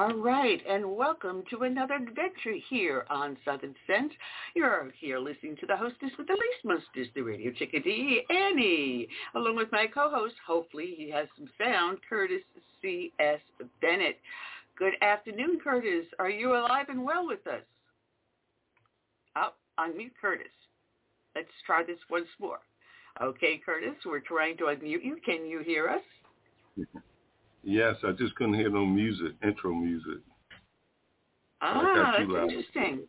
All right, and welcome to another adventure here on Southern Sense. You're here listening to the hostess with the least mostest, the radio chickadee, Annie, along with my co-host, hopefully he has some sound, Curtis C.S. Bennett. Good afternoon, Curtis. Are you alive and well with us? Oh, unmute Curtis. Let's try this once more. Okay, Curtis, we're trying to unmute you. Can you hear us? Yes, I just couldn't hear no music, intro music. Ah, that's interesting.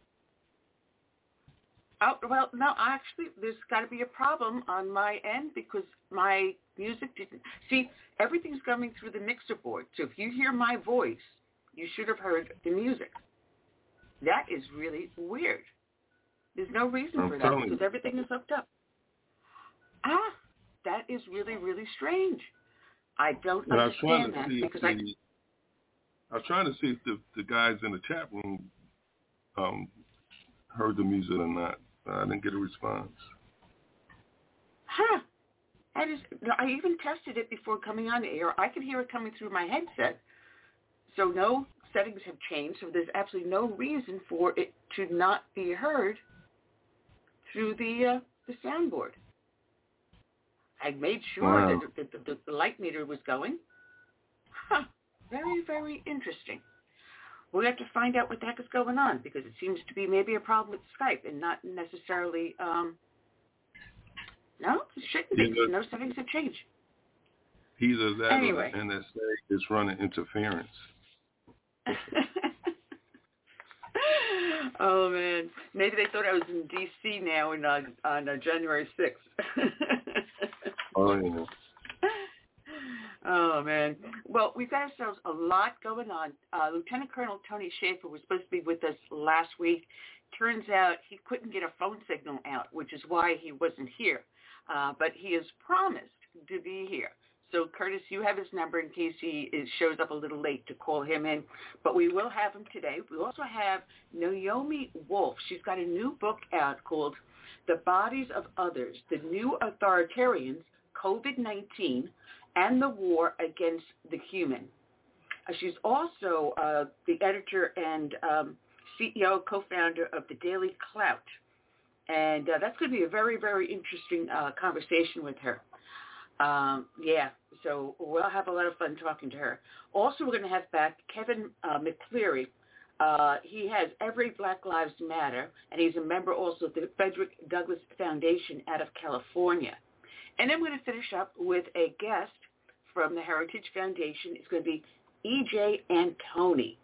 Oh, well, no, actually, there's got to be a problem on my end because my music didn't. See, everything's coming through the mixer board. So if you hear my voice, you should have heard the music. That is really weird. There's no reason I'm for that because everything is hooked up. Ah, that is really, really strange. I don't And I was trying understand to that see if because the, I I was trying to see if the, the guys in the chat room um, heard the music or not. I didn't get a response. Huh. That is, I even tested it before coming on air. I could hear it coming through my headset. So no settings have changed. So there's absolutely no reason for it to not be heard through the uh, the soundboard. I made sure Wow. that the, the, the light meter was going. Huh. Very, very interesting. We'll have to find out what the heck is going on because it seems to be maybe a problem with Skype and not necessarily um, no, it shouldn't be. No settings have changed. Either that Anyway. or the NSA is running interference. oh man, maybe they thought I was in D.C. now in, uh, on uh, January sixth. Oh, oh man. Well, we've got ourselves a lot going on. Uh, Lieutenant Colonel Tony Shaffer was supposed to be with us last week. Turns out he couldn't get a phone signal out, which is why he wasn't here. Uh, but he has promised to be here. So Curtis, you have his number in case he is, shows up a little late to call him in. But we will have him today. We also have Naomi Wolf. She's got a new book out called The Bodies of Others, The New Authoritarians, COVID-19, and the War Against the Human. Uh, she's also uh, the editor and um, CEO, co-founder of the Daily Clout. And uh, that's going to be a very, very interesting uh, conversation with her. Um, yeah, so we'll have a lot of fun talking to her. Also, we're going to have back Kevin uh, McGary. Uh, he has Every Black Lives Matter, and he's a member also of the Frederick Douglass Foundation out of California. And we're going to finish up with a guest from the Heritage Foundation. It's going to be E.J. Antoni.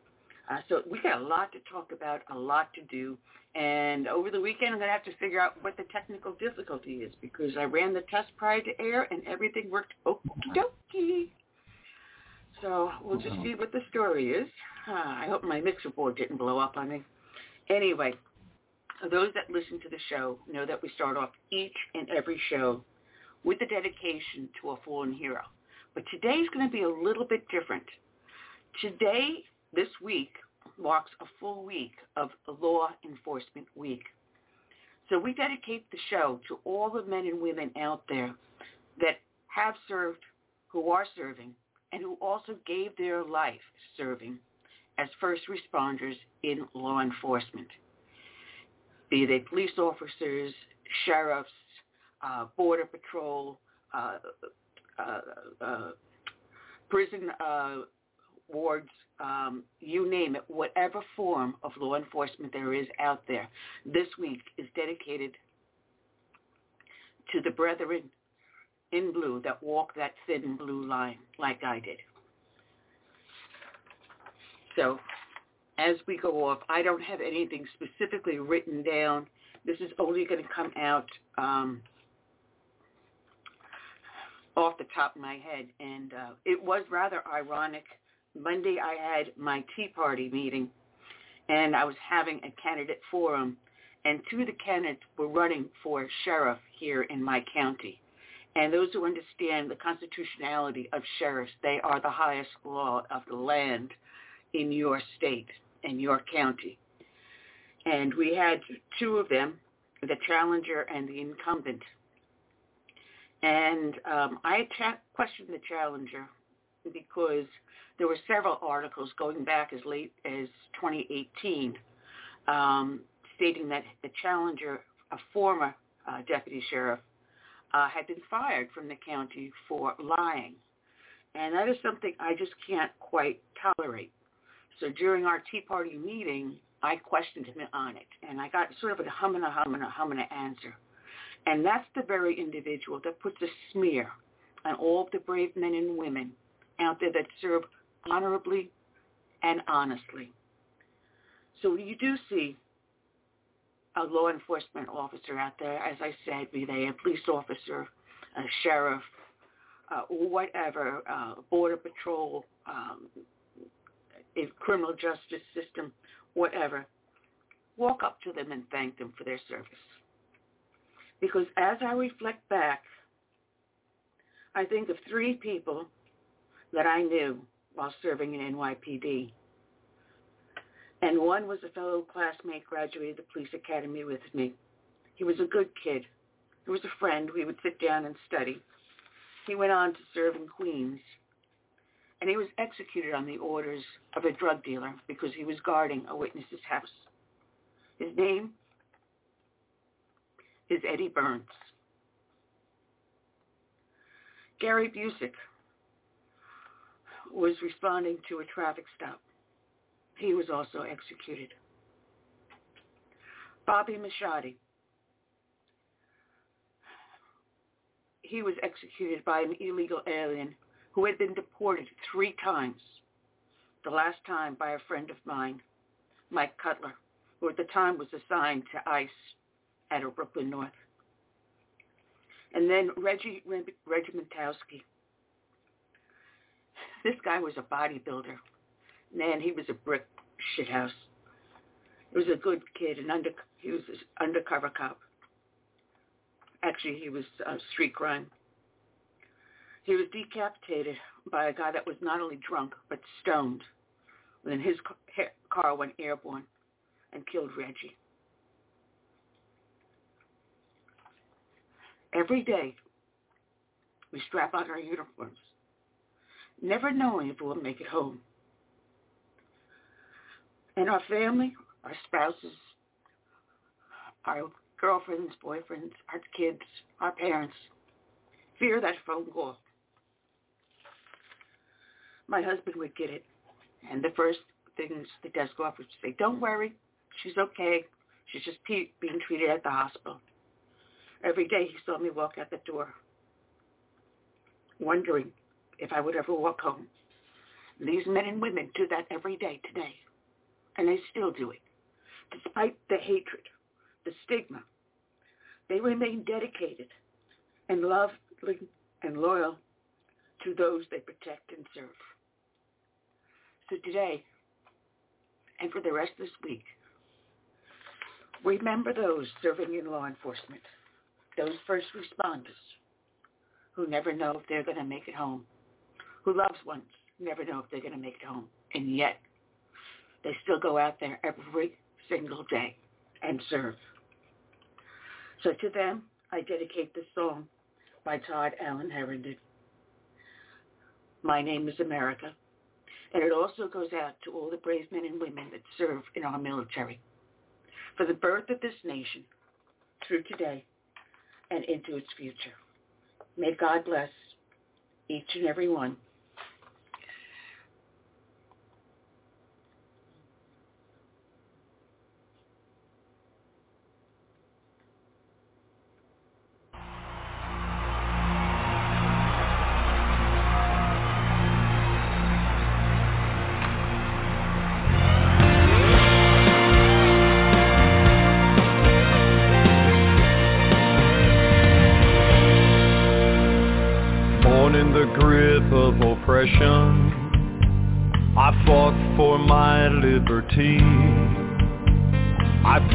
Uh, so we got a lot to talk about, a lot to do. And over the weekend, I'm going to have to figure out what the technical difficulty is because I ran the test prior to air and everything worked okie dokie. So we'll just see what the story is. Uh, I hope my mixer board didn't blow up on me. Anyway, those that listen to the show know that we start off each and every show with a dedication to a fallen hero. But today's going to be a little bit different. Today, this week, marks a full week of Law Enforcement Week. So we dedicate the show to all the men and women out there that have served, who are serving, and who also gave their life serving as first responders in law enforcement. Be they police officers, sheriffs, uh, border patrol, uh, uh, uh, prison uh, wards, um, you name it, whatever form of law enforcement there is out there. This week is dedicated to the brethren in blue that walk that thin blue line like I did. So as we go off, I don't have anything specifically written down. This is only going to come out um, off the top of my head. And uh, it was rather ironic. Monday I had my Tea Party meeting, and I was having a candidate forum, and two of the candidates were running for sheriff here in my county. And those who understand the constitutionality of sheriffs, they are the highest law of the land in your state and your county. And we had two of them, the challenger and the incumbent. And um, I cha- questioned the challenger because there were several articles going back as late as 2018 um, stating that the challenger, a former uh, deputy sheriff, uh, had been fired from the county for lying. And that is something I just can't quite tolerate. So during our Tea Party meeting, I questioned him on it, and I got sort of a hum and a hum and a hum and a answer. And that's the very individual that puts a smear on all the brave men and women out there that serve honorably and honestly. So you do see a law enforcement officer out there, as I said, be they a police officer, a sheriff, uh, whatever, uh, border patrol, um, criminal justice system, whatever, walk up to them and thank them for their service. Because as I reflect back, I think of three people that I knew while serving in NYPD. And one was a fellow classmate, graduated the police academy with me. He was a good kid. He was a friend. We would sit down and study. He went on to serve in Queens. And he was executed on the orders of a drug dealer because he was guarding a witness's house. His name is Eddie Burns. Gary Busick was responding to a traffic stop. He was also executed. Bobby Machadi. He was executed by an illegal alien who had been deported three times. The last time by a friend of mine, Mike Cutler, who at the time was assigned to ICE out of Brooklyn North. And then Reggie Regimentowski. This guy was a bodybuilder. Man, he was a brick shithouse. He was a good kid, and under he was an undercover cop. Actually, he was uh, street crime. He was decapitated by a guy that was not only drunk but stoned. When his car went airborne and killed Reggie. Every day, we strap on our uniforms, never knowing if we'll make it home. And our family, our spouses, our girlfriends, boyfriends, our kids, our parents, fear that phone call. My husband would get it. And the first things the desk officer would say, don't worry, she's okay. She's just being treated at the hospital. Every day he saw me walk out the door, wondering if I would ever walk home. These men and women do that every day today, and they still do it. Despite the hatred, the stigma, they remain dedicated and loving and loyal to those they protect and serve. So today, and for the rest of this week, remember those serving in law enforcement those first responders who never know if they're going to make it home, who loves ones never know if they're going to make it home, and yet they still go out there every single day and serve. So to them, I dedicate this song by Todd Allen Herndon. My name is America. And it also goes out to all the brave men and women that serve in our military. For the birth of this nation, through today, and into its future. May God bless each and every one.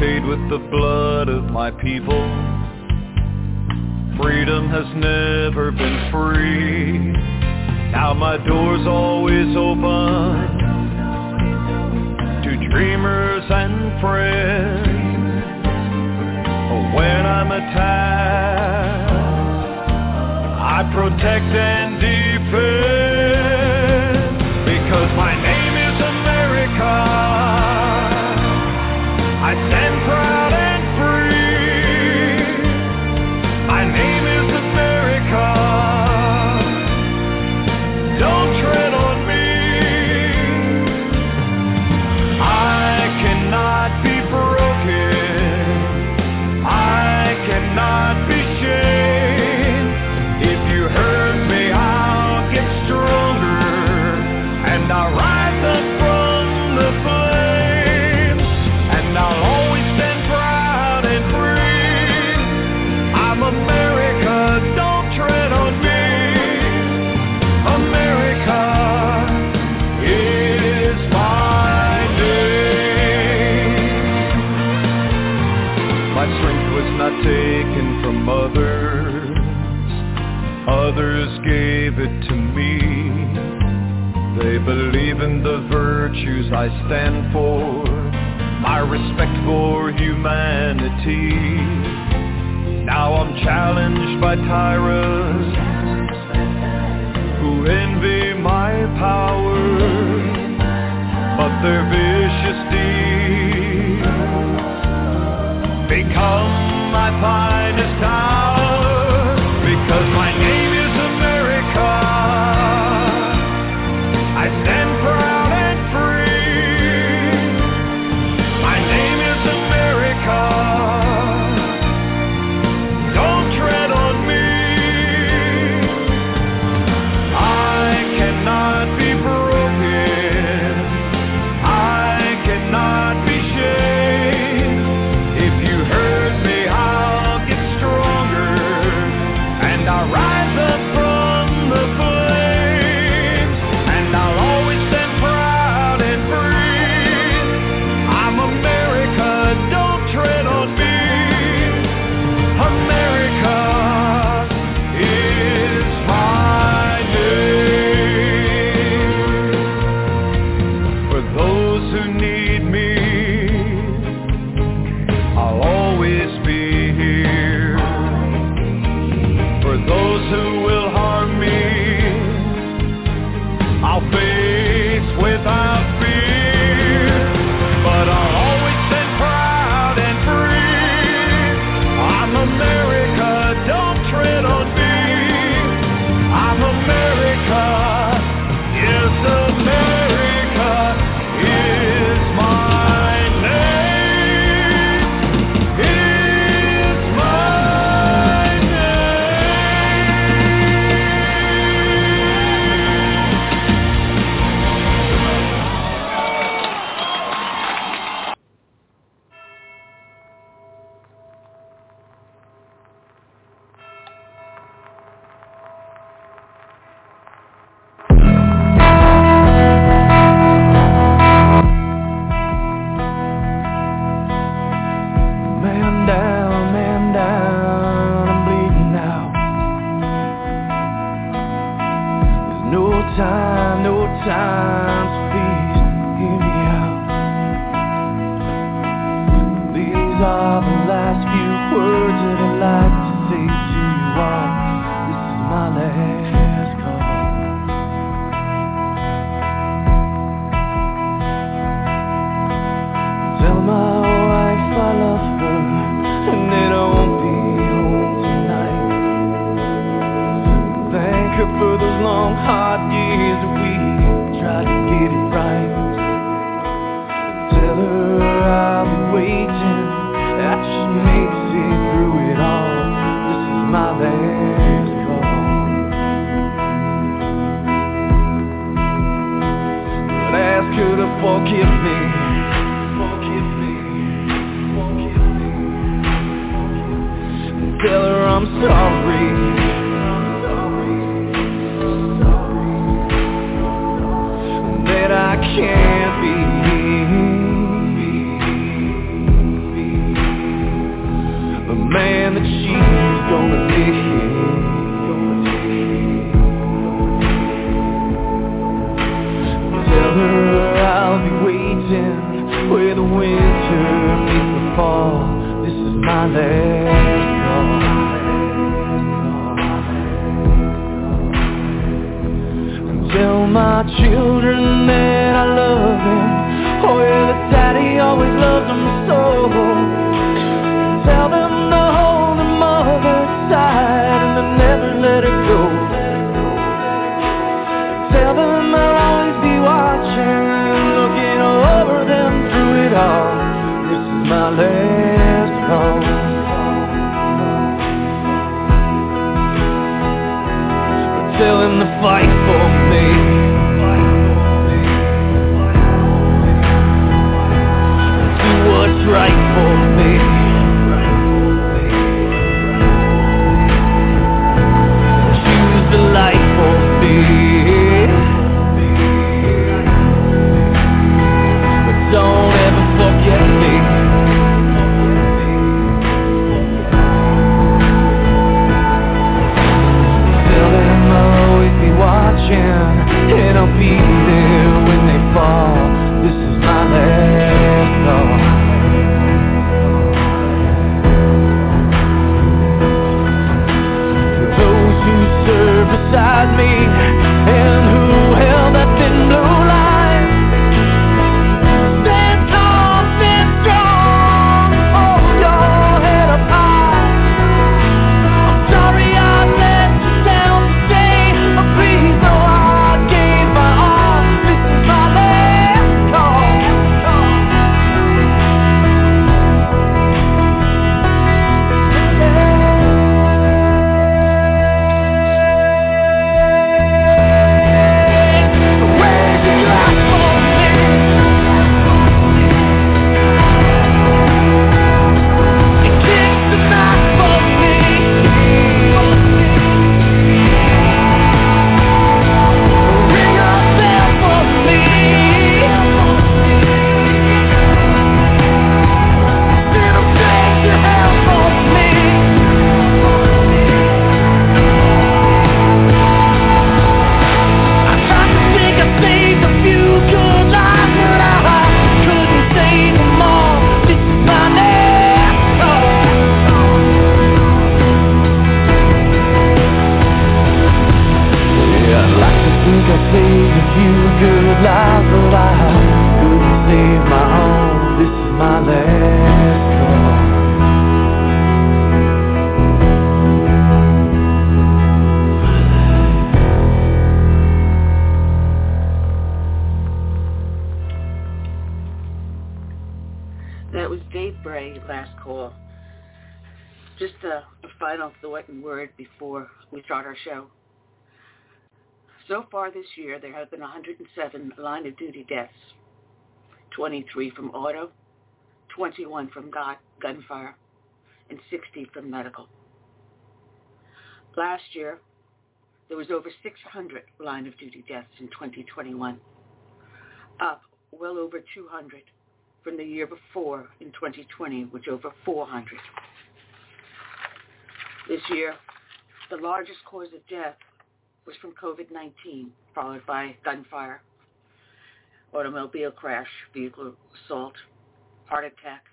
Paid with the blood of my people. Freedom has never been free. Now my door's always open to dreamers and friends. When I'm attacked, I protect and defend. I stand for, my respect for humanity. Now I'm challenged by tyrants who envy my power, but their vicious deeds become my power. 23 from auto, 21 from gun, gunfire, and 60 from medical. Last year, there was over 600 line of duty deaths in 2021, up well over 200 from the year before in 2020, which over 400. This year, the largest cause of death was from COVID-19, followed by gunfire, automobile crash, vehicle assault, heart attack,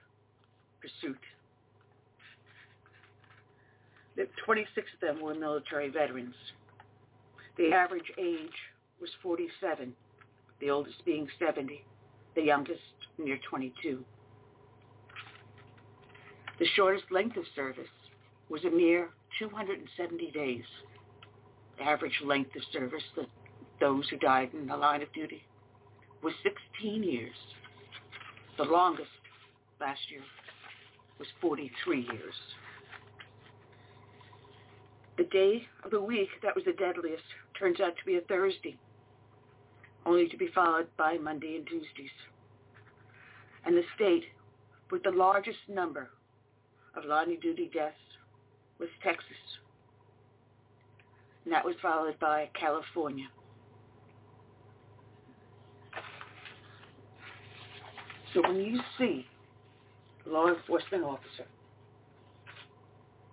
pursuit. The 26 of them were military veterans. The average age was 47, the oldest being 70, the youngest near 22. The shortest length of service was a mere 270 days. The average length of service that those who died in the line of duty was 16 years. The longest last year was 43 years. The day of the week that was the deadliest turns out to be a Thursday, only to be followed by Monday and Tuesdays. And the state with the largest number of line of duty deaths was Texas. And that was followed by California. So when you see a law enforcement officer,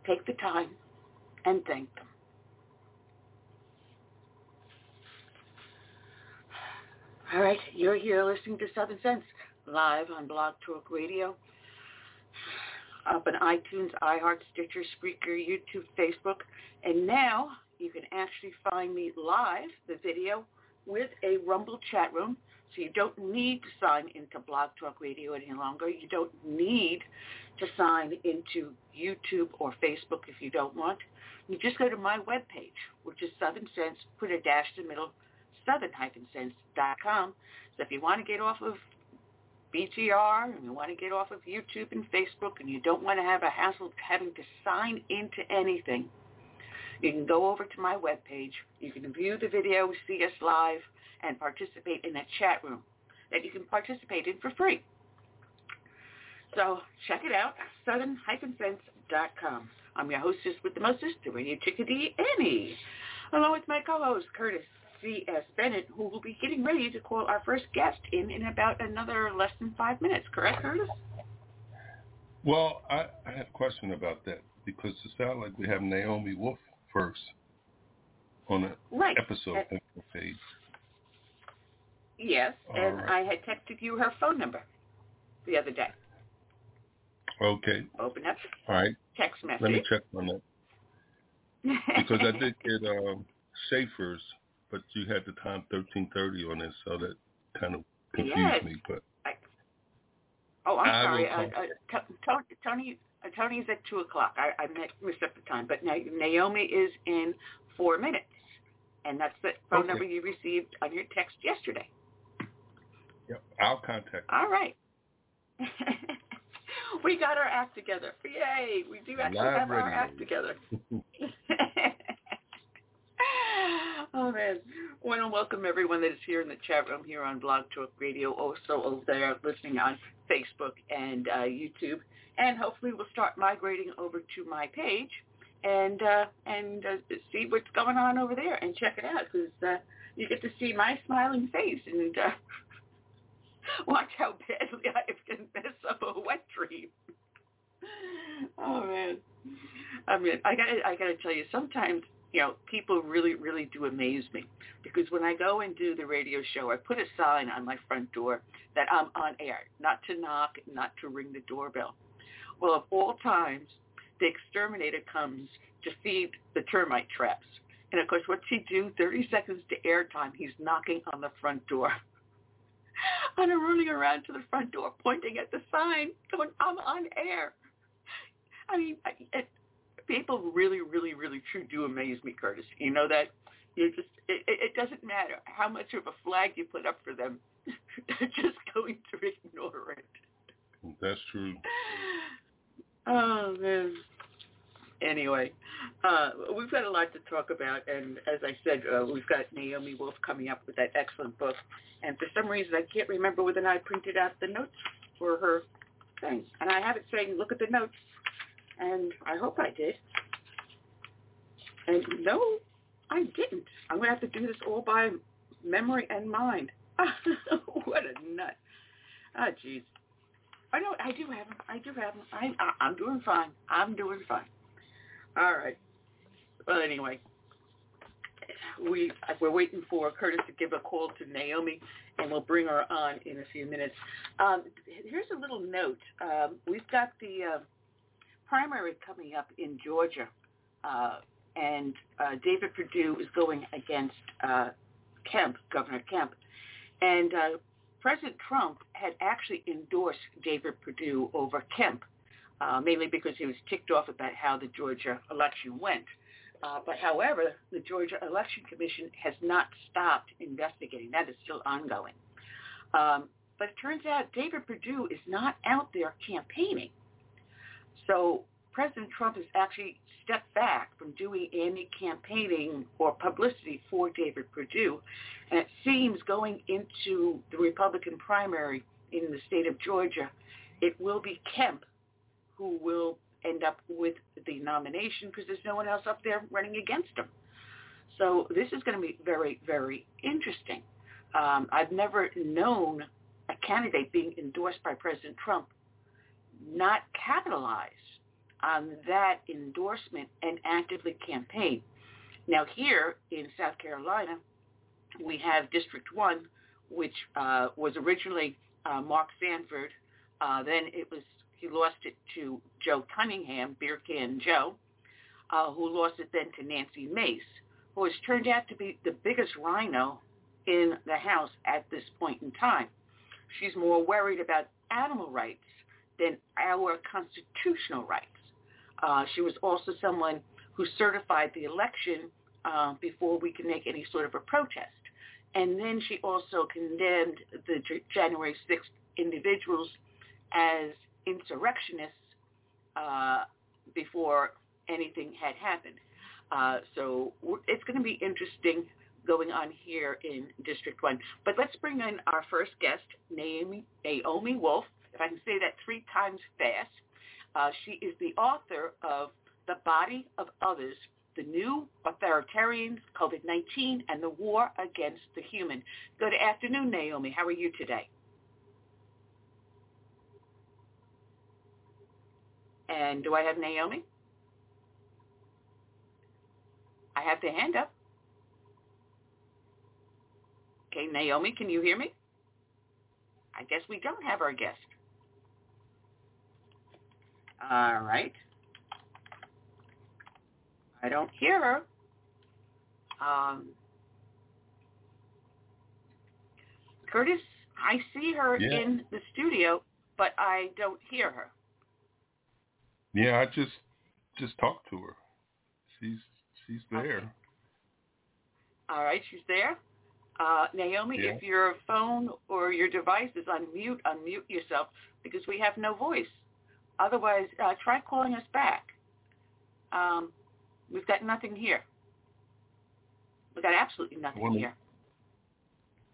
take the time and thank them. All right, you're here listening to Southern Sense live on Blog Talk Radio, up on iTunes, iHeart, Stitcher, Spreaker, YouTube, Facebook, and now you can actually find me live, the video, with a Rumble chat room. So you don't need to sign into Blog Talk Radio any longer. You don't need to sign into YouTube or Facebook if you don't want. You just go to my webpage, which is Southern Sense, put a dash in the middle, southern-sense.com. So if you want to get off of BTR and you want to get off of YouTube and Facebook and you don't want to have a hassle having to sign into anything, you can go over to my webpage. You can view the video, see us live, and participate in a chat room that you can participate in for free. So check it out, southern-sense.com. I'm your hostess with the mostest, radio chickadee, Annie, along with my co-host, Curtis C.S. Bennett, who will be getting ready to call our first guest in in about another less than five minutes. Correct, Curtis? Well, I, I have a question about that because it sounds like we have Naomi Wolf first on the right. episode Uh, page. Yes, All and right. I had texted you her phone number the other day. Okay, Open up all right. text message. Let me check on that because I did get um, Shaffer's, but you had the time thirteen thirty on it, so that kind of confused Yes. me. But I, oh, I'm I sorry. Uh, uh, T- Tony, Tony, uh, Tony's at two o'clock. I, I mi- missed up the time, but Na- Naomi is in four minutes, and that's the phone Okay. number you received on your text yesterday. Yep, I'll contact. All right. we got our act together. Yay! We do actually Live have our act together. oh man, I want to welcome everyone that is here in the chat room here on Blog Talk Radio, also over there listening on Facebook and uh, YouTube, and hopefully we'll start migrating over to my page and uh, and uh, see what's going on over there and check it out because uh, you get to see my smiling face and uh, watch how badly I can mess up a wet dream. Oh man, I mean, I gotta, I gotta tell you, sometimes you know, people really, really do amaze me because when I go and do the radio show, I put a sign on my front door that I'm on air, not to knock, not to ring the doorbell. Well, of all times, the exterminator comes to feed the termite traps. And of course, what's he do? 30 seconds to airtime, he's knocking on the front door. and I'm running around to the front door, pointing at the sign, going, I'm on air. I mean, I, it, people really, really, really true do amaze me, Curtis. You know that? You just, it, it it doesn't matter how much of a flag you put up for them. They're just going to ignore it. That's true. Oh man. Anyway, uh, we've got a lot to talk about, and as I said, uh, we've got Naomi Wolf coming up with that excellent book. And for some reason, I can't remember whether I printed out the notes for her thing, and I have it saying, "Look at the notes," and I hope I did. And no, I didn't. I'm to have to do this all by memory and mind. what a nut. Ah, oh, jeez. I know I do have them. I do have them. I, I I'm doing fine. I'm doing fine. All right. Well, anyway, we we're waiting for Curtis to give a call to Naomi, and we'll bring her on in a few minutes. Um, here's a little note. Um, we've got the uh, primary coming up in Georgia, uh, and uh, David Perdue is going against uh, Kemp, Governor Kemp, and uh, President Trump had actually endorsed David Perdue over Kemp, uh, mainly because he was ticked off about how the Georgia election went. Uh, but however, the Georgia Election Commission has not stopped investigating. That is still ongoing. Um, but it turns out David Perdue is not out there campaigning. So President Trump has actually stepped back from doing any campaigning or publicity for David Perdue. And it seems going into the Republican primary in the state of Georgia, it will be Kemp who will end up with the nomination because there's no one else up there running against him. So this is going to be very, very interesting. Um, I've never known a candidate being endorsed by President Trump not capitalize on that endorsement and actively campaign. Now here in South Carolina, we have District 1, which uh, was originally uh, Mark Sanford. Uh, then it was he lost it to Joe Cunningham, Beer Can Joe, uh, who lost it then to Nancy Mace, who has turned out to be the biggest RINO in the House at this point in time. She's more worried about animal rights than our constitutional rights. Uh, she was also someone who certified the election uh, before we could make any sort of a protest. And then she also condemned the January 6th individuals as insurrectionists uh, before anything had happened. Uh, so it's going to be interesting going on here in District 1. But let's bring in our first guest, Naomi, Wolf, if I can say that three times fast. Uh, she is the author of The Body of Others, The New Authoritarians, COVID-19, and the War Against the Human. Good afternoon, Naomi. How are you today? And do I have Naomi? I have the hand up. Okay, Naomi, can you hear me? I guess we don't have our guest. All right. I don't hear her. Um, Curtis, I see her yeah. in the studio, but I don't hear her. Yeah, I just just talked to her. She's she's there. Okay. All right, she's there. Uh, Naomi, yeah. if your phone or your device is on mute, unmute yourself because we have no voice. Otherwise, uh, try calling us back. Um, we've got nothing here. We've got absolutely nothing I wonder, here.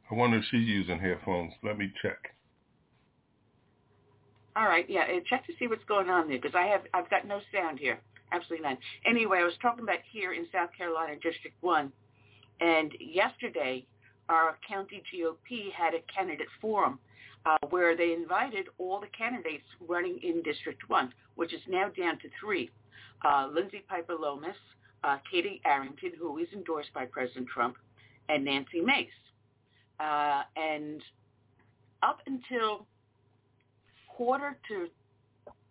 I wonder if she's using headphones. Let me check. All right, yeah, check to see what's going on there because I have I've got no sound here, absolutely none. Anyway, I was talking about here in South Carolina, District One, and yesterday our county GOP had a candidate forum uh, where they invited all the candidates running in District 1, which is now down to three. Uh, Lindsey Piper Loomis, uh, Katie Arrington, who is endorsed by President Trump, and Nancy Mace. Uh, and up until quarter to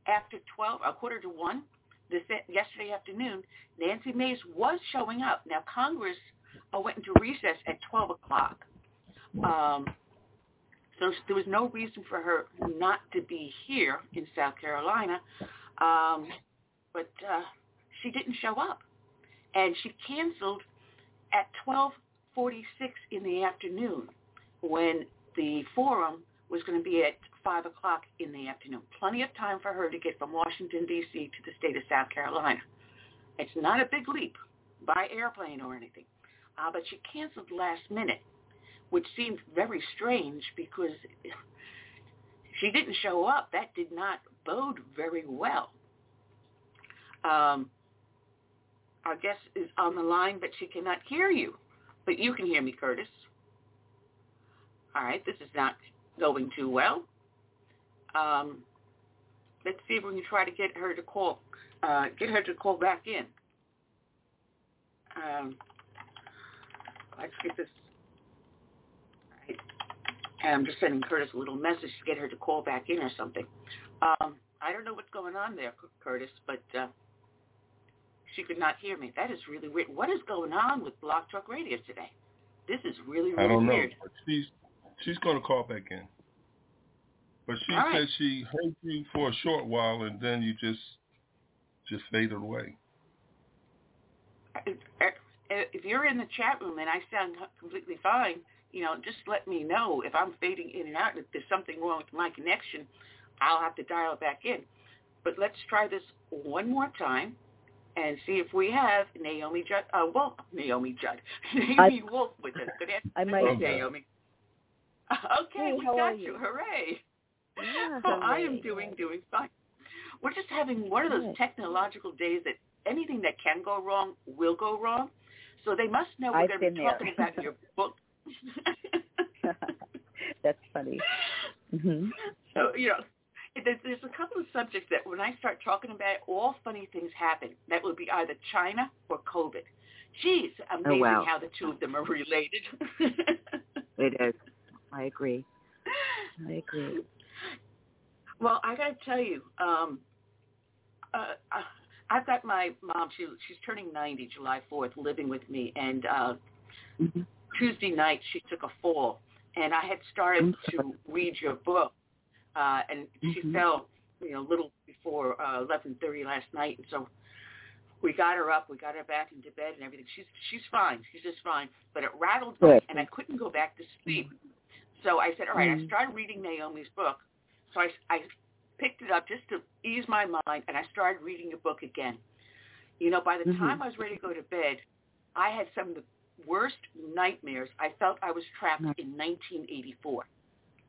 after 12, a quarter to 1, this yesterday afternoon, Nancy Mace was showing up. Now, Congress uh, went into recess at 12 o'clock. Um, so there was no reason for her not to be here in South Carolina, um, but uh, she didn't show up, and she canceled at 12:46 in the afternoon when the forum was going to be at 5 o'clock in the afternoon. Plenty of time for her to get from Washington, D.C. to the state of South Carolina. It's not a big leap by airplane or anything. Uh, but she canceled last minute, which seemed very strange because she didn't show up. That did not bode very well. Um, our guest is on the line, but she cannot hear you. But you can hear me, Curtis. All right, this is not going too well. Um, let's see if we can try to get her to call, uh, get her to call back in. Um, let's get this. Right. And I'm just sending Curtis a little message to get her to call back in or something. Um, I don't know what's going on there, Curtis, but uh, she could not hear me. That is really weird. What is going on with BlogTalkRadio today? This is really, really I don't know, weird. She's she's going to call back in. But she All said right. she heard you for a short while and then you just just faded away. If if you're in the chat room and I sound completely fine, you know, just let me know if I'm fading in and out. If there's something wrong with my connection, I'll have to dial back in. But let's try this one more time and see if we have Naomi Judd. Uh, well, Naomi Judd, Naomi Wolf with us. Good I might afternoon, Okay. Naomi. Okay, Hey, we got you? Hooray! Yeah, Oh, I am doing doing fine. We're just having one of those technological days that anything that can go wrong will go wrong. So they must know we're I've going to be there. talking about your book. That's funny. hmm so you know, there's, there's a couple of subjects that when I start talking about, it, all funny things happen. That would be either China or COVID. Geez, amazing wow. how the two of them are related. It is. I agree. I agree. Well, I got to tell you, um, uh, uh, I've got my mom. She she's turning ninety July fourth, living with me, and uh, Mhm. Tuesday night she took a fall, and I had started to read your book, uh, and she Mhm. fell, you know, a little before uh, eleven thirty last night, and so we got her up, we got her back into bed and everything. She's she's fine, she's just fine, but it rattled me, and I couldn't go back to sleep. So I said, all right, I Mhm. started reading Naomi's book. So I, I picked it up just to ease my mind, and I started reading the book again. You know, by the Mhm. time I was ready to go to bed, I had some of the worst nightmares. I felt I was trapped Mhm. in 1984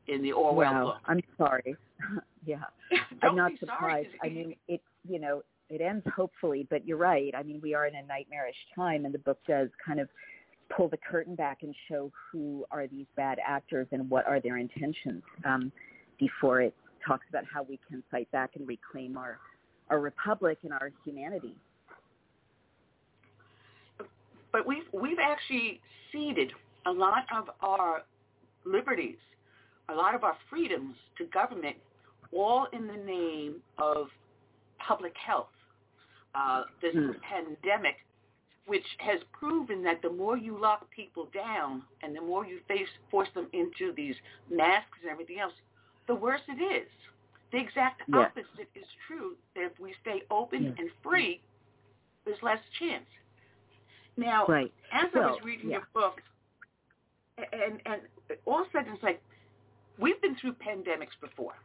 in the Orwell wow. book. I'm sorry. yeah. I'm not surprised. I mean, it you know, it ends hopefully, but you're right. I mean, we are in a nightmarish time, and the book does kind of pull the curtain back and show who are these bad actors and what are their intentions um, before it talks about how we can fight back and reclaim our our republic and our humanity. but we've we've actually ceded a lot of our liberties, a lot of our freedoms to government, all in the name of public health. Uh, this Hmm. pandemic, which has proven that the more you lock people down and the more you face force them into these masks and everything else, the worse it is. The exact Yes. opposite is true. That if we stay open Yes. and free, there's less chance. Now, Right. as I was reading yeah. your book, and and all of a sudden it's like we've been through pandemics before.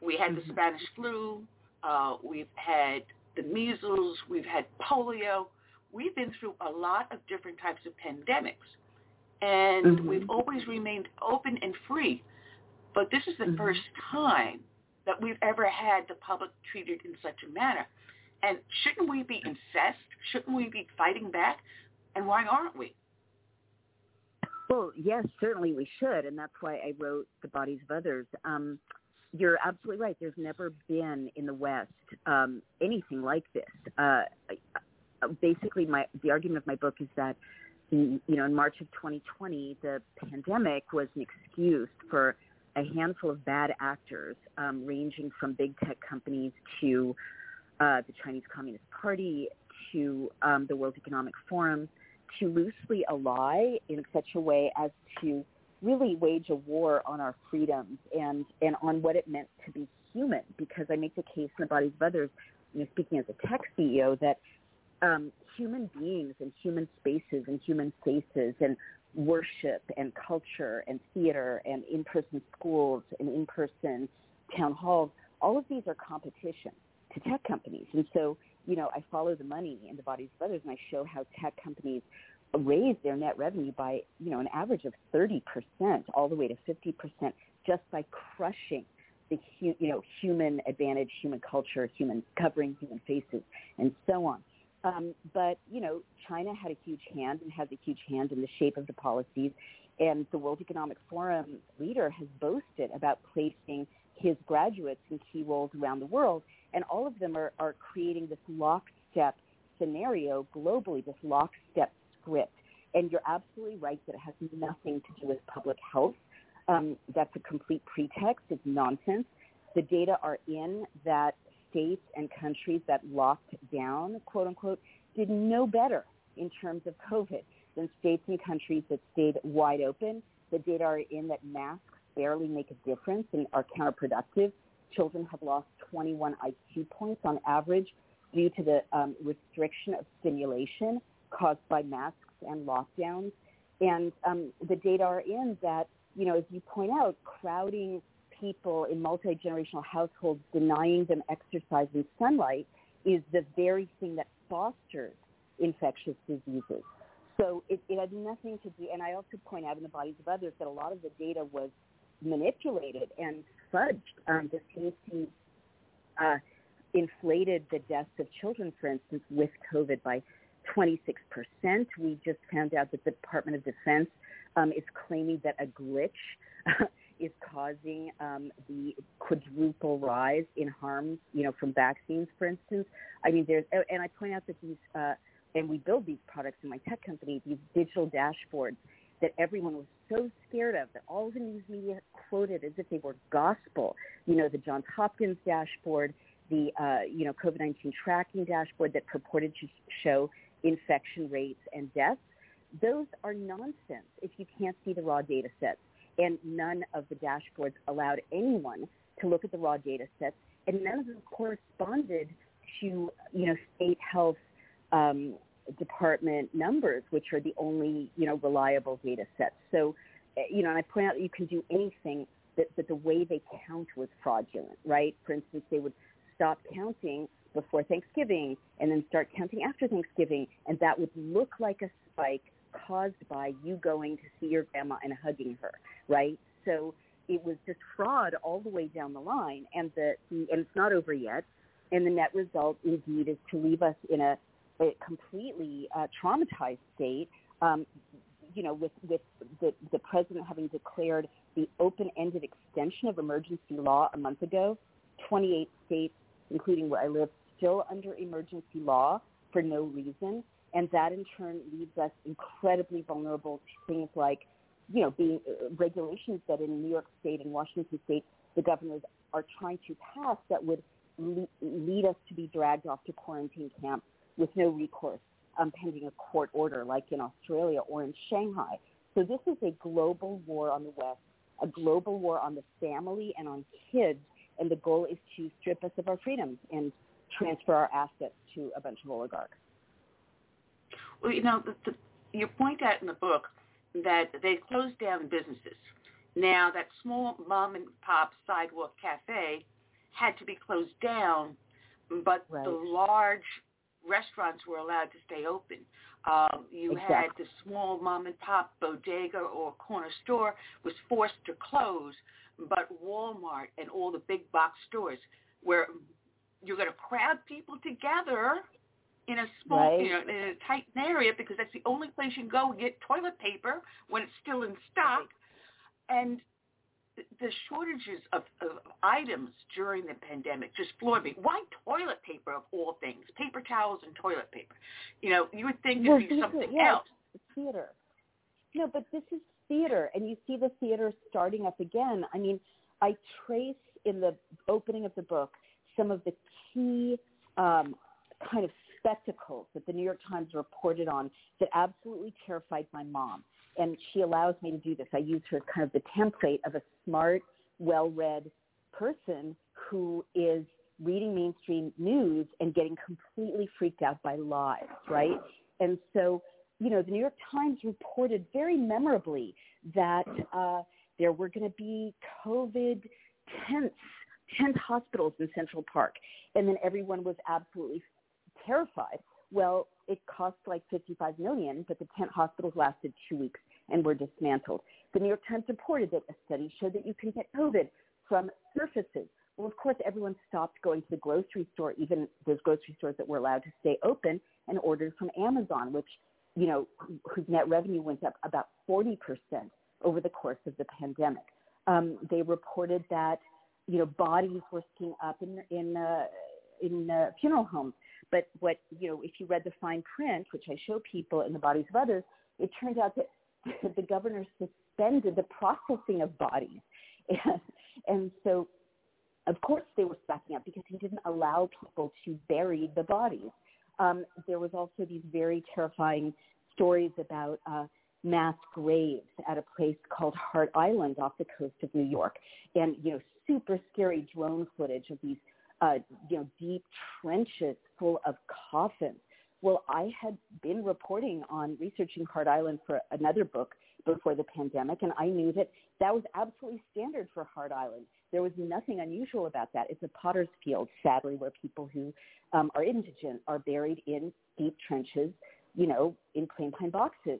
We had the Mhm. Spanish flu. Uh, we've had the measles. We've had polio. We've been through a lot of different types of pandemics, and Mhm. we've always remained open and free. But this is the Mhm. first time that we've ever had the public treated in such a manner. And shouldn't we be incensed? Shouldn't we be fighting back? And why aren't we? Well, yes, certainly we should, and that's why I wrote The Bodies of Others. Um, you're absolutely right. There's never been in the West um, anything like this. Uh, basically, my the argument of my book is that, in, you know, in March of 2020, the pandemic was an excuse for a handful of bad actors, um, ranging from big tech companies to uh, the Chinese Communist Party to um, the World Economic Forum to loosely ally in such a way as to really wage a war on our freedoms and, and on what it meant to be human. Because I make the case in the bodies of others, you know, speaking as a tech CEO, that um, human beings and human spaces and human faces and worship and culture and theater and in-person schools and in-person town halls, all of these are competition to tech companies. And so you know, I follow the money in the bodies of others, and I show how tech companies raise their net revenue by, you know, an average of 30% all the way to 50% just by crushing the, you know, human advantage, human culture, human covering human faces, and so on. Um, but, you know, China had a huge hand and has a huge hand in the shape of the policies. And the World Economic Forum leader has boasted about placing his graduates in key roles around the world. And all of them are, are creating this lockstep scenario globally, this lockstep script. And you're absolutely right that it has nothing to do with public health. Um, that's a complete pretext. It's nonsense. The data are in that states and countries that locked down, quote unquote, did no better in terms of COVID than states and countries that stayed wide open. The data are in that masks barely make a difference and are counterproductive. Children have lost 21 IQ points on average due to the um, restriction of stimulation caused by masks and lockdowns. And um, the data are in that, you know, as you point out, crowding people in multi-generational households, denying them exercise and sunlight is the very thing that fosters infectious diseases. So it, it had nothing to do, and I also point out in the bodies of others that a lot of the data was manipulated and fudged. Um, the CDC uh, inflated the deaths of children, for instance, with COVID by 26%. We just found out that the Department of Defense um, is claiming that a glitch is causing um, the quadruple rise in harms, you know, from vaccines, for instance. I mean, there's, and I point out that these, uh, and we build these products in my tech company, these digital dashboards that everyone was so scared of, that all the news media quoted as if they were gospel. You know, the Johns Hopkins dashboard, the, uh, you know, COVID-19 tracking dashboard that purported to show infection rates and deaths, those are nonsense if you can't see the raw data sets. And none of the dashboards allowed anyone to look at the raw data sets, and none of them corresponded to, you know, state health um, department numbers, which are the only, you know, reliable data sets. So, eh, you know, and I point out that you can do anything, that, that the way they count was fraudulent, right? For instance, they would stop counting before Thanksgiving and then start counting after Thanksgiving, and that would look like a spike caused by you going to see your grandma and hugging her, right? So it was just fraud all the way down the line, and the, and it's not over yet. And the net result, indeed, is to leave us in a, a completely uh, traumatized state. Um, you know, with with the the president having declared the open-ended extension of emergency law a month ago, 28 states, including where I live, still under emergency law for no reason. And that in turn leaves us incredibly vulnerable to things like, you know, being uh, regulations that in New York State and Washington State, the governors are trying to pass that would le- lead us to be dragged off to quarantine camp with no recourse um, pending a court order like in Australia or in Shanghai. So this is a global war on the West, a global war on the family and on kids, and the goal is to strip us of our freedoms and transfer our assets to a bunch of oligarchs. Well, you know, the, the, you point out in the book that they closed down businesses. Now, that small mom and pop sidewalk cafe had to be closed down, but right. the large restaurants were allowed to stay open. Um, you exactly. had the small mom and pop bodega or corner store was forced to close, but Walmart and all the big box stores where you're going to crowd people together in a small, right. you know, in a tight area because that's the only place you can go and get toilet paper when it's still in stock. And the shortages of, of items during the pandemic just floored me. Why toilet paper of all things? Paper towels and toilet paper. You know, you would think well, it'd be something yeah, else. Theater. No, but this is theater, and you see the theater starting up again. I mean, I trace in the opening of the book some of the key um, kind of spectacles that the New York Times reported on that absolutely terrified my mom. And she allows me to do this. I use her as kind of the template of a smart, well-read person who is reading mainstream news and getting completely freaked out by lies, right? And so, you know, the New York Times reported very memorably that uh, there were going to be COVID tents, tent hospitals in Central Park. And then everyone was absolutely terrified. Well, it cost like 55 million, but the tent hospitals lasted two weeks and were dismantled. The New York Times reported that a study showed that you can get COVID from surfaces. Well, of course, everyone stopped going to the grocery store, even those grocery stores that were allowed to stay open, and ordered from Amazon, which, you know, whose net revenue went up about 40% over the course of the pandemic. Um, they reported that, you know, bodies were seen up in in uh, in uh, funeral homes. But what you know, if you read the fine print, which I show people in the bodies of others, it turned out that the governor suspended the processing of bodies, and, and so of course they were backing up because he didn't allow people to bury the bodies. Um, there was also these very terrifying stories about uh, mass graves at a place called Hart Island off the coast of New York, and you know super scary drone footage of these uh, you know deep trenches full of coffins. Well, I had been reporting on researching Hart Island for another book before the pandemic, and I knew that that was absolutely standard for Hart Island. There was nothing unusual about that. It's a potter's field, sadly, where people who um, are indigent are buried in deep trenches, you know, in plain pine boxes.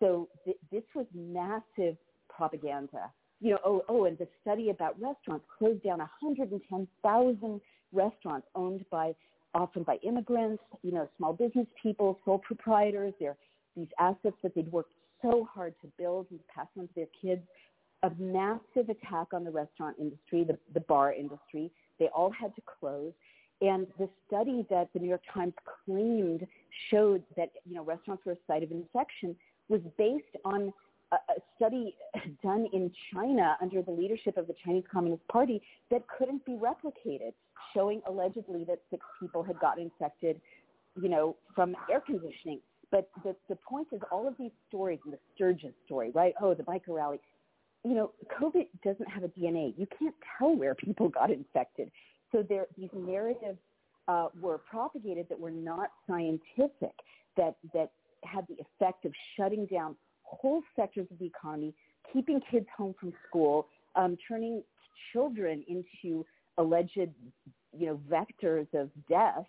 So th- this was massive propaganda. You know, oh, oh, and the study about restaurants closed down 110,000 restaurants owned by often by immigrants, you know, small business people, sole proprietors. They're these assets that they'd worked so hard to build and pass on to their kids. A massive attack on the restaurant industry, the, the bar industry. They all had to close. And the study that the New York Times claimed showed that, you know, restaurants were a site of infection was based on a, a study done in China under the leadership of the Chinese Communist Party that couldn't be replicated, showing allegedly that six people had gotten infected, you know, from air conditioning. But the, the point is all of these stories, and the Sturgis story, right? Oh, the biker rally. You know, COVID doesn't have a DNA. You can't tell where people got infected. So there, these narratives uh, were propagated that were not scientific, that, that had the effect of shutting down whole sectors of the economy, keeping kids home from school, um, turning children into alleged, you know, vectors of death,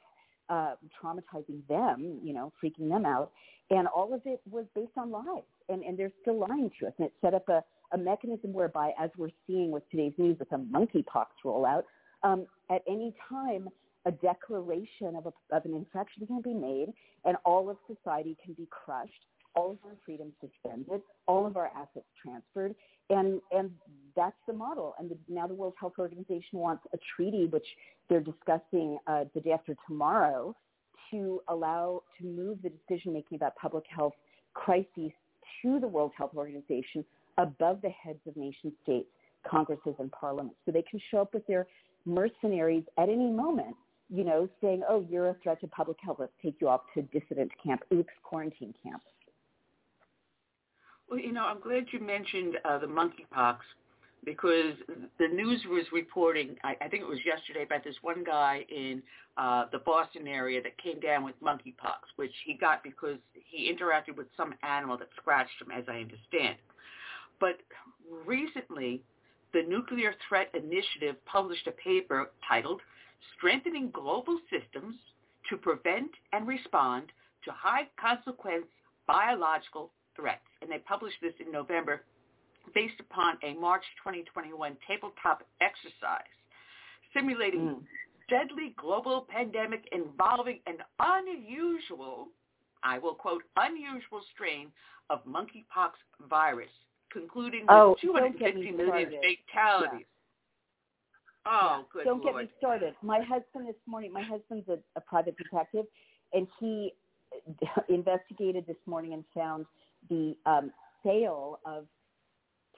uh, traumatizing them, you know, freaking them out. And all of it was based on lies. And, and they're still lying to us. And it set up a, a mechanism whereby, as we're seeing with today's news with the monkeypox rollout, um, at any time, a declaration of, a, of an infection can be made and all of society can be crushed. All of our freedoms suspended, all of our assets transferred, and and that's the model. And the, now the World Health Organization wants a treaty, which they're discussing uh, the day after tomorrow, to allow to move the decision making about public health crises to the World Health Organization above the heads of nation states, congresses, and parliaments, so they can show up with their mercenaries at any moment you know, saying, oh, you're a threat to public health, let's take you off to dissident camp, oops, quarantine camp. Well, you know, I'm glad you mentioned uh, the monkeypox because the news was reporting, I, I think it was yesterday, about this one guy in uh, the Boston area that came down with monkeypox, which he got because he interacted with some animal that scratched him, as I understand. But recently, the Nuclear Threat Initiative published a paper titled Strengthening Global Systems to Prevent and Respond to High Consequence Biological threats. And they published this in November based upon a March 2021 tabletop exercise simulating mm. deadly global pandemic involving an unusual, I will quote, unusual strain of monkeypox virus, concluding with oh, 250 million fatalities. Yeah. Oh, yeah. Don't Lord. get me started. My husband this morning, my husband's a, a private detective, and he investigated this morning and found the um, sale of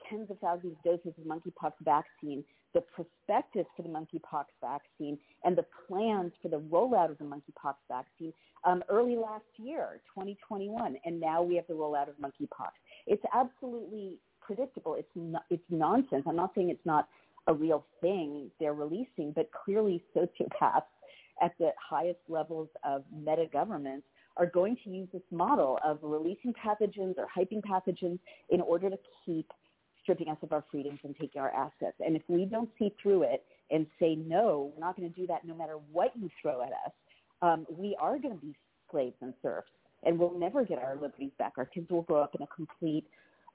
tens of thousands of doses of monkeypox vaccine, the prospectus for the monkeypox vaccine, and the plans for the rollout of the monkeypox vaccine um, early last year, 2021, and now we have the rollout of monkeypox. It's absolutely predictable. It's not, it's nonsense. I'm not saying it's not a real thing they're releasing, but clearly sociopaths at the highest levels of meta governments are going to use this model of releasing pathogens or hyping pathogens in order to keep stripping us of our freedoms and taking our assets. And if we don't see through it and say, no, we're not going to do that no matter what you throw at us, um, we are going to be slaves and serfs, and we'll never get our liberties back. Our kids will grow up in a complete,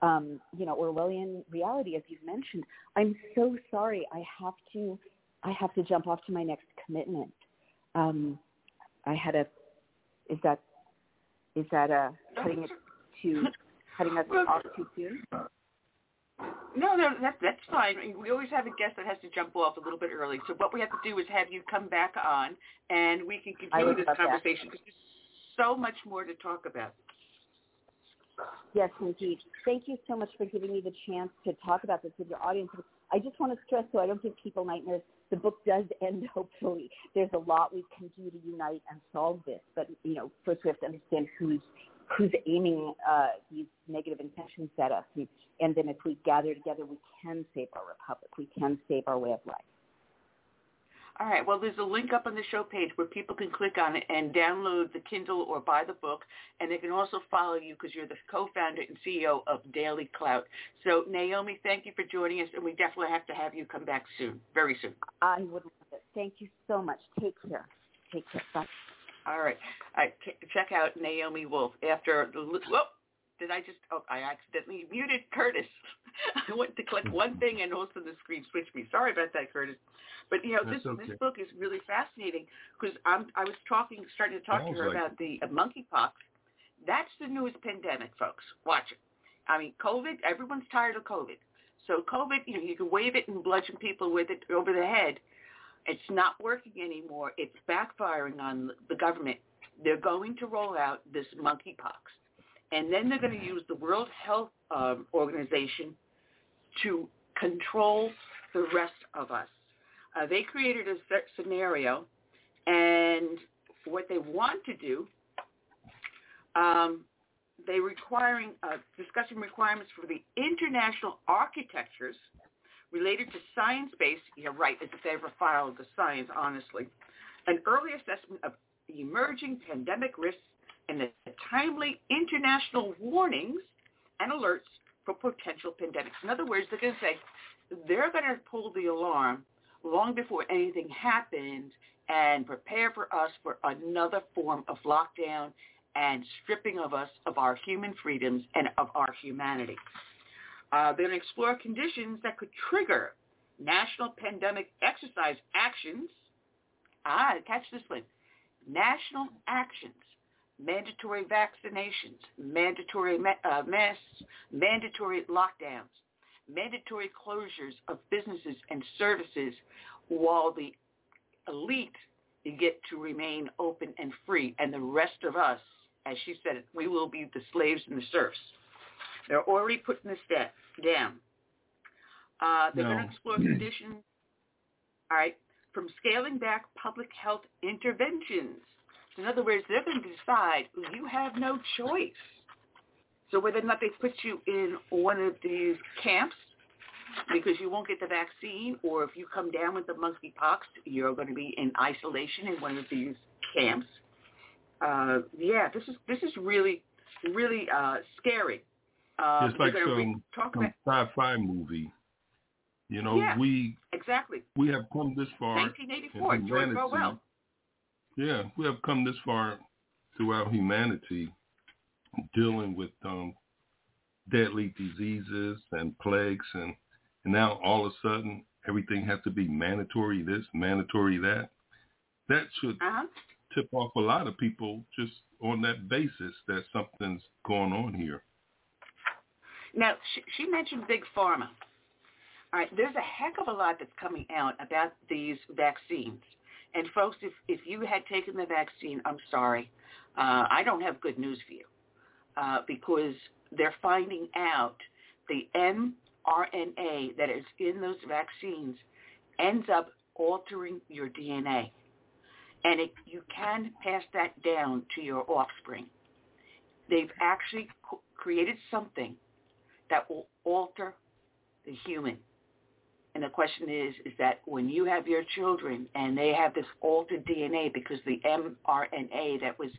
um, you know, Orwellian reality, as you've mentioned. I'm so sorry. I have to, I have to jump off to my next commitment. Um, I had a, is that, is that uh, cutting it to, cutting us off too soon? No, no, that, that's fine. We always have a guest that has to jump off a little bit early. So what we have to do is have you come back on, and we can continue this conversation because there's so much more to talk about. Yes, indeed. Thank you so much for giving me the chance to talk about this with your audience. I just want to stress, so I don't give people nightmares, the book does end hopefully. There's a lot we can do to unite and solve this, but you know, first we have to understand who's who's aiming uh, these negative intentions at us. And, and then if we gather together, we can save our republic. We can save our way of life. All right. Well, there's a link up on the show page where people can click on it and download the Kindle or buy the book. And they can also follow you because you're the co-founder and CEO of DailyClout. So, Naomi, thank you for joining us. And we definitely have to have you come back soon, very soon. I would love it. Thank you so much. Take care. Take care. Bye. All right. All right. Check out Naomi Wolf after the. Whoa, did I just? Oh, I accidentally muted Curtis. I went to click one thing and also the screen switched me. Sorry about that, Curtis. But you know, That's this okay. this book is really fascinating because I'm I was talking, starting to talk Sounds to her like about the uh, monkeypox. That's the newest pandemic, folks. Watch it. I mean, COVID. Everyone's tired of COVID. So COVID, you know, you can wave it and bludgeon people with it over the head. It's not working anymore. It's backfiring on the government. They're going to roll out this monkeypox, and then they're going to use the World Health um, Organization to control the rest of us. Uh, they created a scenario, and what they want to do, um, they requiring uh, discussing requirements for the international architectures related to science-based. You're right; it's a favorite file of the science, honestly. An early assessment of emerging pandemic risks and the timely international warnings and alerts for potential pandemics. In other words, they're going to say they're going to pull the alarm long before anything happens and prepare for us for another form of lockdown and stripping of us of our human freedoms and of our humanity. Uh, they're going to explore conditions that could trigger national pandemic exercise actions. Ah, catch this one. National actions, mandatory vaccinations, mandatory uh, masks, mandatory lockdowns, mandatory closures of businesses and services while the elite get to remain open and free and the rest of us, as she said, we will be the slaves and the serfs. They're already putting this down. Uh, they're No. going to explore conditions, all right, from scaling back public health interventions. In other words, they're going to decide you have no choice. So whether or not they put you in one of these camps because you won't get the vaccine, or if you come down with the monkeypox, you're going to be in isolation in one of these camps. Uh, yeah, this is this is really really uh, scary. Uh, It's like re- some, talk some about sci-fi movie. You know, Yeah. we exactly we have come this far. 1984. in George. Orwell. Yeah, we have come this far throughout humanity, dealing with um, deadly diseases and plagues, and, and now all of a sudden everything has to be mandatory this, mandatory that. That should Uh huh. tip off a lot of people just on that basis that something's going on here. Now, she, she mentioned big pharma. All right, there's a heck of a lot that's coming out about these vaccines. And folks, if, if you had taken the vaccine, I'm sorry, uh, I don't have good news for you uh, because they're finding out the mRNA that is in those vaccines ends up altering your DNA. And it, you can pass that down to your offspring. They've actually created something that will alter the human. And the question is, is that when you have your children and they have this altered DNA because the mRNA that was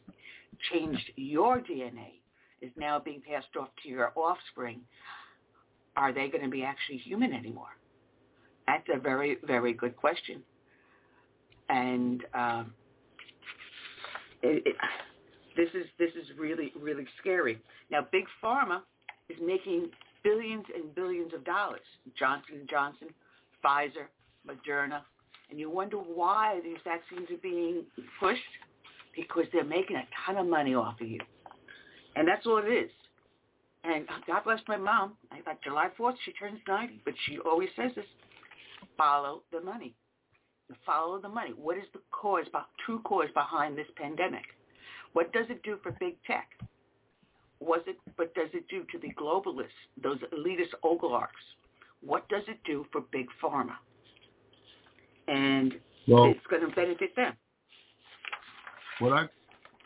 changed your DNA is now being passed off to your offspring, are they going to be actually human anymore? That's a very, very good question. And um, it, it, this is this is really really scary. Now, big pharma is making billions and billions of dollars. Johnson and Johnson, Pfizer, Moderna, and you wonder why these vaccines are being pushed because they're making a ton of money off of you, and that's all it is. And God bless my mom. Like July 4th, she turns 90, but she always says this: follow the money. Follow the money. What is the cause, true cause behind this pandemic? What does it do for big tech? Was it, what does it do to the globalists, those elitist oligarchs? What does it do for big pharma? And well, it's going to benefit them. What I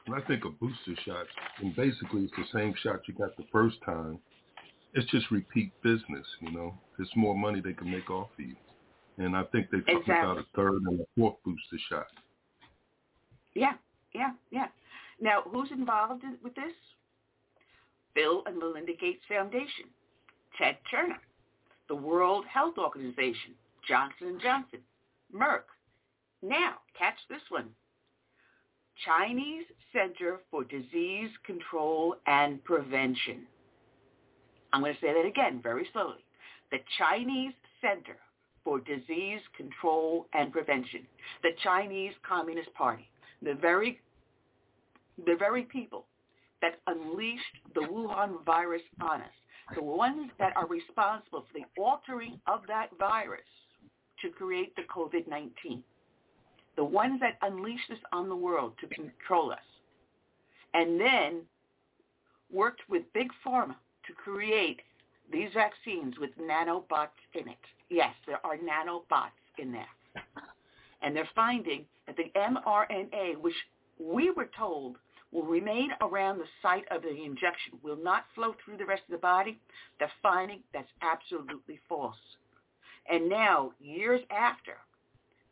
when I think of booster shots, and basically it's the same shot you got the first time. It's just repeat business, you know. It's more money they can make off of you. And I think they're talking exactly. about a third and a fourth booster shot. Yeah, yeah, yeah. Now, who's involved with this? Bill and Melinda Gates Foundation, Ted Turner, the World Health Organization, Johnson & Johnson, Merck. Now, catch this one. Chinese Center for Disease Control and Prevention. I'm going to say that again very slowly. The Chinese Center for Disease Control and Prevention, the Chinese Communist Party, the very, the very people that unleashed the Wuhan virus on us, the ones that are responsible for the altering of that virus to create the COVID-19, the ones that unleashed this on the world to control us, and then worked with Big Pharma to create these vaccines with nanobots in it. Yes, there are nanobots in there. And they're finding that the mRNA, which we were told will remain around the site of the injection, will not flow through the rest of the body, they're finding that's absolutely false. And now, years after,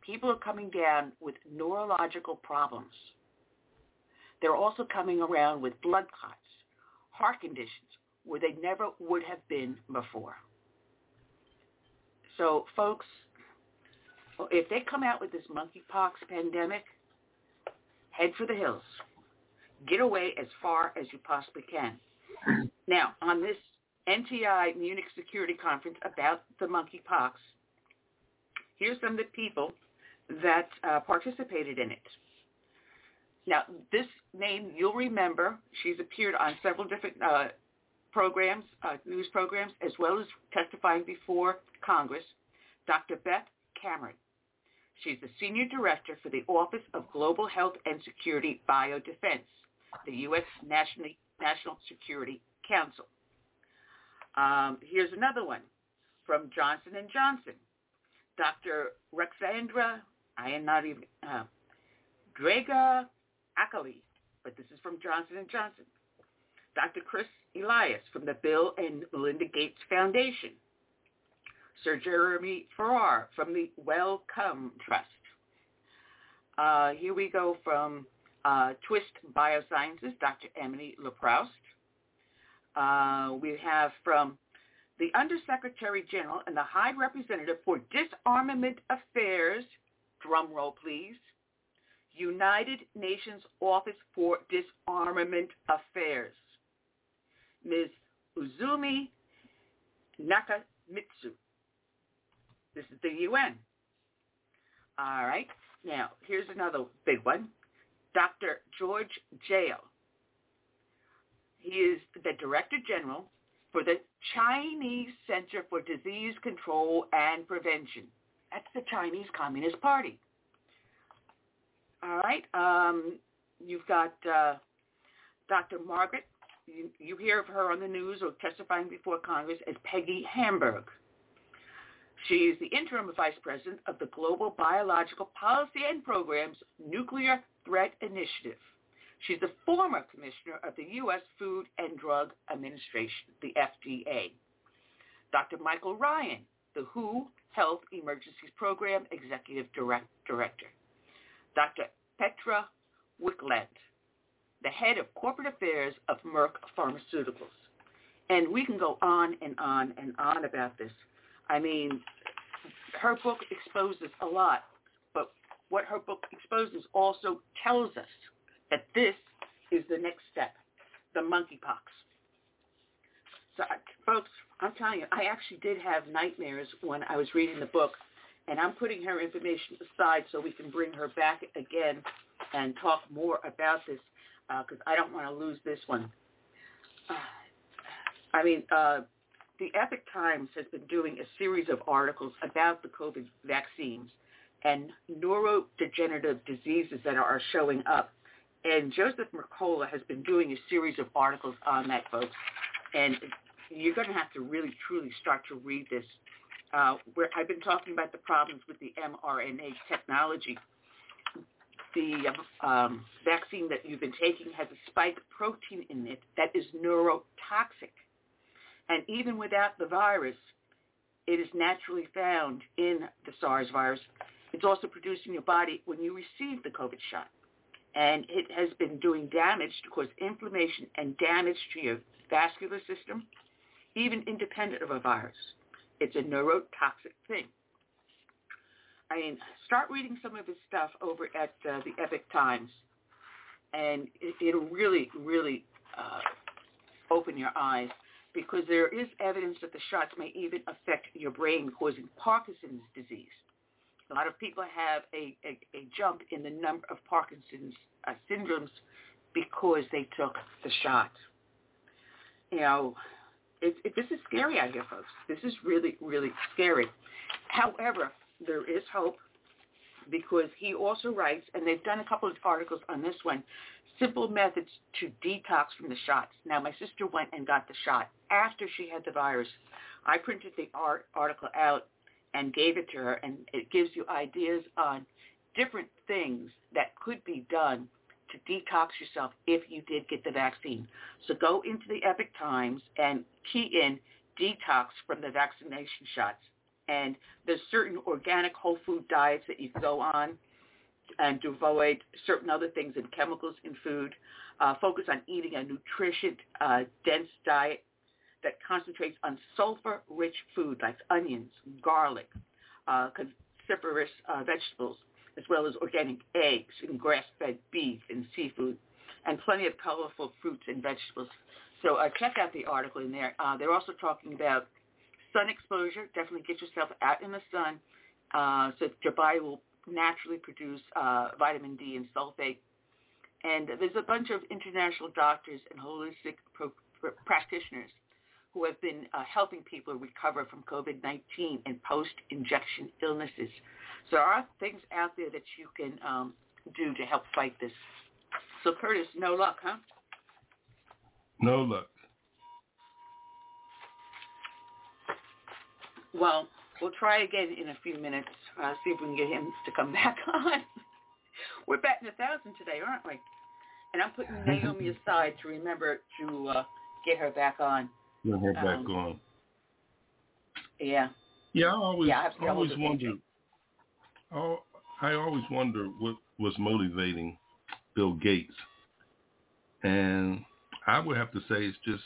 people are coming down with neurological problems. They're also coming around with blood clots, heart conditions, where they never would have been before. So, folks, if they come out with this monkeypox pandemic, head for the hills. Get away as far as you possibly can. Now, on this NTI Munich Security Conference about the monkeypox, here's some of the people that uh, participated in it. Now, this name you'll remember. She's appeared on several different uh, programs, uh, news programs, as well as testifying before Congress, Dr. Beth Cameron. She's the Senior Director for the Office of Global Health and Security Biodefense, the U.S. National, National Security Council. Um, here's another one from Johnson & Johnson. Dr. Ruxandra, I am not even, uh, Akali, but this is from Johnson & Johnson. Dr. Chris Elias from the Bill and Melinda Gates Foundation. Sir Jeremy Farrar from the Wellcome Trust. Uh, here we go from uh, Twist Biosciences, Dr. Emily Leproust. Uh, we have from the Undersecretary General and the High Representative for Disarmament Affairs, drum roll please, United Nations Office for Disarmament Affairs, Ms. Uzumi Nakamitsu. This is the UN. All right. Now, here's another big one. Dr. George Jale. He is the Director General for the Chinese Center for Disease Control and Prevention. That's the Chinese Communist Party. All right. Um, you've got uh, Dr. Margaret. You, you hear of her on the news or testifying before Congress as Peggy Hamburg. She is the interim vice president of the Global Biological Policy and Programs Nuclear Threat Initiative. She's the former commissioner of the U.S. Food and Drug Administration, the FDA. Dr. Michael Ryan, the WHO Health Emergencies Program Executive Direct- Director. Dr. Petra Wicklandt, the head of corporate affairs of Merck Pharmaceuticals. And we can go on and on and on about this. I mean, her book exposes a lot, what her book exposes also tells us that this is the next step, the monkeypox. So, folks, I'm telling you, I actually did have nightmares when I was reading the book, and I'm putting her information aside so we can bring her back again and talk more about this because uh, I don't want to lose this one. Uh, I mean, uh, the Epoch Times has been doing a series of articles about the COVID vaccines and neurodegenerative diseases that are showing up. And Joseph Mercola has been doing a series of articles on that, folks. And you're going to have to really, truly start to read this. Uh, where I've been talking about the problems with the mRNA technology. The um, vaccine that you've been taking has a spike protein in it that is neurotoxic. And even without the virus, it is naturally found in the SARS virus. It's also produced in your body when you receive the COVID shot. And it has been doing damage to cause inflammation and damage to your vascular system, even independent of a virus. It's a neurotoxic thing. I mean, start reading some of his stuff over at uh, the Epoch Times, and it, will really, really uh, open your eyes because there is evidence that the shots may even affect your brain, causing Parkinson's disease. A lot of people have a, a, a jump in the number of Parkinson's uh, syndromes because they took the shot. You know, it, it, this is scary out here, folks. This is really, really scary. However, there is hope because he also writes, and they've done a couple of articles on this one, simple methods to detox from the shots. Now, my sister went and got the shot after she had the virus. I printed the art, article out and gave it to her, and it gives you ideas on different things that could be done to detox yourself if you did get the vaccine. So go into the Epoch Times and key in detox from the vaccination shots. And there's certain organic whole food diets that you can go on and to avoid certain other things and chemicals in food. Uh, focus on eating a nutrition uh, dense diet that concentrates on sulfur-rich food like onions, garlic, uh, cruciferous uh, vegetables, as well as organic eggs and grass-fed beef and seafood, and plenty of colorful fruits and vegetables. So uh, check out the article in there. Uh, they're also talking about sun exposure. Definitely get yourself out in the sun uh, so your body will naturally produce uh, vitamin D and sulfate. And there's a bunch of international doctors and holistic pro- practitioners who have been uh, helping people recover from COVID-19 and post-injection illnesses. So there are things out there that you can um, do to help fight this. So Curtis, no luck, huh? No luck. Well, we'll try again in a few minutes. Uh, see if we can get him to come back on. We're batting a thousand today, aren't we? And I'm putting Naomi aside to remember to uh, get her back on. Get her back um, on. Yeah. Yeah, I always, yeah, I always wonder. Oh, I always wonder what was motivating Bill Gates, and I would have to say it's just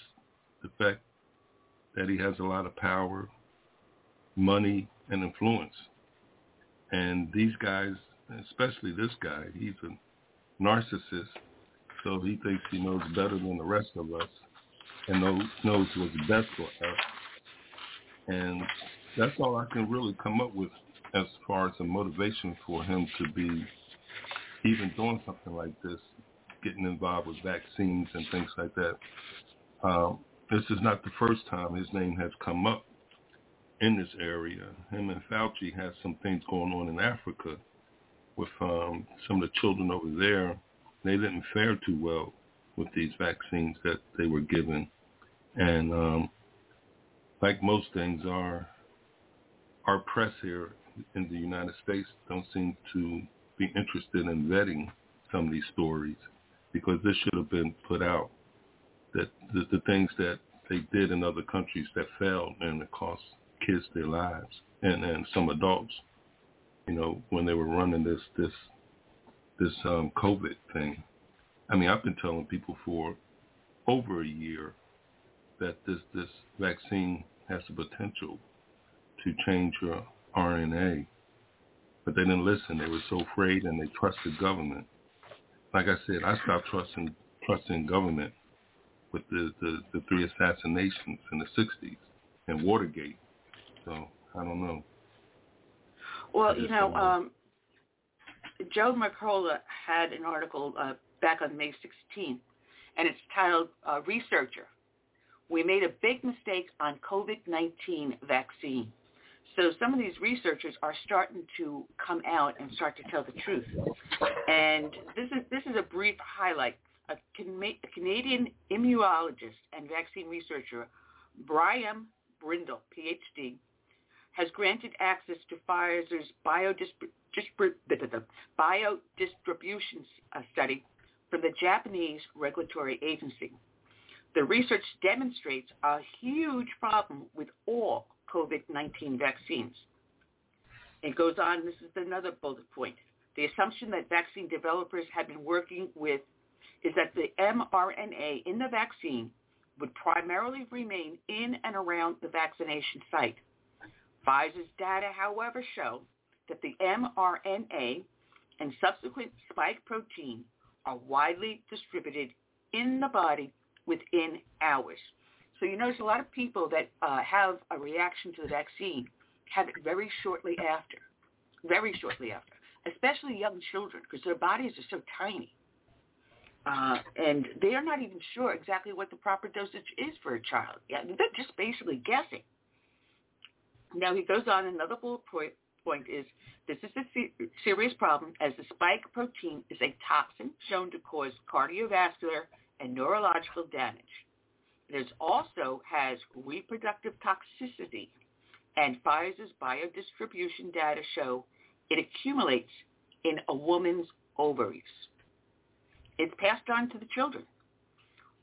the fact that he has a lot of power, money, and influence. And these guys, especially this guy, he's a narcissist, so he thinks he knows better than the rest of us and knows, what's best for us. And that's all I can really come up with as far as a motivation for him to be even doing something like this, getting involved with vaccines and things like that. Um, this is not the first time his name has come up in this area. Him and Fauci has some things going on in Africa with um, some of the children over there. They didn't fare too well with these vaccines that they were given. And um, like most things, our our press here in the United States don't seem to be interested in vetting some of these stories because this should have been put out. That the, the things that they did in other countries that failed and it cost kids their lives and, and some adults, you know, when they were running this this this um, COVID thing. I mean, I've been telling people for over a year that this this vaccine has the potential to change your RNA, but they didn't listen. They were so afraid and they trusted government. like I said, I stopped trusting trusting government with the, the, the three assassinations in the 60s and Watergate. So I don't know. Well, you know, um, Joe Mercola had an article uh, back on May 16th, and it's titled uh, Researcher. We made a big mistake on COVID-19 vaccine. So some of these researchers are starting to come out and start to tell the truth. And this is this is a brief highlight. A, a Canadian immunologist and vaccine researcher, Byram Bridle, PhD, has granted access to Pfizer's biodistribution uh, study from the Japanese regulatory agency. The research demonstrates a huge problem with all COVID-19 vaccines. It goes on, this is another bullet point. The assumption that vaccine developers have been working with is that the mRNA in the vaccine would primarily remain in and around the vaccination site. Pfizer's data, however, show that the mRNA and subsequent spike protein are widely distributed in the body within hours. So you notice a lot of people that uh, have a reaction to the vaccine have it very shortly after, very shortly after, especially young children because their bodies are so tiny. Uh, and they are not even sure exactly what the proper dosage is for a child. Yeah, they're just basically guessing. Now he goes on, another bullet point, point is this is a serious problem as the spike protein is a toxin shown to cause cardiovascular and neurological damage. It also has reproductive toxicity, and Pfizer's biodistribution data show it accumulates in a woman's ovaries. It's passed on to the children.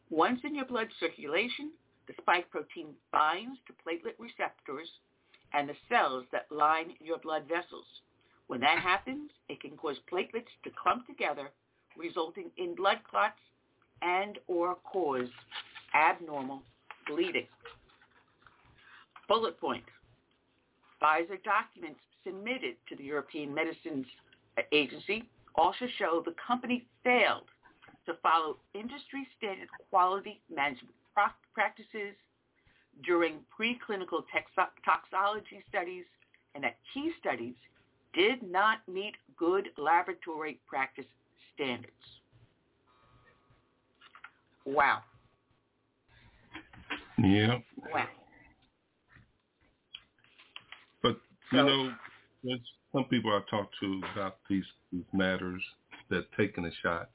Once in your blood circulation, the spike protein binds to platelet receptors and the cells that line your blood vessels. When that happens, it can cause platelets to clump together, resulting in blood clots and or cause abnormal bleeding. Bullet point. Pfizer documents submitted to the European Medicines Agency also show the company failed to follow industry standard quality management practices during preclinical toxology studies and that key studies did not meet good laboratory practice standards. Wow. Yeah. Wow. But you so, know, there's some people I talk to about these, these matters that taking a shot,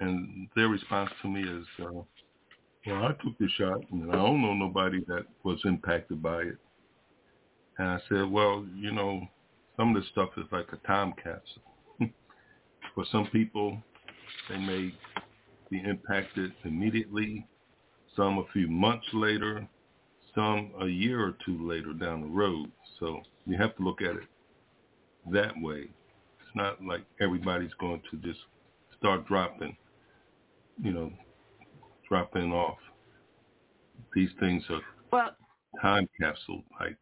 and their response to me is, uh, "Well, I took the shot, and I don't know nobody that was impacted by it." And I said, "Well, you know, some of this stuff is like a time capsule. For some people, they may be impacted immediately, some a few months later, some a year or two later down the road. So you have to look at it that way. It's not like everybody's going to just start dropping, you know, dropping off. These things are well, time capsule like.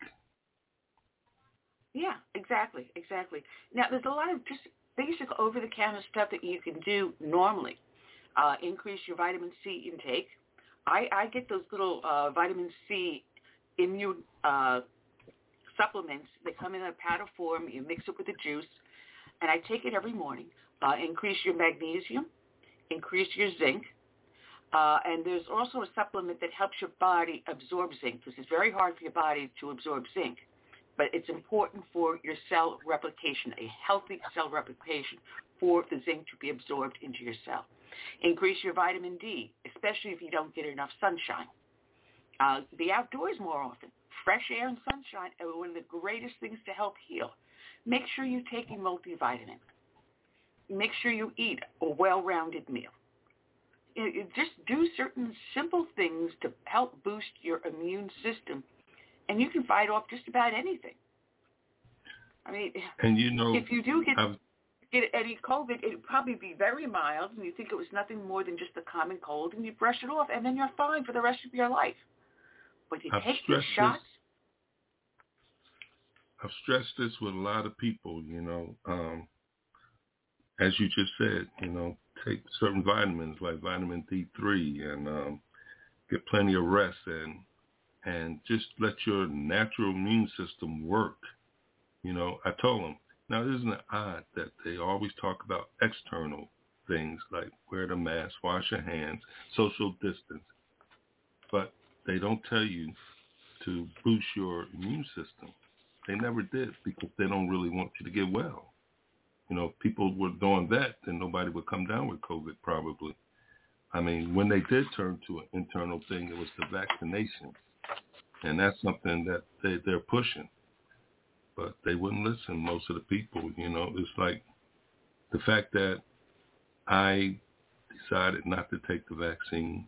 Yeah, exactly, exactly. Now there's a lot of just basic over-the-counter stuff that you can do normally. Uh, increase your vitamin C intake. I, I get those little uh, vitamin C immune uh, supplements. They come in a powder form. You mix it with the juice, and I take it every morning. Uh, increase your magnesium, increase your zinc, uh, and there's also a supplement that helps your body absorb zinc because it's very hard for your body to absorb zinc. But it's important for your cell replication, a healthy cell replication, for the zinc to be absorbed into your cell. Increase your vitamin D, especially if you don't get enough sunshine. Uh, the outdoors more often. Fresh air and sunshine are one of the greatest things to help heal. Make sure you take a multivitamin. Make sure you eat a well-rounded meal. just do certain simple things to help boost your immune system, and you can fight off just about anything. I mean, and you know, if you do get I've, get any COVID, it would probably be very mild, and you think it was nothing more than just a common cold, and you brush it off, and then you're fine for the rest of your life. But you I've take the shots. This, I've stressed this with a lot of people, you know. Um, as you just said, you know, take certain vitamins like vitamin D3 and um, get plenty of rest and and just let your natural immune system work. You know, I told them, now isn't it odd that they always talk about external things like wear the mask, wash your hands, social distance, but they don't tell you to boost your immune system. They never did because they don't really want you to get well. You know, if people were doing that, then nobody would come down with COVID probably. I mean, when they did turn to an internal thing, it was the vaccination. And that's something that they, they're pushing. But they wouldn't listen, most of the people. You know, it's like the fact that I decided not to take the vaccine.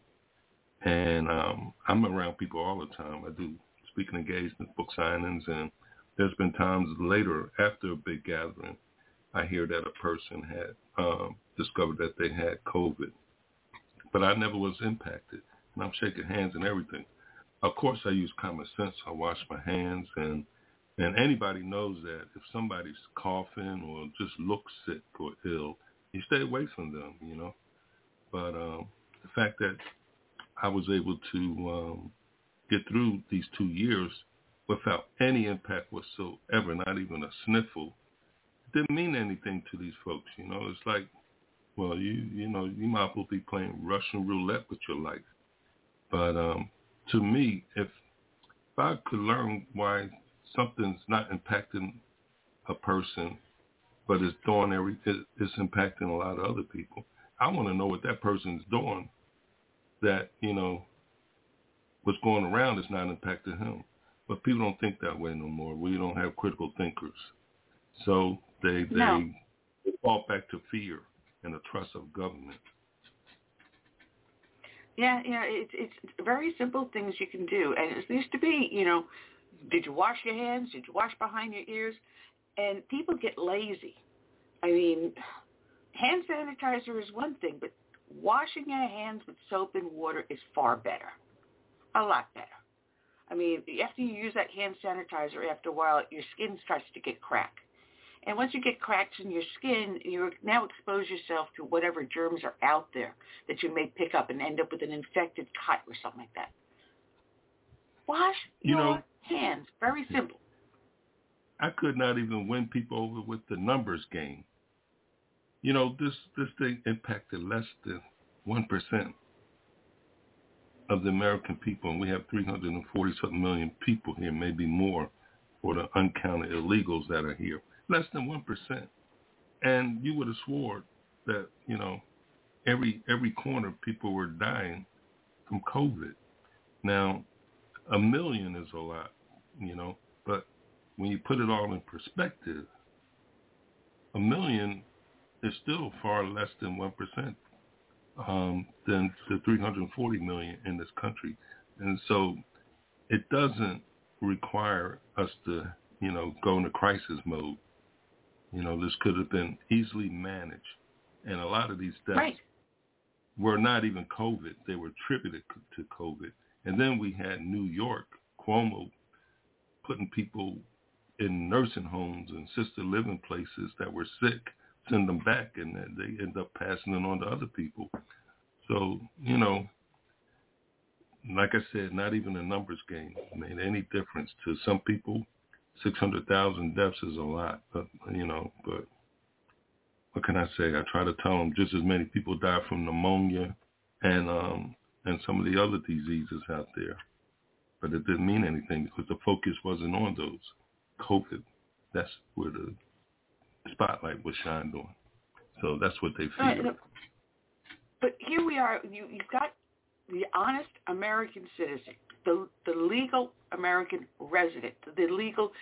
And um, I'm around people all the time. I do speaking engagements, book signings, and there's been times later after a big gathering, I hear that a person had um, discovered that they had COVID. But I never was impacted. And I'm shaking hands and everything. Of course, I use common sense. I wash my hands, and and anybody knows that if somebody's coughing or just looks sick or ill, you stay away from them, you know. But um, the fact that I was able to um, get through these two years without any impact whatsoever, not even a sniffle, didn't mean anything to these folks. You know, it's like, well, you you know, you might as well be playing Russian roulette with your life. But um, to me, if if I could learn why something's not impacting a person but it's doing every it's impacting a lot of other people. I want to know what that person's doing that you know what's going around is not impacting him. But people don't think that way no more. We don't have critical thinkers, so they they no. fall back to fear and the trust of government. Yeah, yeah, it's it's very simple things you can do, and it used to be, you know, did you wash your hands? Did you wash behind your ears? and people get lazy. I mean, hand sanitizer is one thing, but washing your hands with soap and water is far better, a lot better. I mean, after you use that hand sanitizer, after a while, your skin starts to get cracked. And once you get cracks in your skin, you now expose yourself to whatever germs are out there that you may pick up and end up with an infected cut or something like that. Wash you your know, hands. Very simple. I could not even win people over with the numbers game. You know, this this thing impacted less than one percent of the American people, and we have 340 something million people here, maybe more, for the uncounted illegals that are here. Less than one percent, and you would have swore that you know every every corner people were dying from COVID. Now, a million is a lot, you know, but when you put it all in perspective, a million is still far less than 1% um, than the 340 million in this country. And so it doesn't require us to, you know, go into crisis mode. You know, this could have been easily managed. And a lot of these deaths right. were not even COVID. They were attributed to COVID. And then we had New York, Cuomo putting people in nursing homes and sister living places that were sick, send them back, and they end up passing it on to other people. So you know, like I said, not even a numbers game made any difference to some people. Six hundred thousand deaths is a lot, but you know, but what can I say? I try to tell them just as many people die from pneumonia and um and some of the other diseases out there, but it didn't mean anything because the focus wasn't on those. COVID, that's where the spotlight was shined on. So that's what they feel. But here we are. You, you've got the honest American citizen, the the legal American resident, the legal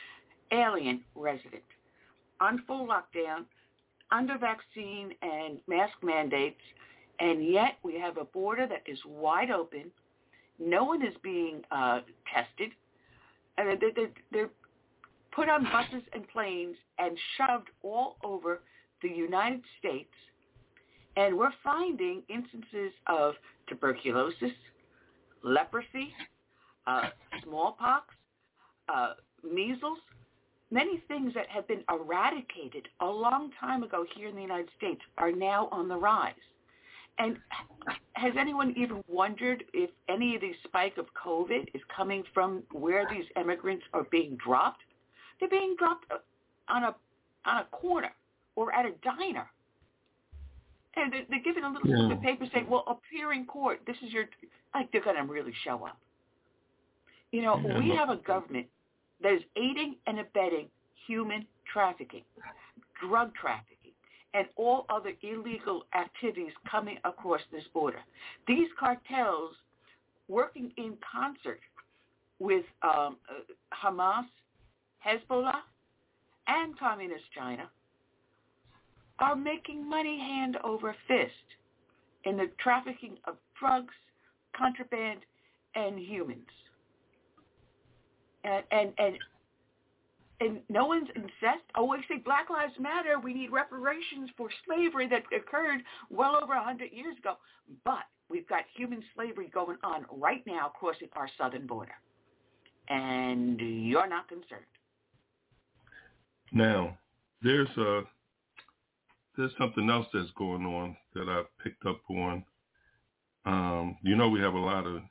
alien resident, on full lockdown, under vaccine and mask mandates, and yet we have a border that is wide open. No one is being uh, tested. And they're, they're, they're put on buses and planes and shoved all over the United States. And we're finding instances of tuberculosis, leprosy, uh, smallpox, uh, measles, many things that have been eradicated a long time ago here in the United States are now on the rise. And has anyone even wondered if any of the spike of COVID is coming from where these immigrants are being dropped? They're being dropped uh, on a on a corner or at a diner. And they're, they're given a little yeah. slip of paper saying, well, appear in court. This is your, like they're going to really show up. You know, yeah. we have a government that is aiding and abetting human trafficking, drug trafficking, and all other illegal activities coming across this border. These cartels working in concert with um, Hamas, Hezbollah, and Communist China are making money hand over fist in the trafficking of drugs, contraband, and humans. And and and, and no one's incensed. Oh, we say Black Lives Matter. We need reparations for slavery that occurred well over a hundred years ago. But we've got human slavery going on right now crossing our southern border, and you're not concerned. Now, there's a there's something else that's going on that I picked up on. Um, you know, we have a lot of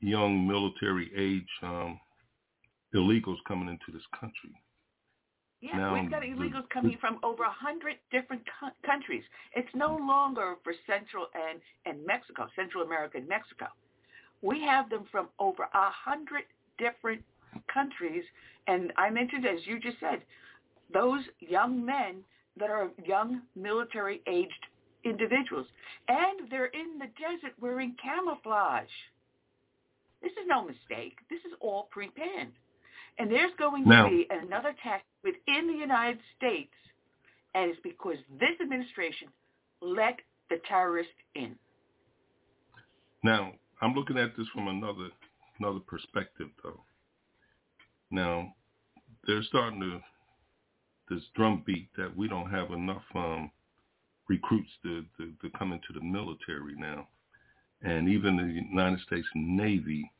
young military age um, illegals coming into this country. Yeah, now, we've got illegals the, coming from over a hundred different co- countries. It's no longer for Central and, and Mexico, Central America and Mexico. We have them from over a hundred different countries. And I mentioned, as you just said, those young men that are young military-aged individuals. And they're in the desert wearing camouflage. This is no mistake. This is all pre-planned. And there's going to be another attack within the United States, and it's because this administration let the terrorists in. Now, I'm looking at this from another another perspective, though. Now, they're starting to this drumbeat that we don't have enough um, recruits to, to, to come into the military now. And even the United States Navy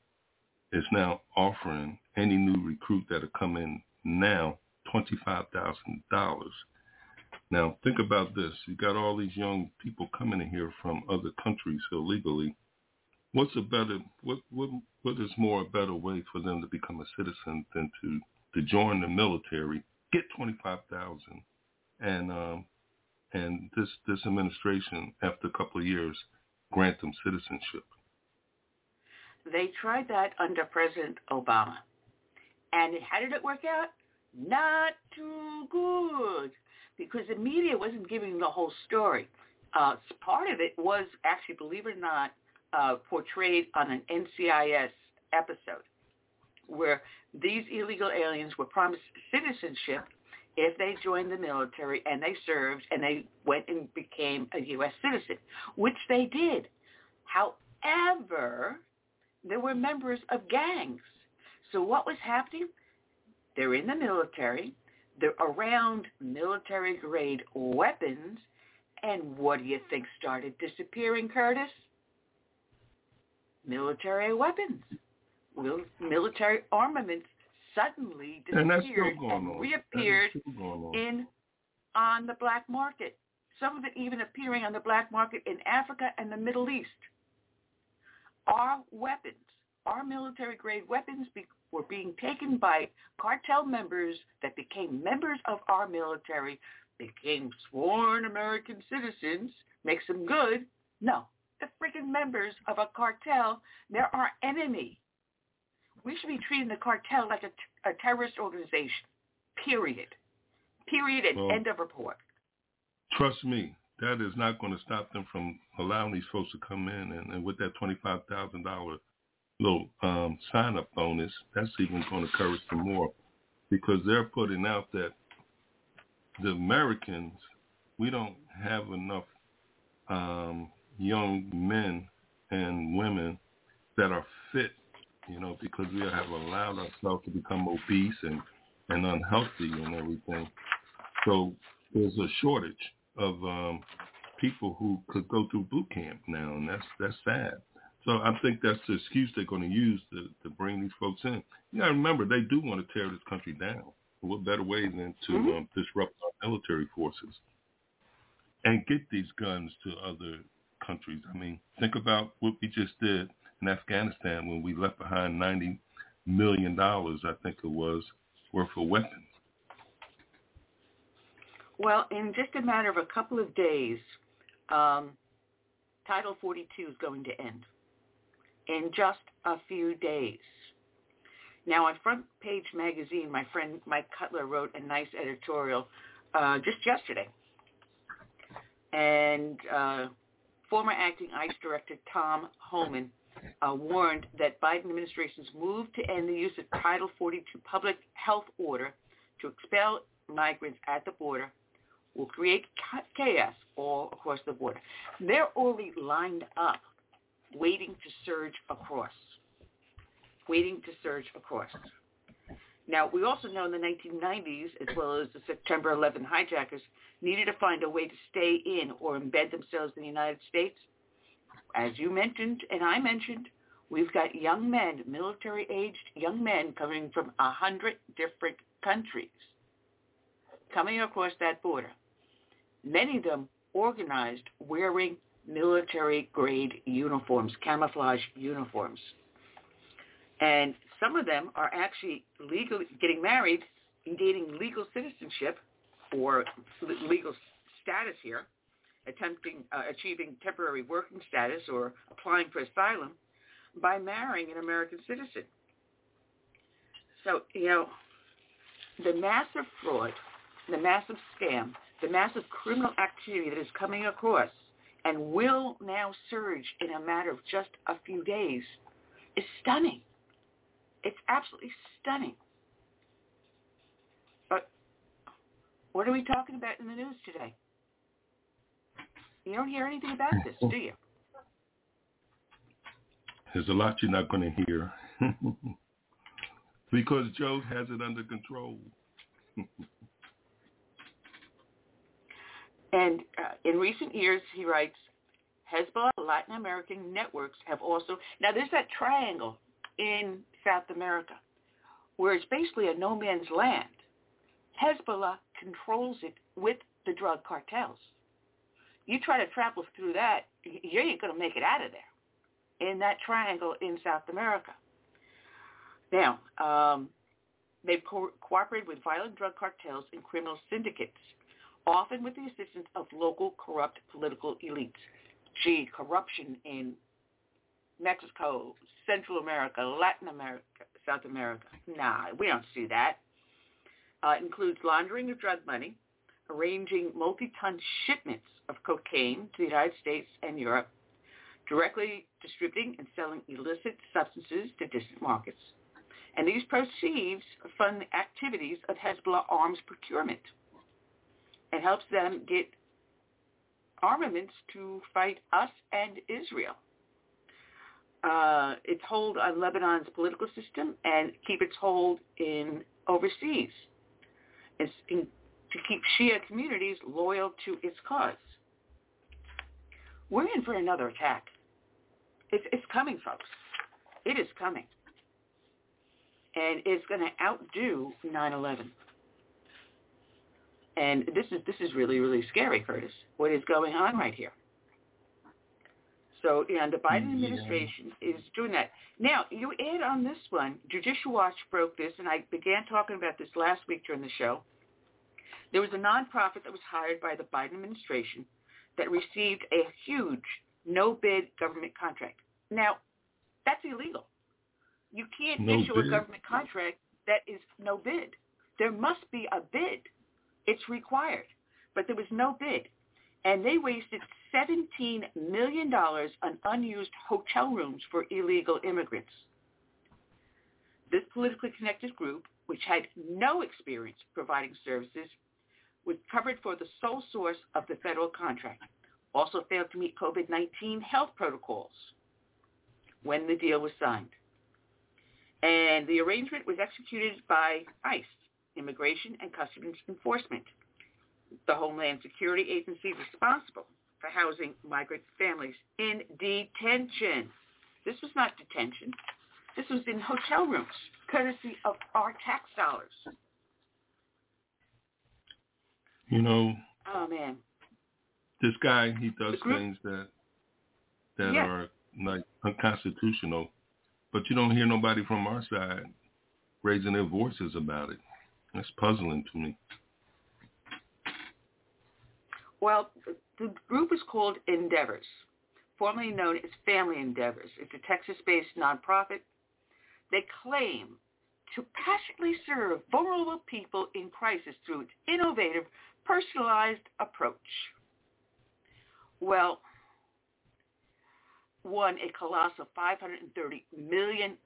is now offering any new recruit that'll come in now $25,000. Now think about this. You got all these young people coming in here from other countries illegally. What's a better what what what is more a better way for them to become a citizen than to to join the military get twenty five thousand, and um, and this this administration, after a couple of years, grant them citizenship. They tried that under President Obama, and how did it work out? Not too good, because the media wasn't giving the whole story. Uh, part of it was actually, believe it or not, uh, portrayed on an NCIS episode where these illegal aliens were promised citizenship if they joined the military and they served and they went and became a U.S. citizen, which they did. However, there were members of gangs. So what was happening? They're in the military. They're around military-grade weapons. And what do you think started disappearing, Curtis? Military weapons military armaments suddenly disappeared and, and reappeared in on the black market. Some of it even appearing on the black market in Africa and the Middle East. Our weapons, our military grade weapons be, were being taken by cartel members that became members of our military, became sworn American citizens, makes them good. No, the freaking members of a cartel, they're our enemy. We should be treating the cartel like a, a terrorist organization. Period. Period and well, end of report. Trust me, that is not going to stop them from allowing these folks to come in. And, and with that $25,000 little um, sign-up bonus, that's even going to encourage them more because they're putting out that the Americans, we don't have enough um, young men and women that are fit you know, because we have allowed ourselves to become obese and, and unhealthy and everything. So there's a shortage of um, people who could go through boot camp now, and that's that's sad. So I think that's the excuse they're going to use to, to bring these folks in. You got to remember, they do want to tear this country down. What better way than to mm-hmm. um, disrupt our military forces and get these guns to other countries. I mean, think about what we just did in Afghanistan when we left behind 90 million dollars, I think it was, worth of weapons. Well, in just a matter of a couple of days, um, Title 42 is going to end. In just a few days. Now, on Front Page Magazine, my friend Mike Cutler wrote a nice editorial uh, just yesterday. And uh, former acting ICE Director Tom Homan uh, warned that Biden administration's move to end the use of Title 42 public health order to expel migrants at the border will create chaos all across the border. They're already lined up, waiting to surge across, waiting to surge across. Now, we also know in the 1990s, as well as the September 11 hijackers, needed to find a way to stay in or embed themselves in the United States. As you mentioned, and I mentioned, we've got young men, military-aged young men coming from a hundred different countries coming across that border. Many of them organized wearing military-grade uniforms, camouflage uniforms. And some of them are actually legally getting married and gaining legal citizenship or legal status here, attempting uh, achieving temporary working status or applying for asylum by marrying an American citizen. So, you know, the massive fraud, the massive scam, the massive criminal activity that is coming across and will now surge in a matter of just a few days is stunning. It's absolutely stunning. But what are we talking about in the news today? You don't hear anything about this, do you? There's a lot you're not going to hear because Joe has it under control. and uh, in recent years, he writes, Hezbollah Latin American networks have also, now there's that triangle in South America, where it's basically a no man's land. Hezbollah controls it with the drug cartels. You try to travel through that, you ain't going to make it out of there in that triangle in South America. Now, um, they've co- cooperated with violent drug cartels and criminal syndicates, often with the assistance of local corrupt political elites. Gee, corruption in Mexico, Central America, Latin America, South America. Nah, we don't see that. Uh, includes laundering of drug money, arranging multi-ton shipments of cocaine to the United States and Europe, directly distributing and selling illicit substances to distant markets. And these proceeds fund the activities of Hezbollah arms procurement and helps them get armaments to fight us and Israel uh, its hold on Lebanon's political system and keep its hold in overseas, in, to keep Shia communities loyal to its cause. We're in for another attack. It's, it's coming, folks. It is coming. And it's going to outdo 9-11. And this is this is really really scary, Curtis. What is going on right here? So, and the Biden administration is doing that. Now, you add on this one, Judicial Watch broke this, and I began talking about this last week during the show. There was a nonprofit that was hired by the Biden administration that received a huge no-bid government contract. Now, that's illegal. You can't no issue bid. a government contract that is no bid. There must be a bid. It's required. But there was no bid and they wasted $17 million on unused hotel rooms for illegal immigrants. This politically connected group, which had no experience providing services, was covered for the sole source of the federal contract, also failed to meet COVID-19 health protocols when the deal was signed. And the arrangement was executed by ICE, Immigration and Customs Enforcement, the Homeland Security Agency responsible for housing migrant families in detention. This was not detention. This was in hotel rooms, courtesy of our tax dollars. You know, Oh man, this guy, he does group- things that that Yeah. are like unconstitutional, but you don't hear nobody from our side raising their voices about it. That's puzzling to me. Well, the group is called Endeavors, formerly known as Family Endeavors. It's a Texas-based nonprofit. They claim to passionately serve vulnerable people in crisis through its innovative, personalized approach. Well, won a colossal $530 million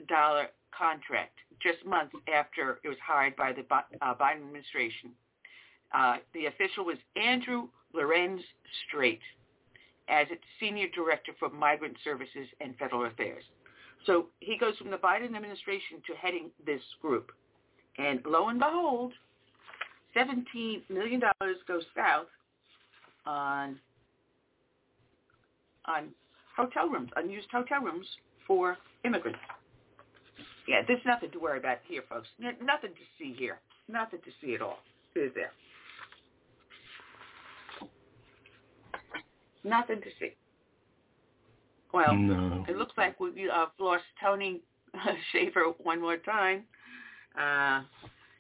contract just months after it was hired by the uh, Biden administration. Uh, the official was Andrew Lorenz Strait as its Senior Director for Migrant Services and Federal Affairs. So he goes from the Biden administration to heading this group. And lo and behold, $17 million goes south on on hotel rooms, unused hotel rooms for immigrants. Yeah, there's nothing to worry about here, folks. N- nothing to see here. Nothing to see at all. Is there? Nothing to see. Well, no. it looks like we uh, lost Tony Shaffer one more time. Uh,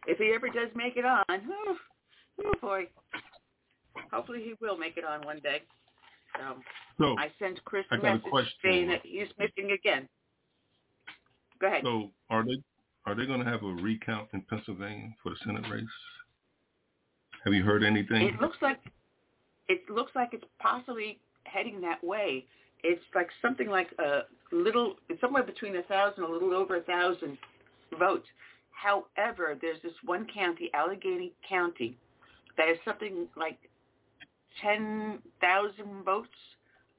if he ever does make it on, oh, oh boy. Hopefully he will make it on one day. So So, I sent Chris I a got a saying that he's missing again. Go ahead. so are they are they going to have a recount in Pennsylvania for the Senate race? Have you heard anything? It looks like it looks like it's possibly heading that way. It's like something like a little, it's somewhere between a thousand, a little over a thousand votes. However, there's this one county, Allegheny County, that has something like ten thousand votes,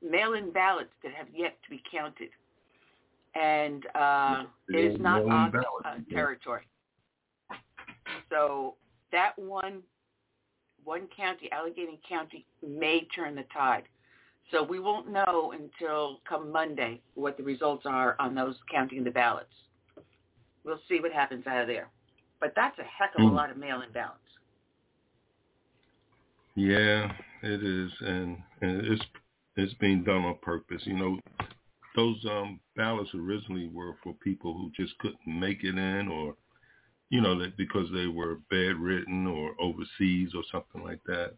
mail-in ballots that have yet to be counted, and uh, it is not on uh, territory. So that one one county, Allegheny County, may turn the tide. So we won't know until come Monday what the results are on those counting the ballots. We'll see what happens out of there. But that's a heck of a Mm. lot of mail-in ballots. Yeah, it is, and and it's it's being done on purpose. You know, those um ballots originally were for people who just couldn't make it in, or you know, that because they were bedridden or overseas or something like that.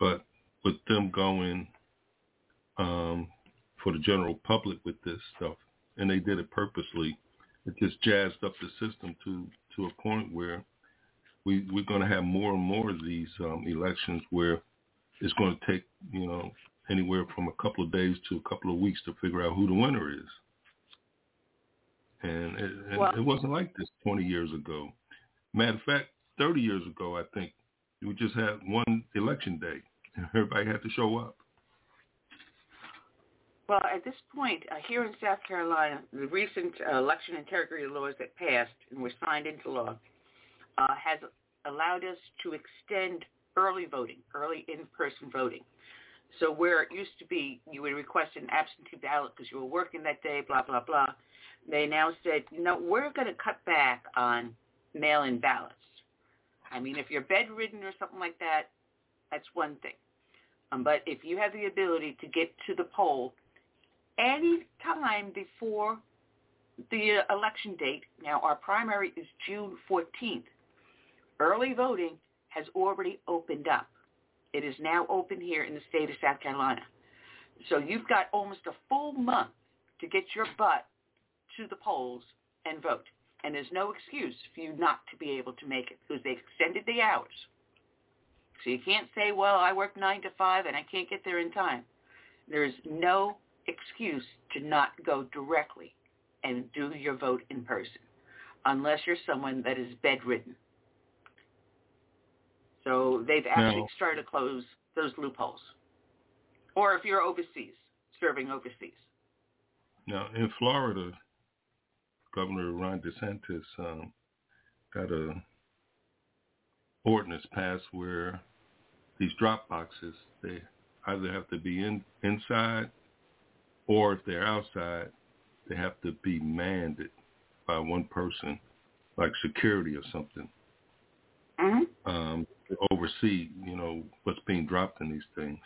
But with them going um for the general public with this stuff, and they did it purposely, it just jazzed up the system to to a point where we we're going to have more and more of these um, elections where it's going to take you know anywhere from a couple of days to a couple of weeks to figure out who the winner is. And it, and Well- it wasn't like this 20 years ago. Matter of fact, 30 years ago, I think we just had one election day. And everybody had to show up. Well, at this point, uh, here in South Carolina, the recent uh, election integrity laws that passed and were signed into law uh, has allowed us to extend early voting, early in-person voting. So where it used to be you would request an absentee ballot because you were working that day, blah, blah, blah, they now said, you know, we're going to cut back on mail-in ballots. I mean, if you're bedridden or something like that, that's one thing. Um, but if you have the ability to get to the poll any time before the uh, election date, now our primary is June 14th, early voting has already opened up. It is now open here in the state of South Carolina. So you've got almost a full month to get your butt to the polls and vote. And there's no excuse for you not to be able to make it because they extended the hours. So you can't say, well, I work 9 to 5 and I can't get there in time. There is no excuse to not go directly and do your vote in person unless you're someone that is bedridden. So they've actually Now- started to close those loopholes. Or if you're overseas, serving overseas. Now, in Florida, Governor Ron DeSantis um, got a ordinance passed where these drop boxes they either have to be in inside or if they're outside, they have to be manned by one person, like security or something, Mm-hmm. um, to oversee, you know, what's being dropped in these things.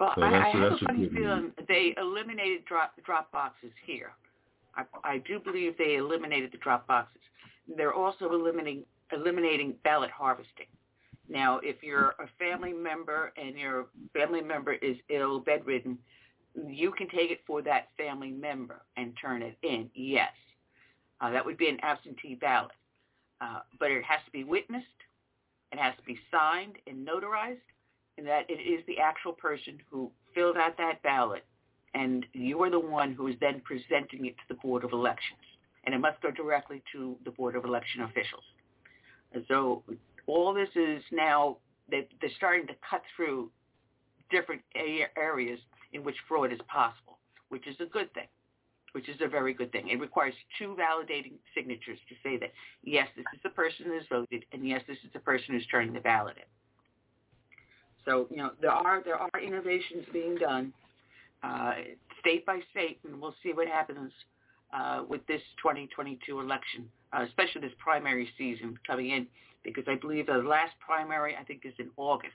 Well, So I, I have a funny feeling they eliminated drop drop boxes here. I, I do believe they eliminated the drop boxes. They're also eliminating eliminating ballot harvesting. Now, if you're a family member and your family member is ill, bedridden, you can take it for that family member and turn it in. Yes, uh, that would be an absentee ballot, uh, but it has to be witnessed. It has to be signed and notarized and that it is the actual person who filled out that ballot, and you are the one who is then presenting it to the Board of Elections. And it must go directly to the Board of Election officials. So all this is now, they, they're starting to cut through different areas in which fraud is possible, which is a good thing, which is a very good thing. It requires two validating signatures to say that, yes, this is the person who's voted, and yes, this is the person who's turning the ballot in. So you know there are there are innovations being done uh, state by state, and we'll see what happens uh, with this 2022 election, uh, especially this primary season coming in, because I believe the last primary I think is in August,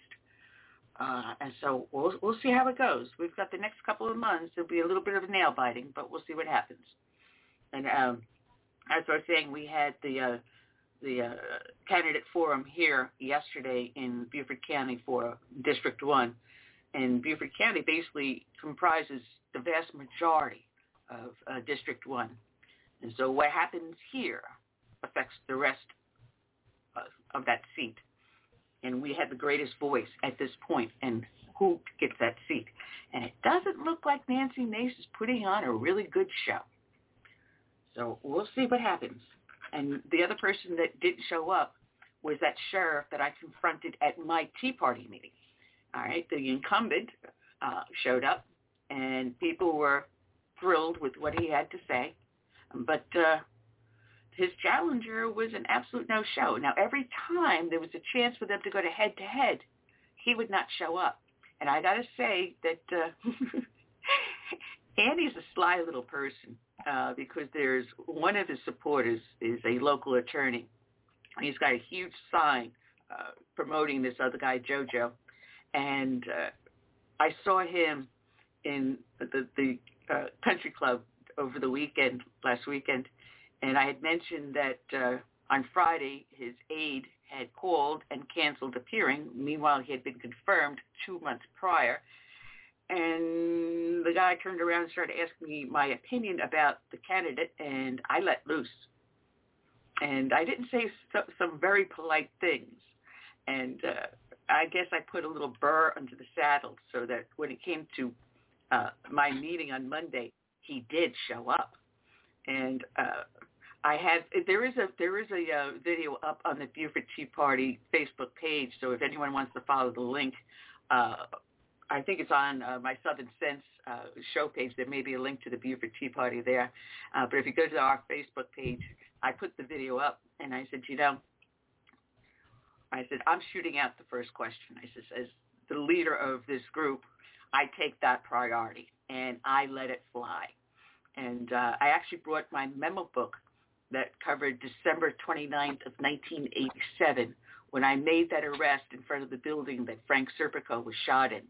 uh, and so we'll we'll see how it goes. We've got the next couple of months. There'll be a little bit of nail biting, but we'll see what happens. And um, as I was saying, we had the uh, the uh, candidate forum here yesterday in Beaufort County for District 1. And Beaufort County basically comprises the vast majority of uh, District 1. And so what happens here affects the rest of, of that seat. And we have the greatest voice at this point and who gets that seat. And it doesn't look like Nancy Mace is putting on a really good show. So we'll see what happens. And the other person that didn't show up was that sheriff that I confronted at my Tea Party meeting. All right, the incumbent uh, showed up, and people were thrilled with what he had to say, but uh, his challenger was an absolute no-show. Now, every time there was a chance for them to go to head-to-head, he would not show up. And I got to say that uh, Andy's a sly little person uh, because there's one of his supporters is a local attorney. He's got a huge sign uh, promoting this other guy, JoJo, and uh, I saw him in the the uh, country club over the weekend, last weekend, and I had mentioned that uh, on Friday his aide had called and canceled appearing. Meanwhile, he had been confirmed two months prior. And the guy turned around and started asking me my opinion about the candidate, and I let loose. And I didn't say so, some very polite things. And uh, I guess I put a little burr under the saddle so that when it came to uh, my meeting on Monday, he did show up. And uh, I had there is a there is a uh, video up on the Beaufort Tea Party Facebook page. So if anyone wants to follow the link, uh, I think it's on uh, my Southern Sense uh, show page. There may be a link to the Beaufort Tea Party there. Uh, but if you go to our Facebook page, I put the video up and I said, you know, I said, I'm shooting out the first question. I said, as the leader of this group, I take that priority and I let it fly. And uh, I actually brought my memo book that covered December 29th of 1987 when I made that arrest in front of the building that Frank Serpico was shot in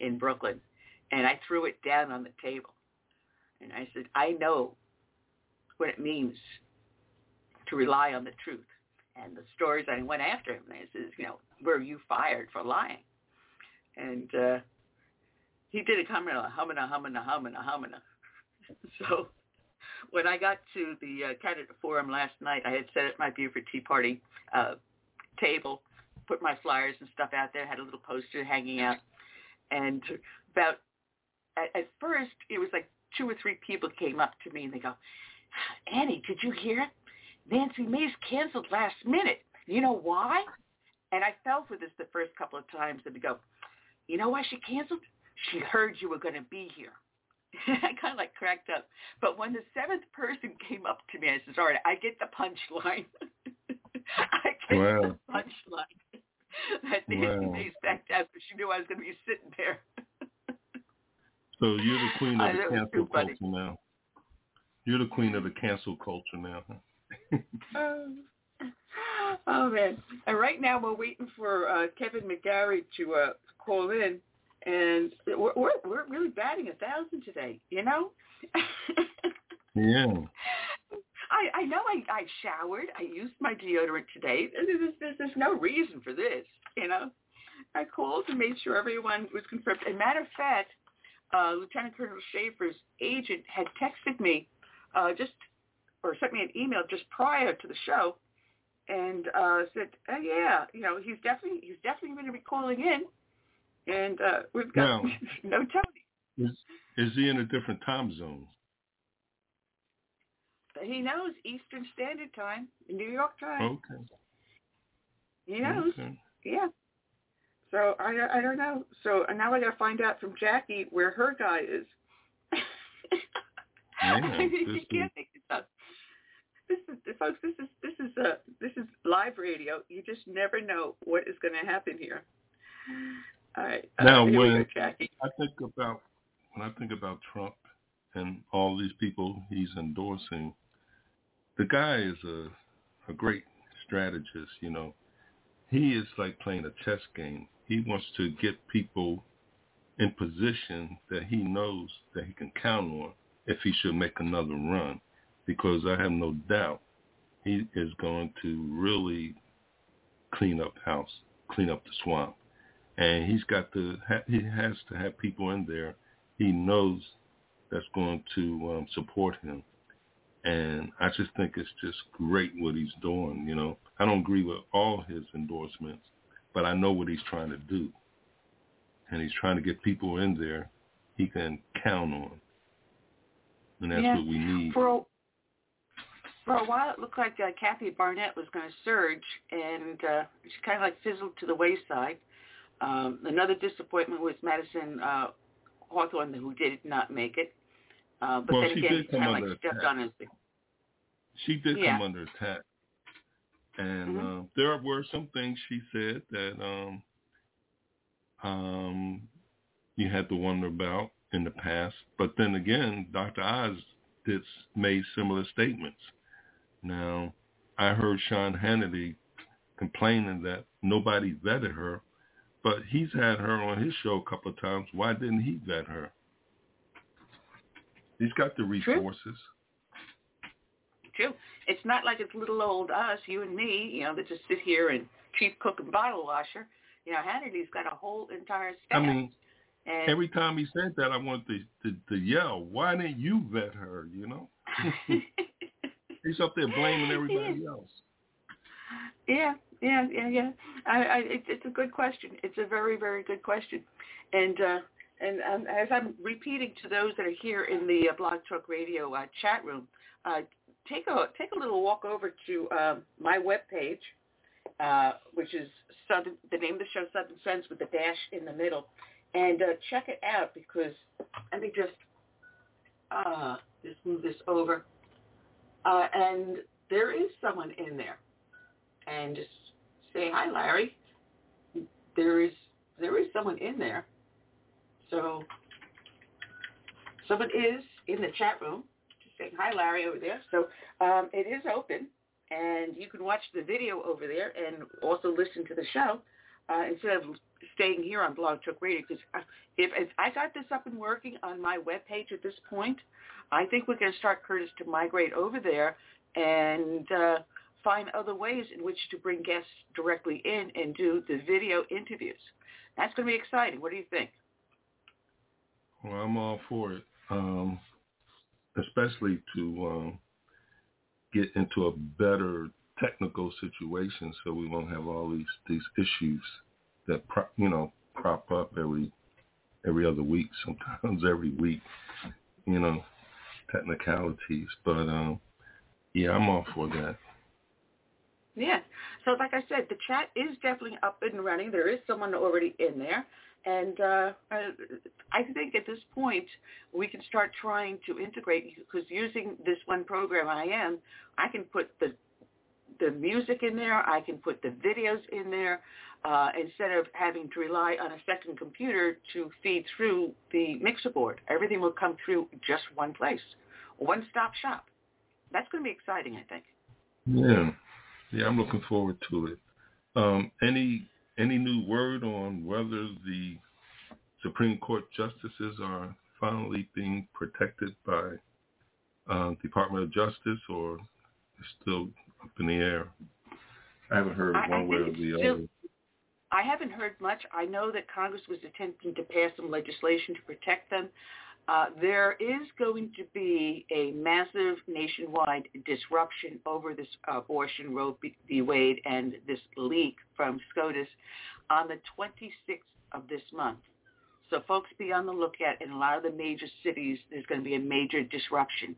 in Brooklyn. And I threw it down on the table. And I said, I know what it means to rely on the truth. And the stories, I went after him. And I said, you know, were you fired for lying? And uh, he did a comment, a humana, humana, humana, humana. So when I got to the uh, candidate forum last night, I had set up my Beaufort Tea Party uh, table, put my flyers and stuff out there, had a little poster hanging out. And about, at, at first, it was like two or three people came up to me and they go, Annie, did you hear? Nancy Mace canceled last minute. You know why? And I fell for this the first couple of times and they go, you know why she canceled? She heard you were going to be here. I kind of like cracked up. But when the seventh person came up to me, I said, all right, I get the punchline. I get Wow. the punchline. that Nancy Wow. Mace backed out because she knew I was going to be sitting there. So you're the queen of the cancel culture now. You're the queen of the cancel culture now. huh? oh man! And right now we're waiting for uh, Kevin McGary to uh, call in, and we're we're, we're really batting a thousand today. You know. yeah. I, I know I, I showered. I used my deodorant today. There's, there's, there's no reason for this, you know. I called and made sure everyone was confirmed. As a matter of fact, uh, Lieutenant Colonel Shaffer's agent had texted me uh, just or sent me an email just prior to the show and uh, said, oh, "Yeah, you know, he's definitely he's definitely going to be calling in, and uh, we've got now, no Tony." Is is he in a different time zone? He knows Eastern Standard Time, New York time. Okay. He knows. Okay. Yeah. So I I don't know. So now I got to find out from Jackie where her guy is. Yeah, you this can't make this up. This is, folks. This is this is uh this is live radio. You just never know what is going to happen here. All right. Uh, Now, we when Jackie. I think about when I think about Trump and all these people he's endorsing, the guy is a a great strategist. You know, he is like playing a chess game. He wants to get people in position that he knows that he can count on if he should make another run, because I have no doubt he is going to really clean up house, clean up the swamp, and he's got to ha- he has to have people in there he knows that's going to um, support him, and I just think it's just great what he's doing. You know, I don't agree with all his endorsements, but I know what he's trying to do, and he's trying to get people in there he can count on, and that's Yeah. what we need. For a, for a while, it looked like uh, Kathy Barnette was going to surge, and uh, she kind of like fizzled to the wayside. Um, another disappointment was Madison uh, Hawthorne, who did not make it. Uh, but Well, then she again, did come kind of under like stepped attack. on his. she did Yeah. come under attack, and Mhm. uh, there were some things she said that um, um, you had to wonder about in the past. But then again, Dr. Oz did made similar statements. Now, I heard Sean Hannity complaining that nobody vetted her, but he's had her on his show a couple of times. Why didn't he vet her? He's got the resources. True. It's not like it's little old us, you and me, you know, that just sit here and chief cook and bottle washer. You know, Hannity's got a whole entire staff. I mean, and every time he said that, I wanted to, to, to yell, why didn't you vet her, you know? He's up there blaming everybody else. Yeah, yeah, yeah, yeah. I, I, it, it's a good question. It's a very, very good question, and uh, and um, as I'm repeating to those that are here in the uh, BlogTalkRadio uh, chat room, uh, take a take a little walk over to um, my webpage, uh, which is Southern, the name of the show, Southern Sense, with the dash in the middle, and uh, check it out because let me just uh, just move this over, uh, and there is someone in there and just say hi, Larry. There is there is someone in there. So someone is in the chat room just saying hi, Larry, over there. So um, it is open, and you can watch the video over there and also listen to the show uh, instead of staying here on BlogTalkRadio. Because if, if I got this up and working on my webpage at this point, I think we're going to start Curtis to migrate over there and uh, find other ways in which to bring guests directly in and do the video interviews. That's going to be exciting. What do you think? Well, I'm all for it, um, especially to um, get into a better technical situation so we won't have all these these issues that pro- you know crop up every every other week, sometimes every week. You know, technicalities, but um, yeah, I'm all for that. Yeah. So like I said, the chat is definitely up and running. There is someone already in there. And uh, I think at this point we can start trying to integrate because using this one program I am, I can put the the music in there. I can put the videos in there uh, instead of having to rely on a second computer to feed through the mixer board. Everything will come through just one place, one-stop shop. That's going to be exciting, I think. Yeah, yeah, I'm looking forward to it. Um, any any new word on whether the Supreme Court justices are finally being protected by uh, Department of Justice, or it's still up in the air. I haven't heard I- I one way or the still- other. I haven't heard much. I know that Congress was attempting to pass some legislation to protect them. Uh, there is going to be a massive nationwide disruption over this abortion Roe v. Wade and this leak from SCOTUS on the 26th of this month. So folks be on the lookout. In a lot of the major cities, there's going to be a major disruption.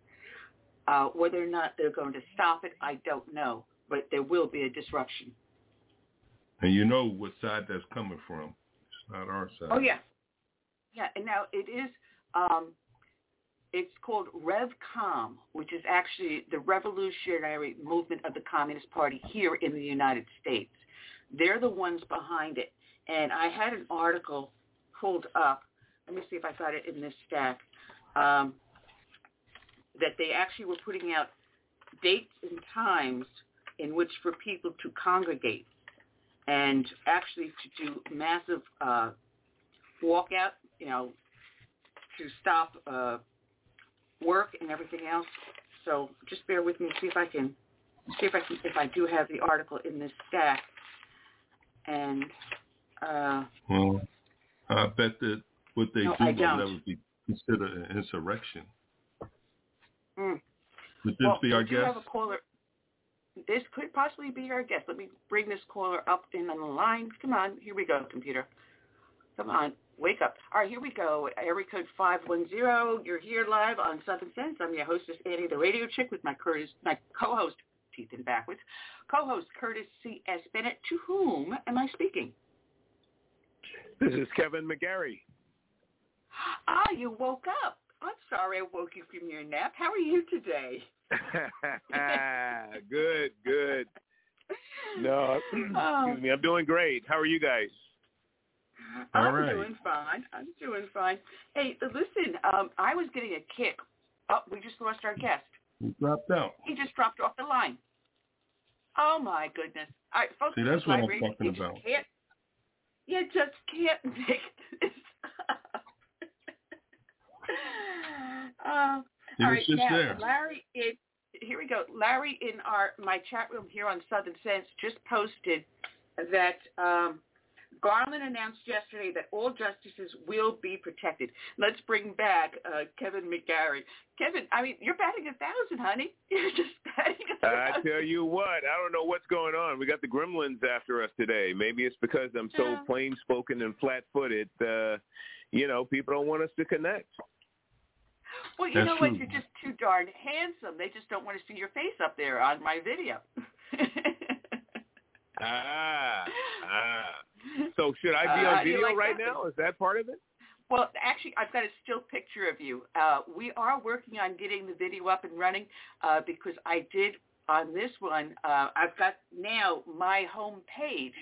Uh, whether or not they're going to stop it, I don't know, but there will be a disruption. And you know what side that's coming from. It's not our side. Oh yeah, yeah. And now it is. Um, it's called RevCom, which is actually the revolutionary movement of the Communist Party here in the United States. They're the ones behind it. And I had an article pulled up. Let me see if I got it in this stack. Um, that they actually were putting out dates and times in which for people to congregate and actually to do massive uh, walkout, you know, to stop uh, work and everything else. So just bear with me, see if I can see if I can if I do have the article in this stack. And uh, Well, I bet that what they No, do will never be considered an insurrection. mm, Would this well, be our guest? have a caller. This could possibly be our guest. Let me bring this caller up in on the line. Come on, here we go, computer. Come on, wake up. All right, here we go. Area code 510. You're here live on Southern Sense. I'm your hostess, Annie, the radio chick, with my Curtis, my co-host, teeth in backwards, co-host Curtis C.S. Bennett. To whom am I speaking? This is Kevin McGary. Ah, you woke up. I'm sorry I woke you from your nap. How are you today? good, good. No, Oh. excuse me. I'm doing great. How are you guys? All I'm right. doing fine. I'm doing fine. Hey, listen, um, I was getting a kick. Oh, we just lost our guest. He dropped out. He just dropped off the line. Oh my goodness! All right, folks. See, that's what I'm talking You just about. Can't, you just can't make this up. uh, all just now there. Larry in here we go. Larry in our my chat room here on Southern Sense just posted that um, Garland announced yesterday that all justices will be protected. Let's bring back uh, Kevin McGary. Kevin, I mean, you're batting a thousand, honey. You're just batting a I thousand. I tell you what, I don't know what's going on. We got the gremlins after us today. Maybe it's because I'm so Yeah. plain spoken and flat footed. Uh, you know, people don't want us to connect. Well, you That's know what? You're just too darn handsome. They just don't want to see your face up there on my video. Ah, ah. So should I be Uh, on you video like right that? now? Is that part of it? Well, actually, I've got a still picture of you. Uh, we are working on getting the video up and running uh, because I did on this one. Uh, I've got now my home page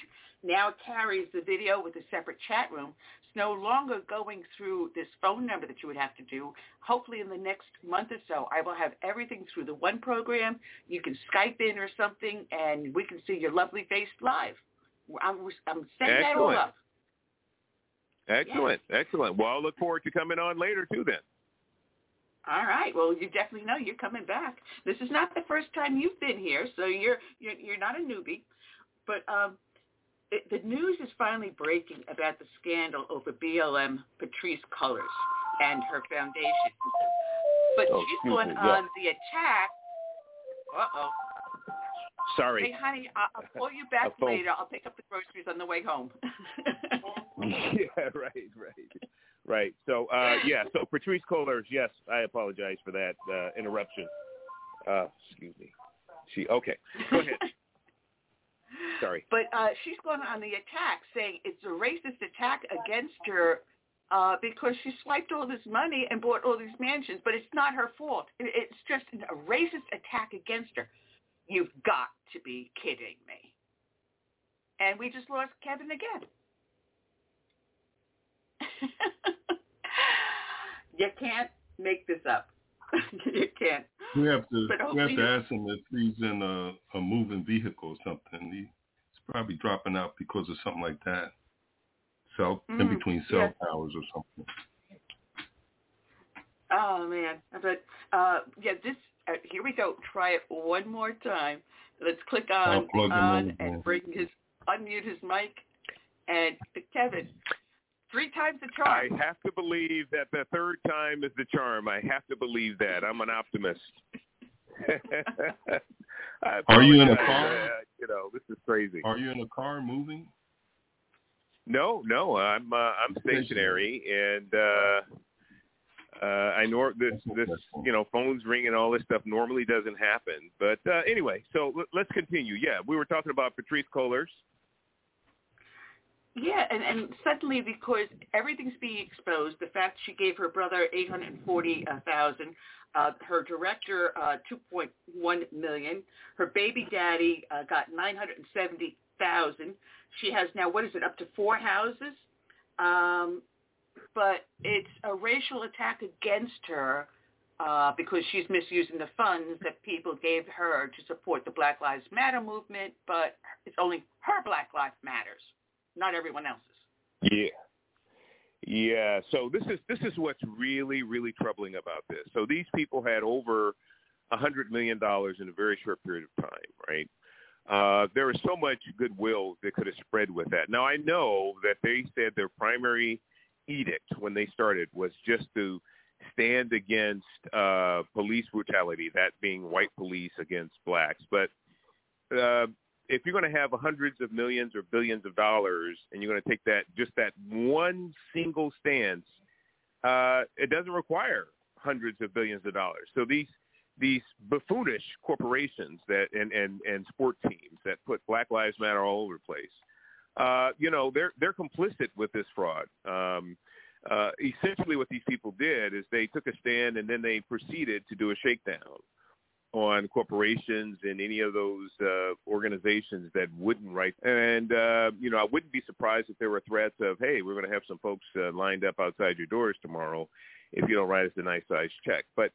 now carries the video with a separate chat room. It's no longer going through this phone number that you would have to do. Hopefully, in the next month or so, I will have everything through the one program. You can Skype in or something, and we can see your lovely face live. I'm, I'm setting that all Excellent. up. Excellent, excellent. Well, I'll look forward to coming on later too. Then. All right. Well, you definitely know you're coming back. This is not the first time you've been here, so you're you're, you're not a newbie. But um, it, the news is finally breaking about the scandal over BLM Patrisse Cullors and her foundation. But Oh, she's going yeah. on the attack. Uh oh. Hey, honey, I'll call you back later. I'll pick up the groceries on the way home. yeah, right, right, right. So, uh, yeah. So Patrisse Cullors, yes, I apologize for that uh, interruption. Uh, excuse me. She okay. Go ahead. Sorry. But uh, she's going on the attack, saying it's a racist attack against her uh, because she swiped all this money and bought all these mansions. But it's not her fault. It's just a racist attack against her. You've got to be kidding me. And we just lost Kevin again. you can't make this up. you can't. We have to we have to ask him if he's in a, a moving vehicle or something. He's probably dropping out because of something like that. cell Mm, in between cell yeah. towers or something. Oh man, but uh, yeah, this uh, here we go. Try it one more time. Let's click on on and yeah. bring his unmute his mic. And Kevin, three times the charm. I have to believe that the third time is the charm. I have to believe that. I'm an optimist. Are you in a car? uh, you know, this is crazy. Are you in a car moving? No, no, I'm uh, I'm stationary, and uh, uh, I nor this this you know phones ring and all this stuff normally doesn't happen. But uh, anyway, so l- let's continue. Yeah, we were talking about Patrisse Cullors. Yeah, and, and suddenly because everything's being exposed, the fact she gave her brother eight hundred forty thousand, uh, her director uh, two point one million, her baby daddy uh, got nine hundred seventy thousand. She has now what is it up to four houses, um, but it's a racial attack against her. Uh, because she's misusing the funds that people gave her to support the Black Lives Matter movement, but it's only her Black Lives Matters not everyone else's. Yeah. Yeah, so this is this is what's really really troubling about this. So these people had over a hundred million dollars in a very short period of time, right? Uh, there was so much goodwill that could have spread with that. Now I know that they said their primary edict when they started was just to stand against uh, police brutality, that being white police against blacks. But uh, if you're going to have hundreds of millions or billions of dollars and you're going to take that just that one single stance, uh, it doesn't require hundreds of billions of dollars. So these these buffoonish corporations that and and and sport teams that put Black Lives Matter all over the place, uh, you know, they're they're complicit with this fraud. Um, uh, essentially, what these people did is they took a stand and then they proceeded to do a shakedown on corporations and any of those uh, organizations that wouldn't write. And uh, you know, I wouldn't be surprised if there were threats of, "Hey, we're going to have some folks uh, lined up outside your doors tomorrow if you don't write us a nice size check." But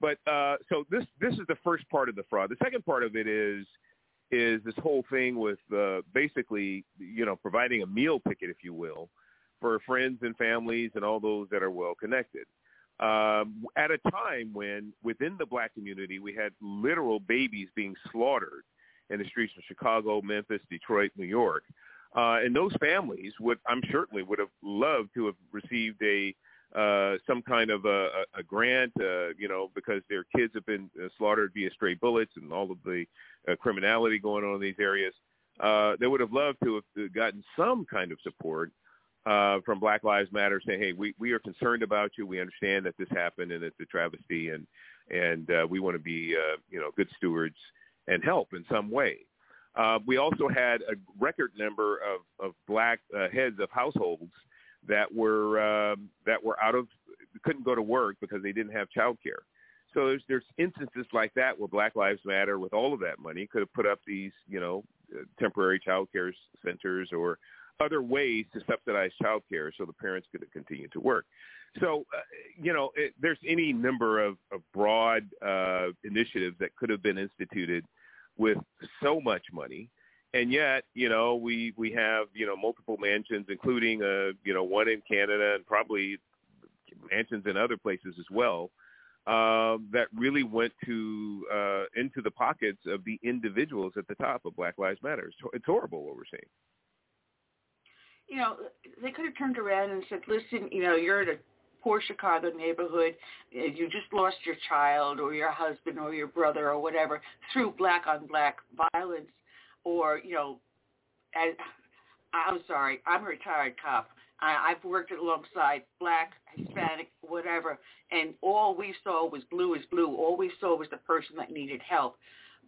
but uh, so this this is the first part of the fraud. The second part of it is is this whole thing with uh, basically you know providing a meal ticket, if you will, for friends and families and all those that are well connected um, at a time when within the black community we had literal babies being slaughtered in the streets of Chicago, Memphis, Detroit, New York. Uh, and those families would, I'm certainly would have loved to have received a uh, some kind of a, a, grant, uh, you know, because their kids have been uh, slaughtered via stray bullets and all of the uh, criminality going on in these areas. Uh, they would have loved to have gotten some kind of support uh, from Black Lives Matter saying, "Hey, we, we are concerned about you. We understand that this happened and it's a travesty, and and uh, we want to be uh, you know good stewards and help in some way." Uh, we also had a record number of of black uh, heads of households that were um, that were out of couldn't go to work because they didn't have child care. So there's there's instances like that where Black Lives Matter, with all of that money, could have put up these you know uh, temporary child care centers or other ways to subsidize child care so the parents could continue to work. So, uh, you know, it, there's any number of, of broad uh, initiatives that could have been instituted with so much money. And yet, you know, we, we have, you know, multiple mansions, including, uh, you know, one in Canada and probably mansions in other places as well, um, that really went to uh, into the pockets of the individuals at the top of Black Lives Matter. It's, it's horrible what we're seeing you know, they could have turned around and said, listen, you know, you're in a poor Chicago neighborhood. You just lost your child or your husband or your brother or whatever through black on black violence or, you know, as, I'm sorry, I'm a retired cop. I, I've worked alongside black, Hispanic, whatever, and all we saw was blue is blue. All we saw was the person that needed help.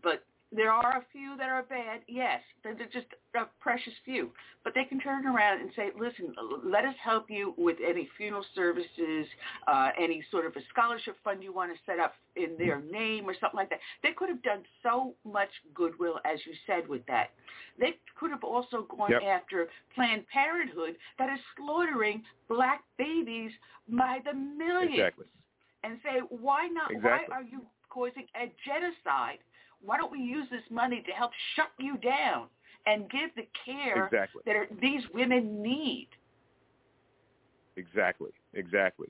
But there are a few that are bad, yes. They're just a precious few. But they can turn around and say, listen, let us help you with any funeral services, uh, any sort of a scholarship fund you want to set up in their name or something like that. They could have done so much goodwill, as you said, with that. They could have also gone Yep. after Planned Parenthood that is slaughtering black babies by the millions exactly. and say, why not? Exactly. Why are you causing a genocide? Why don't we use this money to help shut you down and give the care Exactly. that are, these women need? exactly, exactly.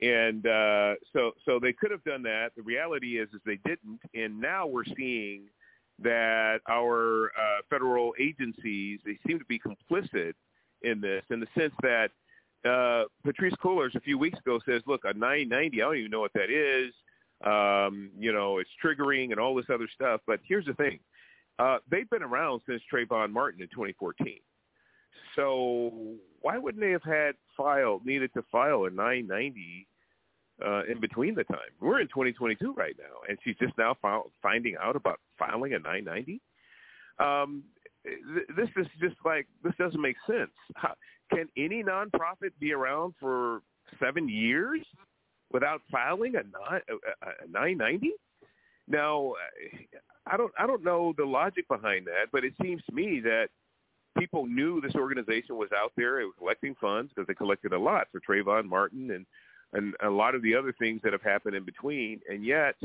And uh, so, so they could have done that. The reality is, is they didn't. And now we're seeing that our uh, federal agencies they seem to be complicit in this, in the sense that uh, Patrisse Cullors a few weeks ago says, "Look, a 990, I don't even know what that is. Um, you know, it's triggering and all this other stuff." But here's the thing: uh, they've been around since Trayvon Martin in 2014. So why wouldn't they have had filed needed to file a 990 uh, in between the time? We're in 2022 right now, and she's just now finding out about filing a 990. Um, th- this is just like this doesn't make sense. How, can any nonprofit be around for seven years without filing a, a, a 990? Now, I don't I don't know the logic behind that, but it seems to me that people knew this organization was out there. It was collecting funds because they collected a lot for Trayvon Martin and and a lot of the other things that have happened in between, and yet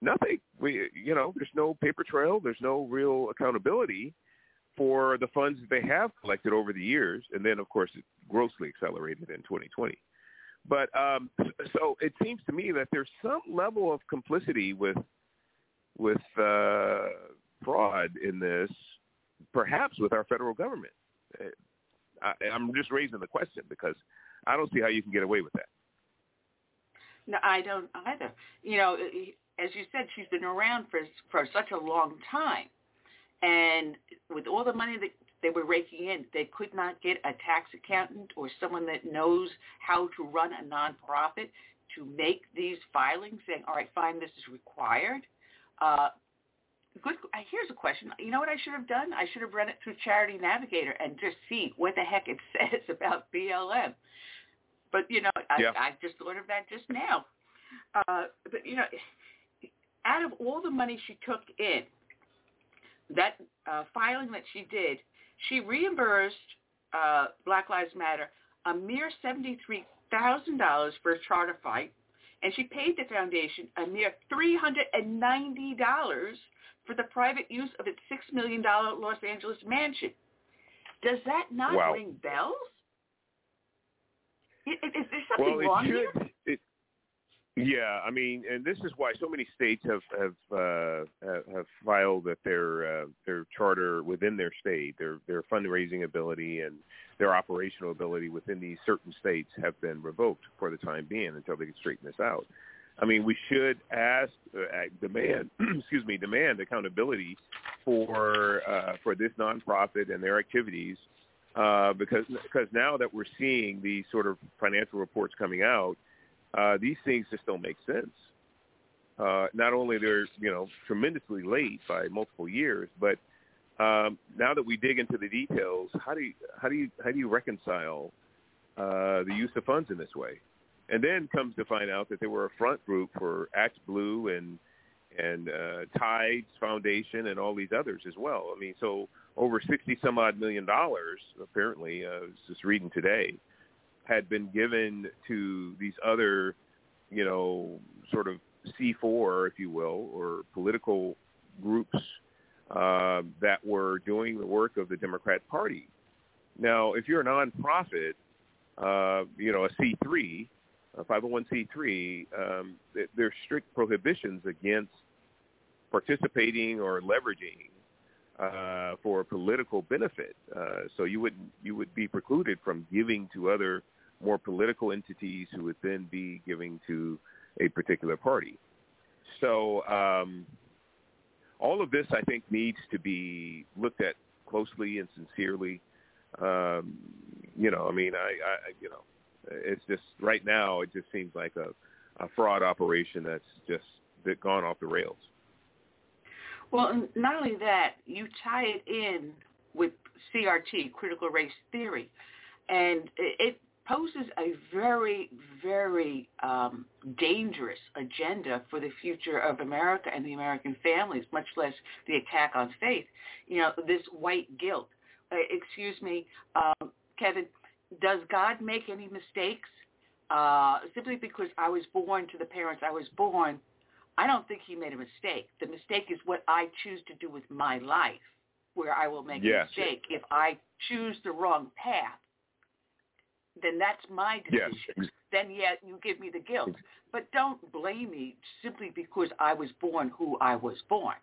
nothing. We you know there's no paper trail. There's no real accountability for the funds that they have collected over the years, and then of course it grossly accelerated in 2020. But um, so it seems to me that there's some level of complicity with with uh, fraud in this perhaps with our federal government. Uh, I, I'm just raising the question because I don't see how you can get away with that. No, I don't either. You know, as you said, she's been around for for such a long time, and with all the money that they were raking in, they could not get a tax accountant or someone that knows how to run a nonprofit to make these filings, saying, "All right, fine, this is required." Uh, good. Here's a question. You know what I should have done? I should have run it through Charity Navigator and just see what the heck it says about BLM. But you know, I, yeah. I just thought of that just now. Uh, but you know, out of all the money she took in, that uh, filing that she did, she reimbursed uh, Black Lives Matter a mere seventy-three thousand dollars for a charter fight, and she paid the foundation a mere three hundred and ninety dollars for the private use of its $6 million Los Angeles mansion. Does that not wow. ring bells? Is, is there something well, wrong should, here? It, yeah, I mean, and this is why so many states have have uh, have filed that their uh, their charter within their state, their their fundraising ability and their operational ability within these certain states have been revoked for the time being until they can straighten this out. I mean, we should ask, uh, demand, excuse me, demand accountability for uh, for this nonprofit and their activities, uh, because because now that we're seeing these sort of financial reports coming out, uh, these things just don't make sense. Uh, not only they're you know tremendously late by multiple years, but um, now that we dig into the details, how do you how do you how do you reconcile uh, the use of funds in this way? and then comes to find out that they were a front group for ActBlue and and uh, Tides Foundation and all these others as well. I mean, so over sixty some odd million dollars apparently, uh, I was just reading today, had been given to these other, you know, sort of C4, if you will, or political groups uh, that were doing the work of the Democrat Party. Now, if you're a nonprofit, uh, you know, a C3, a 501c3, um, there's strict prohibitions against participating or leveraging uh, for political benefit. Uh, so you would you would be precluded from giving to other more political entities who would then be giving to a particular party. So um, all of this, I think, needs to be looked at closely and sincerely. Um, you know, I mean, I, I you know, it's just right now it just seems like a, a fraud operation that's just that gone off the rails. Well, not only that, you tie it in with CRT, critical race theory, and it poses a very, very um, dangerous agenda for the future of America and the American families, much less the attack on faith. You know, this white guilt. Uh, excuse me, um, Kevin, does God make any mistakes? Uh, simply because I was born to the parents I was born, I don't think he made a mistake. The mistake is what I choose to do with my life, where I will make yes. a mistake if I choose the wrong path. Then that's my decision. Yes. Then yeah, you give me the guilt, but don't blame me simply because I was born who I was born.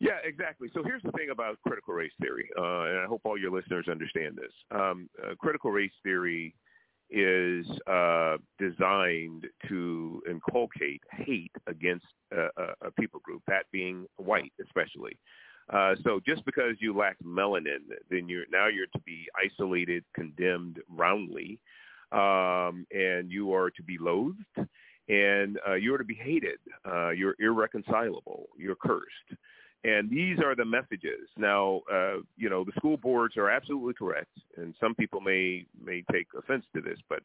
Yeah, exactly. So here's the thing about critical race theory, uh, and I hope all your listeners understand this. Um, uh, critical race theory is uh, designed to inculcate hate against a, a, people group, that being white especially. Uh, so just because you lack melanin, then you're now you're to be isolated, condemned roundly, um, and you are to be loathed, and uh, you are to be hated. Uh, you're irreconcilable. You're cursed. And these are the messages. Now, uh, you know, the school boards are absolutely correct, and some people may may take offense to this, but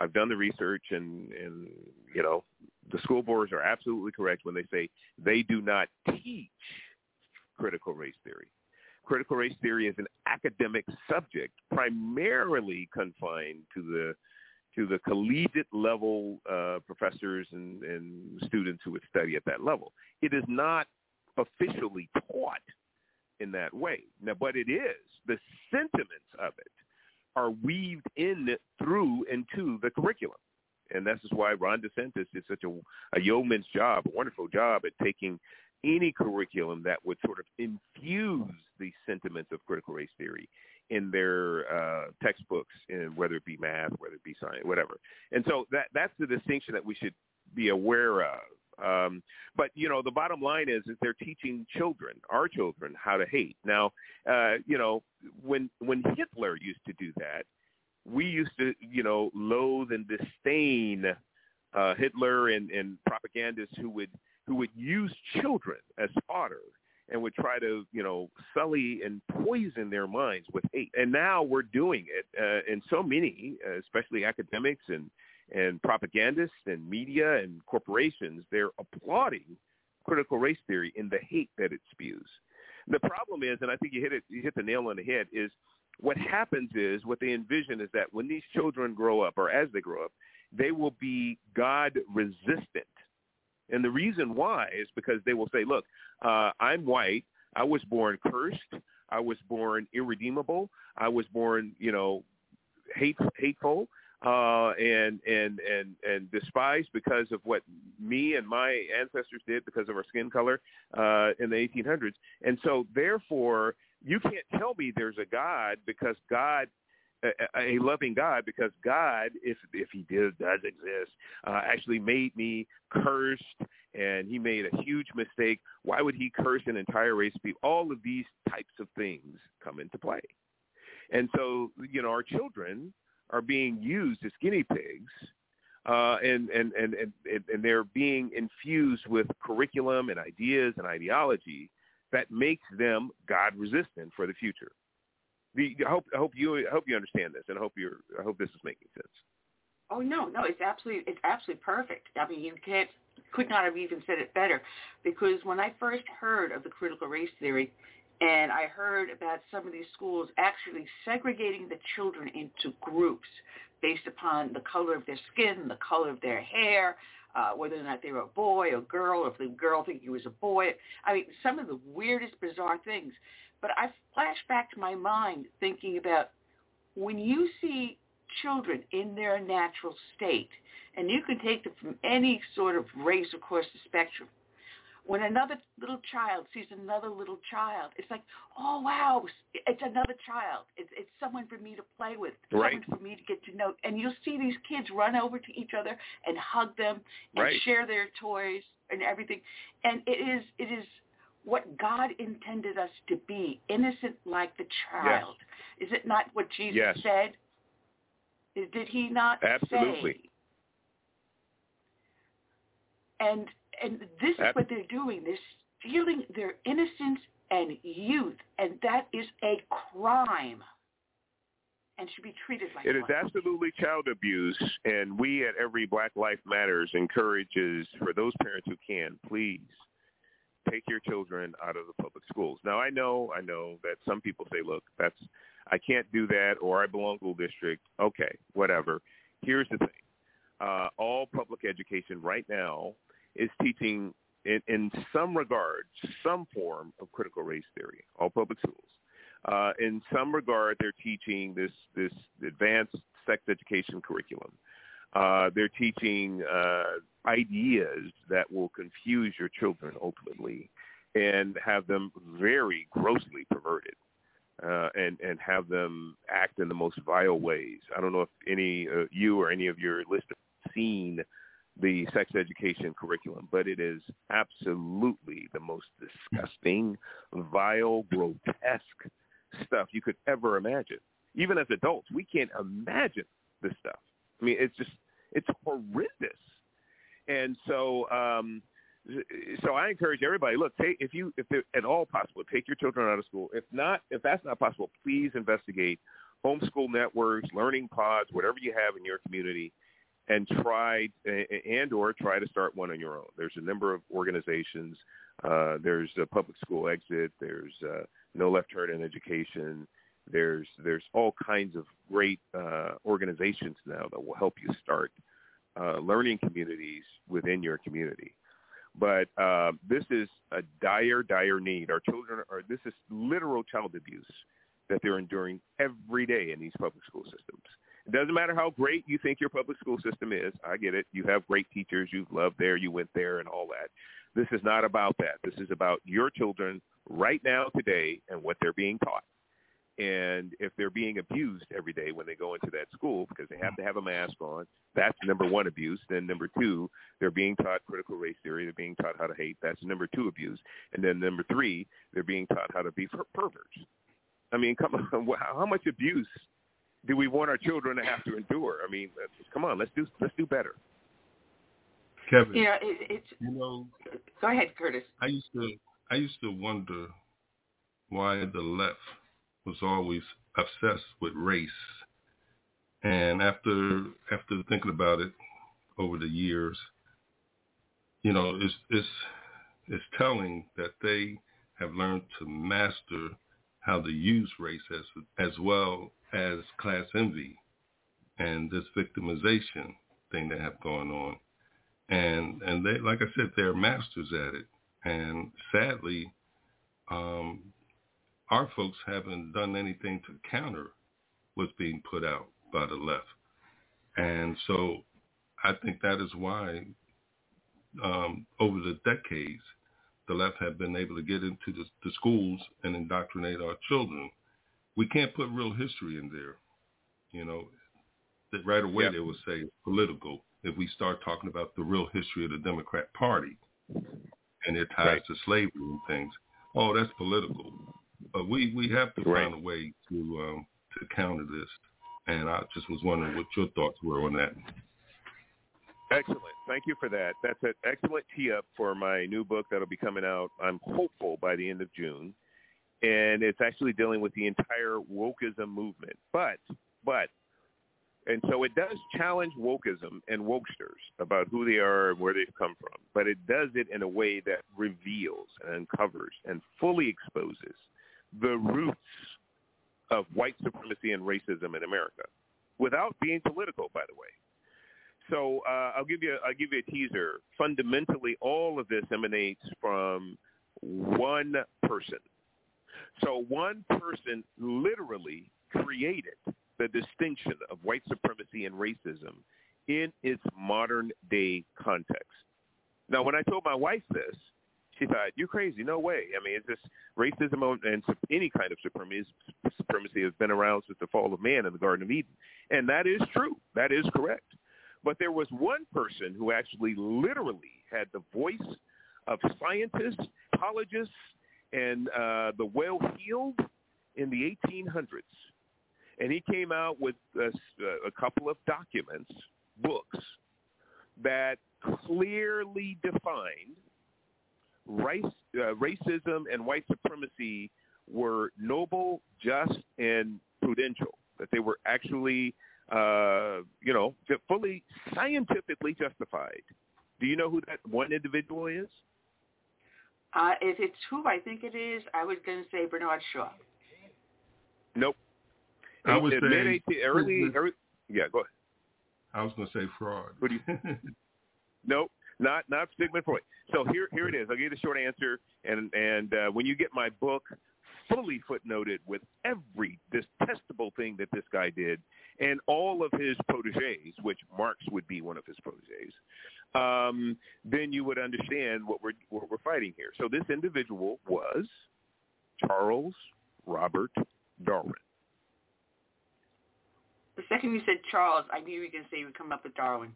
I've done the research, and and you know, the school boards are absolutely correct when they say they do not teach critical race theory. Critical race theory is an academic subject, primarily confined to the to the collegiate level uh, professors and, and students who would study at that level. It is not officially taught in that way. Now, but it is. The sentiments of it are weaved in through into the curriculum. And this is why Ron DeSantis did such a, a yeoman's job, a wonderful job at taking any curriculum that would sort of infuse the sentiments of critical race theory in their uh, textbooks, in whether it be math, whether it be science, whatever. And so that that's the distinction that we should be aware of. Um, but you know, the bottom line is that they're teaching children, our children, how to hate. Now, uh, you know, when when Hitler used to do that, we used to, you know, loathe and disdain uh, Hitler and, and propagandists who would who would use children as fodder and would try to, you know, sully and poison their minds with hate. And now we're doing it, uh, and so many, uh, especially academics and and propagandists and media and corporations, they're applauding critical race theory in the hate that it spews. The problem is, and I think you hit it, you hit the nail on the head, is what happens is what they envision is that when these children grow up, or as they grow up, they will be God resistant and the reason why is because they will say, look, uh, I'm white. I was born cursed. I was born irredeemable. I was born, you know, hate, hateful uh, and and and and despised because of what me and my ancestors did because of our skin color uh, in the 1800s. And so, therefore, you can't tell me there's a God because God a, loving God because God, if if He did does exist, uh, actually made me cursed, and He made a huge mistake. Why would He curse an entire race of people? All of these types of things come into play, and so you know our children are being used as guinea pigs. Uh, and, and, and, and, and they're being infused with curriculum and ideas and ideology that makes them God resistant for the future. The, I hope I hope you I hope you understand this, and I hope you're I hope this is making sense. Oh no, no, it's absolutely it's absolutely perfect. I mean, you can't could not have even said it better, because when I first heard of the critical race theory, and I heard about some of these schools actually segregating the children into groups based upon the color of their skin, the color of their hair, uh, whether or not they were a boy or girl, or if the girl think he was a boy. I mean, some of the weirdest, bizarre things. But I flash back to my mind thinking about when you see children in their natural state, and you can take them from any sort of race across the spectrum. When another little child sees another little child, it's like, oh wow, it's another child. It's it's someone for me to play with, right. someone for me to get to know. And you'll see these kids run over to each other and hug them and right. share their toys and everything. And it is it is what God intended us to be, innocent like the child. Yes. Is it not what Jesus yes. said? Did he not Absolutely. say? And and this is what they're doing. They're stealing their innocence and youth, and that is a crime and should be treated like It one. is absolutely child abuse, and we at Every Black Life Matters encourages for those parents who can, please take your children out of the public schools. Now I know, I know that some people say, look, that's I can't do that, or I belong to a district. Okay, whatever. Here's the thing: uh, all public education right now is teaching, in, in some regard, some form of critical race theory. All public schools. Uh, in some regard, they're teaching this this advanced sex education curriculum. Uh, they're teaching uh, ideas that will confuse your children ultimately and have them very grossly perverted uh, and and have them act in the most vile ways. I don't know if any uh, you or any of your listeners have seen the sex education curriculum, but it is absolutely the most disgusting, vile, grotesque stuff you could ever imagine. Even as adults, we can't imagine this stuff. I mean, it's just it's horrendous. And so um so I encourage everybody, look, take if you if at all possible, take your children out of school. If not if that's not possible, please investigate homeschool networks, learning pods, whatever you have in your community and try and or try to start one on your own. There's a number of organizations. Uh, there's a public school exit. There's uh, no left turn in education. There's there's all kinds of great uh, organizations now that will help you start uh, learning communities within your community. But uh, this is a dire, dire need. Our children are. This is literal child abuse that they're enduring every day in these public school systems. It doesn't matter how great you think your public school system is. I get it. You have great teachers. You've loved there. You went there and all that. This is not about that. This is about your children right now, today, and what they're being taught. And if they're being abused every day when they go into that school because they have to have a mask on, that's number one abuse. Then number two, they're being taught critical race theory. They're being taught how to hate. That's number two abuse. And then number three, they're being taught how to be per- perverts. I mean, come on, how much abuse do we want our children to have to endure? I mean, uh, come on, let's do let's do better. Kevin, Yeah, it, it's. you know, Go ahead, Curtis. I used to I used to wonder why the left was always obsessed with race. And after after thinking about it over the years, you know, it's it's it's telling that they have learned to master how to use race as as well as class envy and this victimization thing they have going on. And and they like I said, they're masters at it. And sadly, um, our folks haven't done anything to counter what's being put out by the left. And so I think that is why um, over the decades, the left have been able to get into the, the schools and indoctrinate our children. We can't put real history in there. You know, that right away Yep. they will say it's political if we start talking about the real history of the Democrat Party and their ties Right. to slavery and things. Oh, that's political. But we, we have to Right. find a way to um, to counter this. And I just was wondering what your thoughts were on that. Excellent. Thank you for that. That's an excellent tee up for my new book that'll be coming out. I'm hopeful by the end of June, and it's actually dealing with the entire wokeism movement. But, but, and so it does challenge wokeism and wokesters about who they are and where they've come from. But it does it in a way that reveals and uncovers and fully exposes the roots of white supremacy and racism in America, without being political, by the way. So uh, I'll give you I'll give you a teaser. Fundamentally, all of this emanates from one person. So one person literally created the distinction of white supremacy and racism in its modern day context. Now, when I told my wife this, she thought, "You're crazy. No way. I mean, it's just racism and any kind of supremacy, supremacy has been around since the fall of man in the Garden of Eden, and that is true. That is correct." But there was one person who actually literally had the voice of scientists, apologists, and uh, the well-heeled in the 1800s. And he came out with a, a couple of documents, books, that clearly defined race, uh, racism and white supremacy were noble, just, and prudential, that they were actually uh, you know, fully scientifically justified. Do you know who that one individual is? Uh, if it's who I think it is, I was going to say Bernard Shaw. Nope. I would In say mid 18, early, early, yeah, go ahead. I was going to say Freud. What do you? Nope, not not Sigmund Freud. So here here it is. I'll give you the short answer, and and uh, when you get my book, fully footnoted with every detestable thing that this guy did and all of his proteges, which Marx would be one of his proteges, um, then you would understand what we're what we're fighting here. So this individual was Charles Robert Darwin. The second you said Charles, I knew you were going to say would come up with Darwin.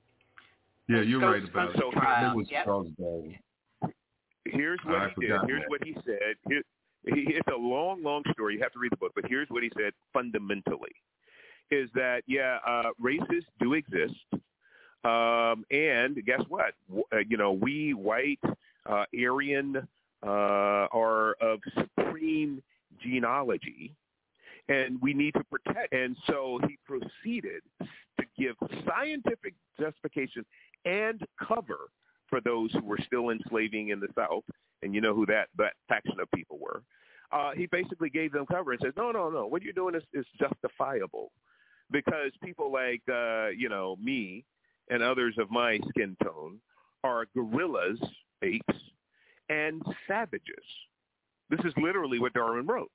Yeah, you're right about it. Ghost It was Yep. Charles Darwin. Here's what I he did. Here's that. what he said. Here, he, it's a long, long story. You have to read the book, but here's what he said fundamentally: is that yeah, uh, races do exist, um, and guess what? W- uh, you know, we white uh, Aryan uh, are of supreme genealogy, and we need to protect. And so he proceeded to give scientific justification and cover for those who were still enslaving in the South, and you know who that that faction of people were. Uh, he basically gave them cover and says, no, no, no, what you're doing is, is justifiable because people like uh, you know me and others of my skin tone are gorillas, apes, and savages. This is literally what Darwin wrote.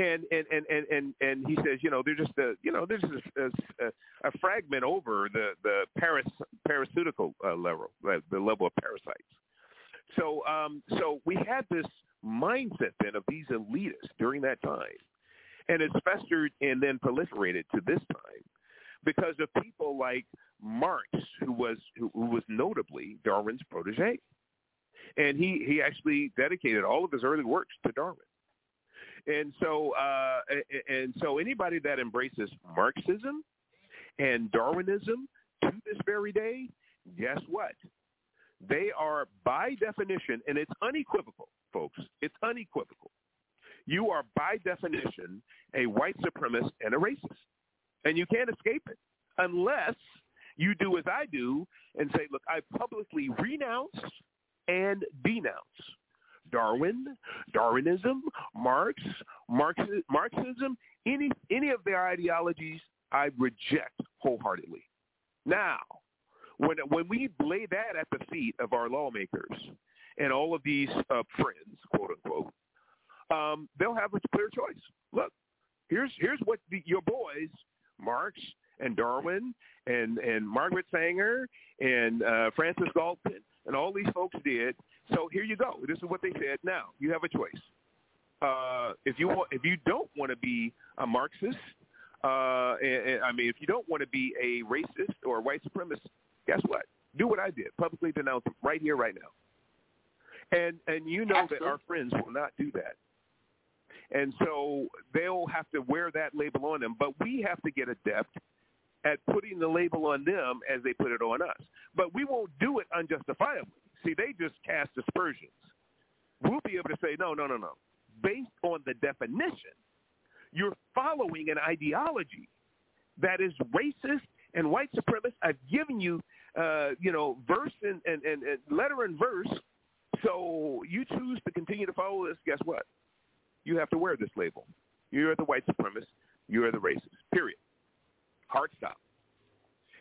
And and and and and, and he says, you know, they're just a, you know, there's a, a, a fragment over the the paras, parasitical uh, level, the level of parasites. So um, so we had this mindset then of these elitists during that time, and it's festered and then proliferated to this time because of people like Marx, who was who was notably Darwin's protege, and he he actually dedicated all of his early works to Darwin. And so, uh, and so, anybody that embraces Marxism and Darwinism to this very day, guess what? They are, by definition, and it's unequivocal, folks. It's unequivocal. You are, by definition, a white supremacist and a racist, and you can't escape it unless you do as I do and say, "Look, I publicly renounce and denounce." Darwin, Darwinism, Marx, Marxi- Marxism, any any of their ideologies, I reject wholeheartedly. Now, when when we lay that at the feet of our lawmakers and all of these uh, friends, quote unquote, um, they'll have a clear choice. Look, here's here's what the, your boys, Marx and Darwin and and Margaret Sanger and uh, Francis Galton and all these folks did. So here you go. This is what they said. Now you have a choice. Uh, if you want, if you don't want to be a Marxist, uh, and, and, I mean, if you don't want to be a racist or a white supremacist, guess what? Do what I did. Publicly denounce them right here, right now. And and you know Absolutely. that our friends will not do that. And so they'll have to wear that label on them. But we have to get adept at putting the label on them as they put it on us. But we won't do it unjustifiably. See, they just cast aspersions. We'll be able to say, no, no, no, no. Based on the definition, you're following an ideology that is racist and white supremacist. I've given you, uh, you know, verse and, and, and, and letter and verse. So you choose to continue to follow this. Guess what? You have to wear this label. You're the white supremacist. You're the racist. Period. Hard stop.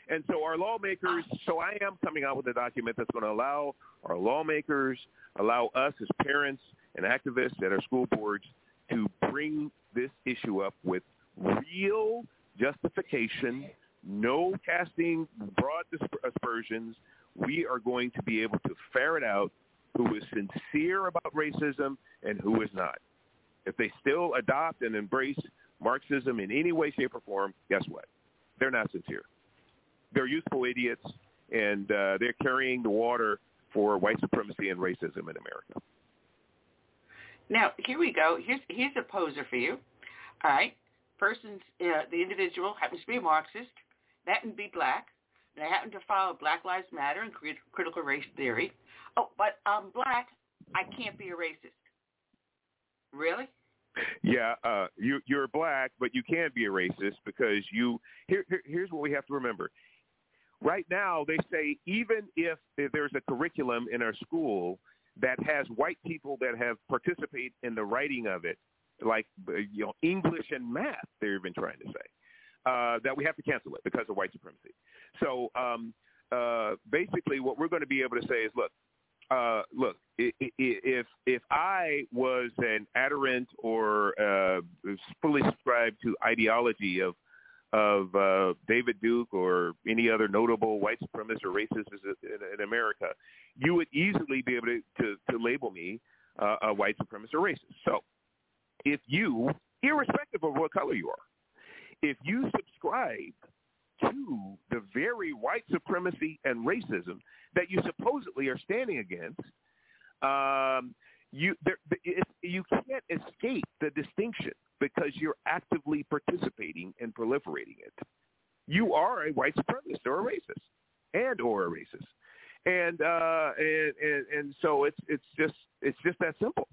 And so our lawmakers, so I am coming out with a document that's going to allow our lawmakers, allow us as parents and activists at our school boards to bring this issue up with real justification, no casting broad aspersions. We are going to be able to ferret out who is sincere about racism and who is not. If they still adopt and embrace Marxism in any way, shape, or form, guess what? They're not sincere. They're useful idiots, and uh, they're carrying the water for white supremacy and racism in America. Now, here we go. Here's here's a poser for you. All right. Person's uh, the individual happens to be a Marxist. They happen to be black. They happen to follow Black Lives Matter and crit- critical race theory. Oh, but I'm black. I can't be a racist. Really? Yeah, uh, you, you're black, but you can't be a racist because you. Here, here, here's what we have to remember. Right now, they say even if there's a curriculum in our school that has white people that have participated in the writing of it, like you know English and math, they're even trying to say uh, that we have to cancel it because of white supremacy. So um, uh, basically, what we're going to be able to say is, look, uh, look, if if I was an adherent or uh, fully subscribed to ideology of of uh, David Duke or any other notable white supremacist or racist in, in America, you would easily be able to to, to label me uh, a white supremacist or racist. So, if you, irrespective of what color you are, if you subscribe to the very white supremacy and racism that you supposedly are standing against, um, you there, it, you can't escape the distinction because you're actively participating in proliferating it. You are a white supremacist or a racist, and or a racist, and uh, and, and and so it's it's just it's just that simple.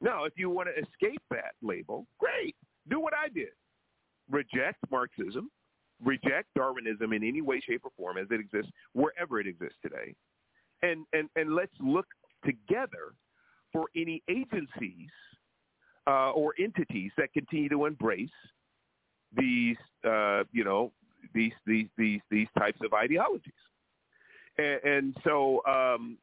Now, if you want to escape that label, great. Do what I did. Reject Marxism, reject Darwinism in any way, shape, or form as it exists wherever it exists today, and and and let's look together for any agencies uh, or entities that continue to embrace these, uh, you know, these these these these types of ideologies. And, and so, um,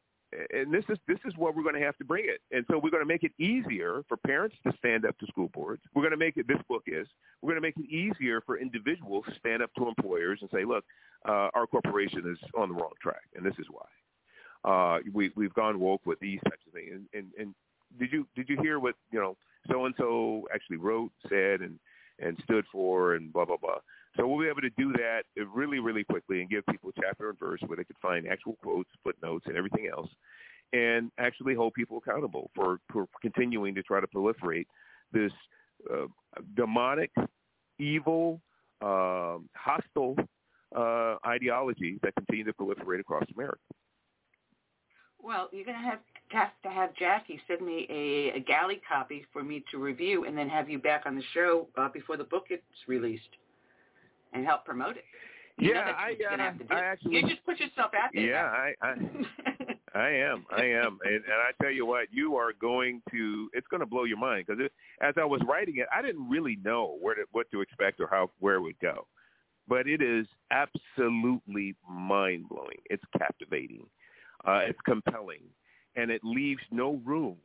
and this is this is where we're going to have to bring it. And so, we're going to make it easier for parents to stand up to school boards. We're going to make it. This book is. We're going to make it easier for individuals to stand up to employers and say, "Look, uh, our corporation is on the wrong track, and this is why." Uh, we we've gone woke with these types of things. And, and, and did you did you hear what you know so and so actually wrote, said, and and stood for, and blah blah blah. So we'll be able to do that really really quickly and give people chapter and verse where they could find actual quotes, footnotes, and everything else, and actually hold people accountable for, for continuing to try to proliferate this uh, demonic, evil, uh, hostile uh, ideology that continues to proliferate across America. Well, you're going to have, have to have Jackie send me a, a galley copy for me to review and then have you back on the show uh, before the book gets released and help promote it. You yeah, I, uh, I actually. You just put yourself out there. Yeah, I, I, I am, I am, and, and I tell you what, you are going to. It's going to blow your mind because as I was writing it, I didn't really know where to, what to expect or how where it would go, but it is absolutely mind blowing. It's captivating uh, it's compelling, and it leaves no room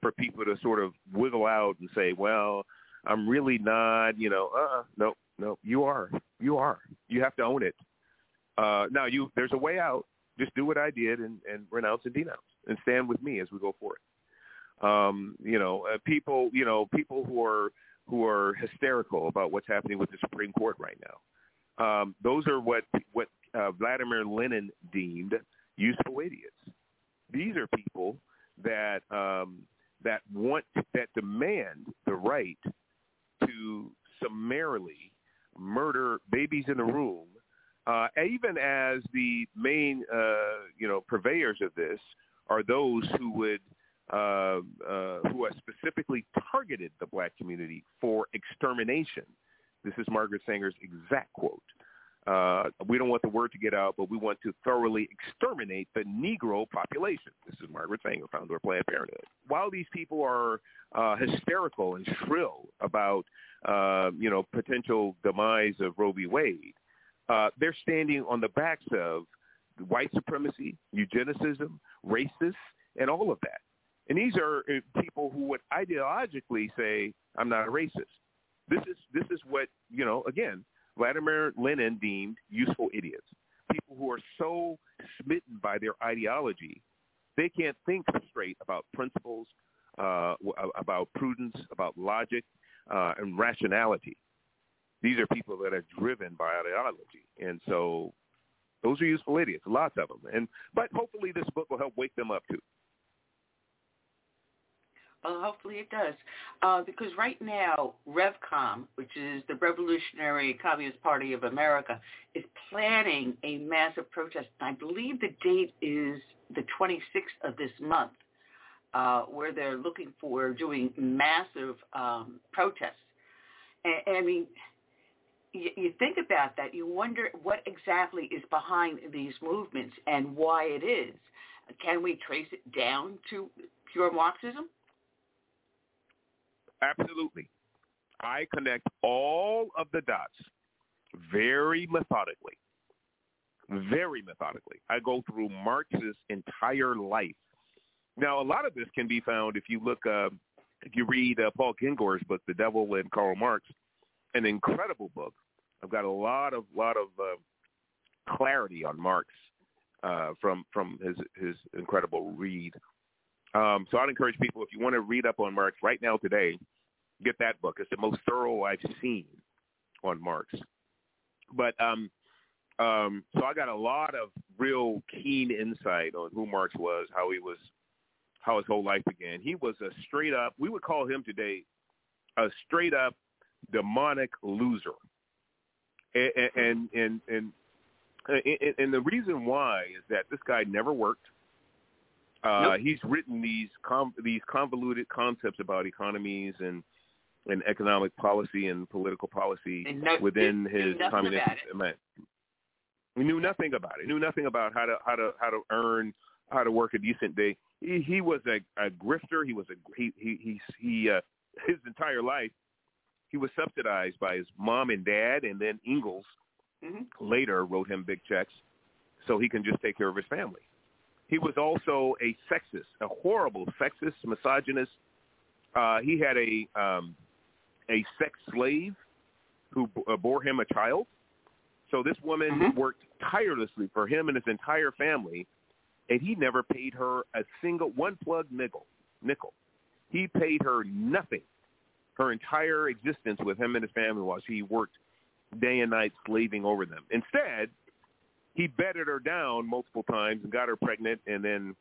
for people to sort of wiggle out and say, "Well, I'm really not," you know. Uh, uh no, no, you are, you are. You have to own it. Uh, now, you there's a way out. Just do what I did and, and renounce and denounce, and stand with me as we go forward. Um, you know, uh, people, you know, people who are who are hysterical about what's happening with the Supreme Court right now. Um, those are what what uh, Vladimir Lenin deemed useful idiots. These are people that um, that want that demand the right to summarily murder babies in the room, uh, even as the main uh, you know purveyors of this are those who would uh, uh, who have specifically targeted the black community for extermination. This is Margaret Sanger's exact quote. Uh, we don't want the word to get out, but we want to thoroughly exterminate the Negro population. This is Margaret Sanger, founder of Planned Parenthood. While these people are uh, hysterical and shrill about, uh, you know, potential demise of Roe v. Wade, uh, they're standing on the backs of white supremacy, eugenicism, racists, and all of that. And these are uh, people who would ideologically say, "I'm not a racist." This is this is what you know. Again, Vladimir Lenin deemed useful idiots, people who are so smitten by their ideology, they can't think straight about principles, uh, about prudence, about logic, uh, and rationality. These are people that are driven by ideology, and so those are useful idiots, lots of them. And but hopefully this book will help wake them up too. Well, hopefully it does. Uh, because right now, RevCom, which is the Revolutionary Communist Party of America, is planning a massive protest. And I believe the date is the 26th of this month, uh, where they're looking for doing massive um, protests. And, I mean, you, you think about that, you wonder what exactly is behind these movements and why it is. Can we trace it down to pure Marxism? Absolutely. I connect all of the dots very methodically. very methodically. I go through Marx's entire life. Now, a lot of this can be found if you look, uh, if you read uh, Paul Kengor's book, The Devil and Karl Marx, an incredible book. I've got a lot of lot of uh, clarity on Marx uh, from from his his incredible read. Um, so I'd encourage people if you want to read up on Marx right now today, get that book. It's the most thorough I've seen on Marx. But um, um, so I got a lot of real keen insight on who Marx was, how he was, how his whole life began. He was a straight up, we would call him today, a straight up demonic loser. And and and and, and, the reason why is that this guy never worked. Uh, nope. He's written these com- these convoluted concepts about economies and and economic policy and political policy no, within his communist man. He knew nothing about it. He knew nothing about how to how to how to earn how to work a decent day. He, he was a, a grifter. He was a he he he, he uh, his entire life he was subsidized by his mom and dad, and then Engels mm-hmm. later wrote him big checks so he can just take care of his family. He was also a sexist, a horrible sexist, misogynist. Uh, he had a um, a sex slave who uh, bore him a child. So this woman mm-hmm. worked tirelessly for him and his entire family, and he never paid her a single one plug nickel. Nickel. He paid her nothing. Her entire existence with him and his family was he worked day and night slaving over them. Instead, he bedded her down multiple times and got her pregnant, and then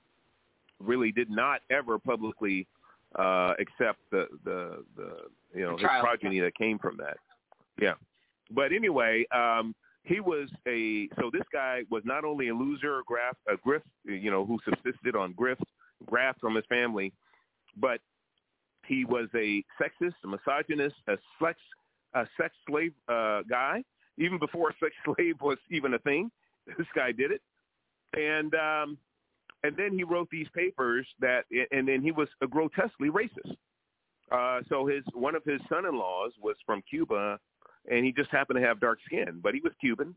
really did not ever publicly uh, accept the the the you know the his progeny that came from that. Yeah, but anyway, um, he was a so this guy was not only a loser, a graft, a grift, you know, who subsisted on grift, graft from his family, but he was a sexist, a misogynist, a sex a sex slave uh, guy. Even before sex slave was even a thing, this guy did it, and um, and then he wrote these papers that, and then he was a grotesquely racist. Uh, so his one of his son-in-laws was from Cuba, and he just happened to have dark skin, but he was Cuban,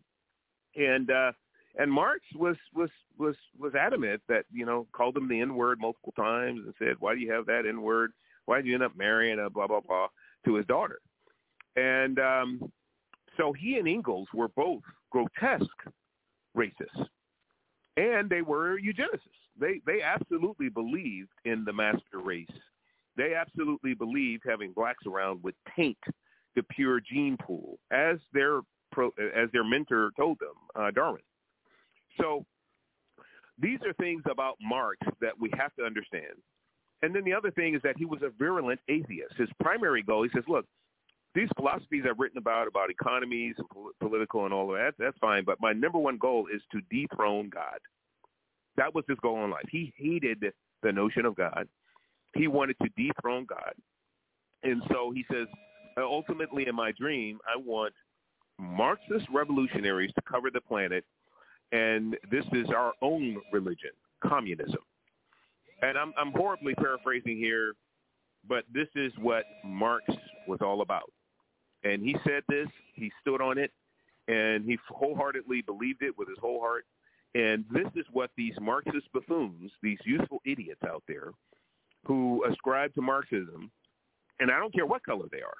and uh, and Marx was was was was adamant that you know called him the N word multiple times and said, why do you have that N word? Why did you end up marrying a blah blah blah to his daughter? And um, so he and Engels were both grotesque racists and they were eugenicists. They they absolutely believed in the master race. They absolutely believed having blacks around would taint the pure gene pool, as their pro, as their mentor told them, uh, Darwin. So these are things about Marx that we have to understand. And then the other thing is that he was a virulent atheist. His primary goal, he says, look, these philosophies I've written about, about economies and pol- political and all of that, that's fine. But my number one goal is to dethrone God. That was his goal in life. He hated the notion of God. He wanted to dethrone God. And so he says, ultimately in my dream, I want Marxist revolutionaries to cover the planet. And this is our own religion, communism. And I'm, I'm horribly paraphrasing here, but this is what Marx was all about. And he said this, he stood on it, and he wholeheartedly believed it with his whole heart. And this is what these Marxist buffoons, these useful idiots out there who ascribe to Marxism, and I don't care what color they are.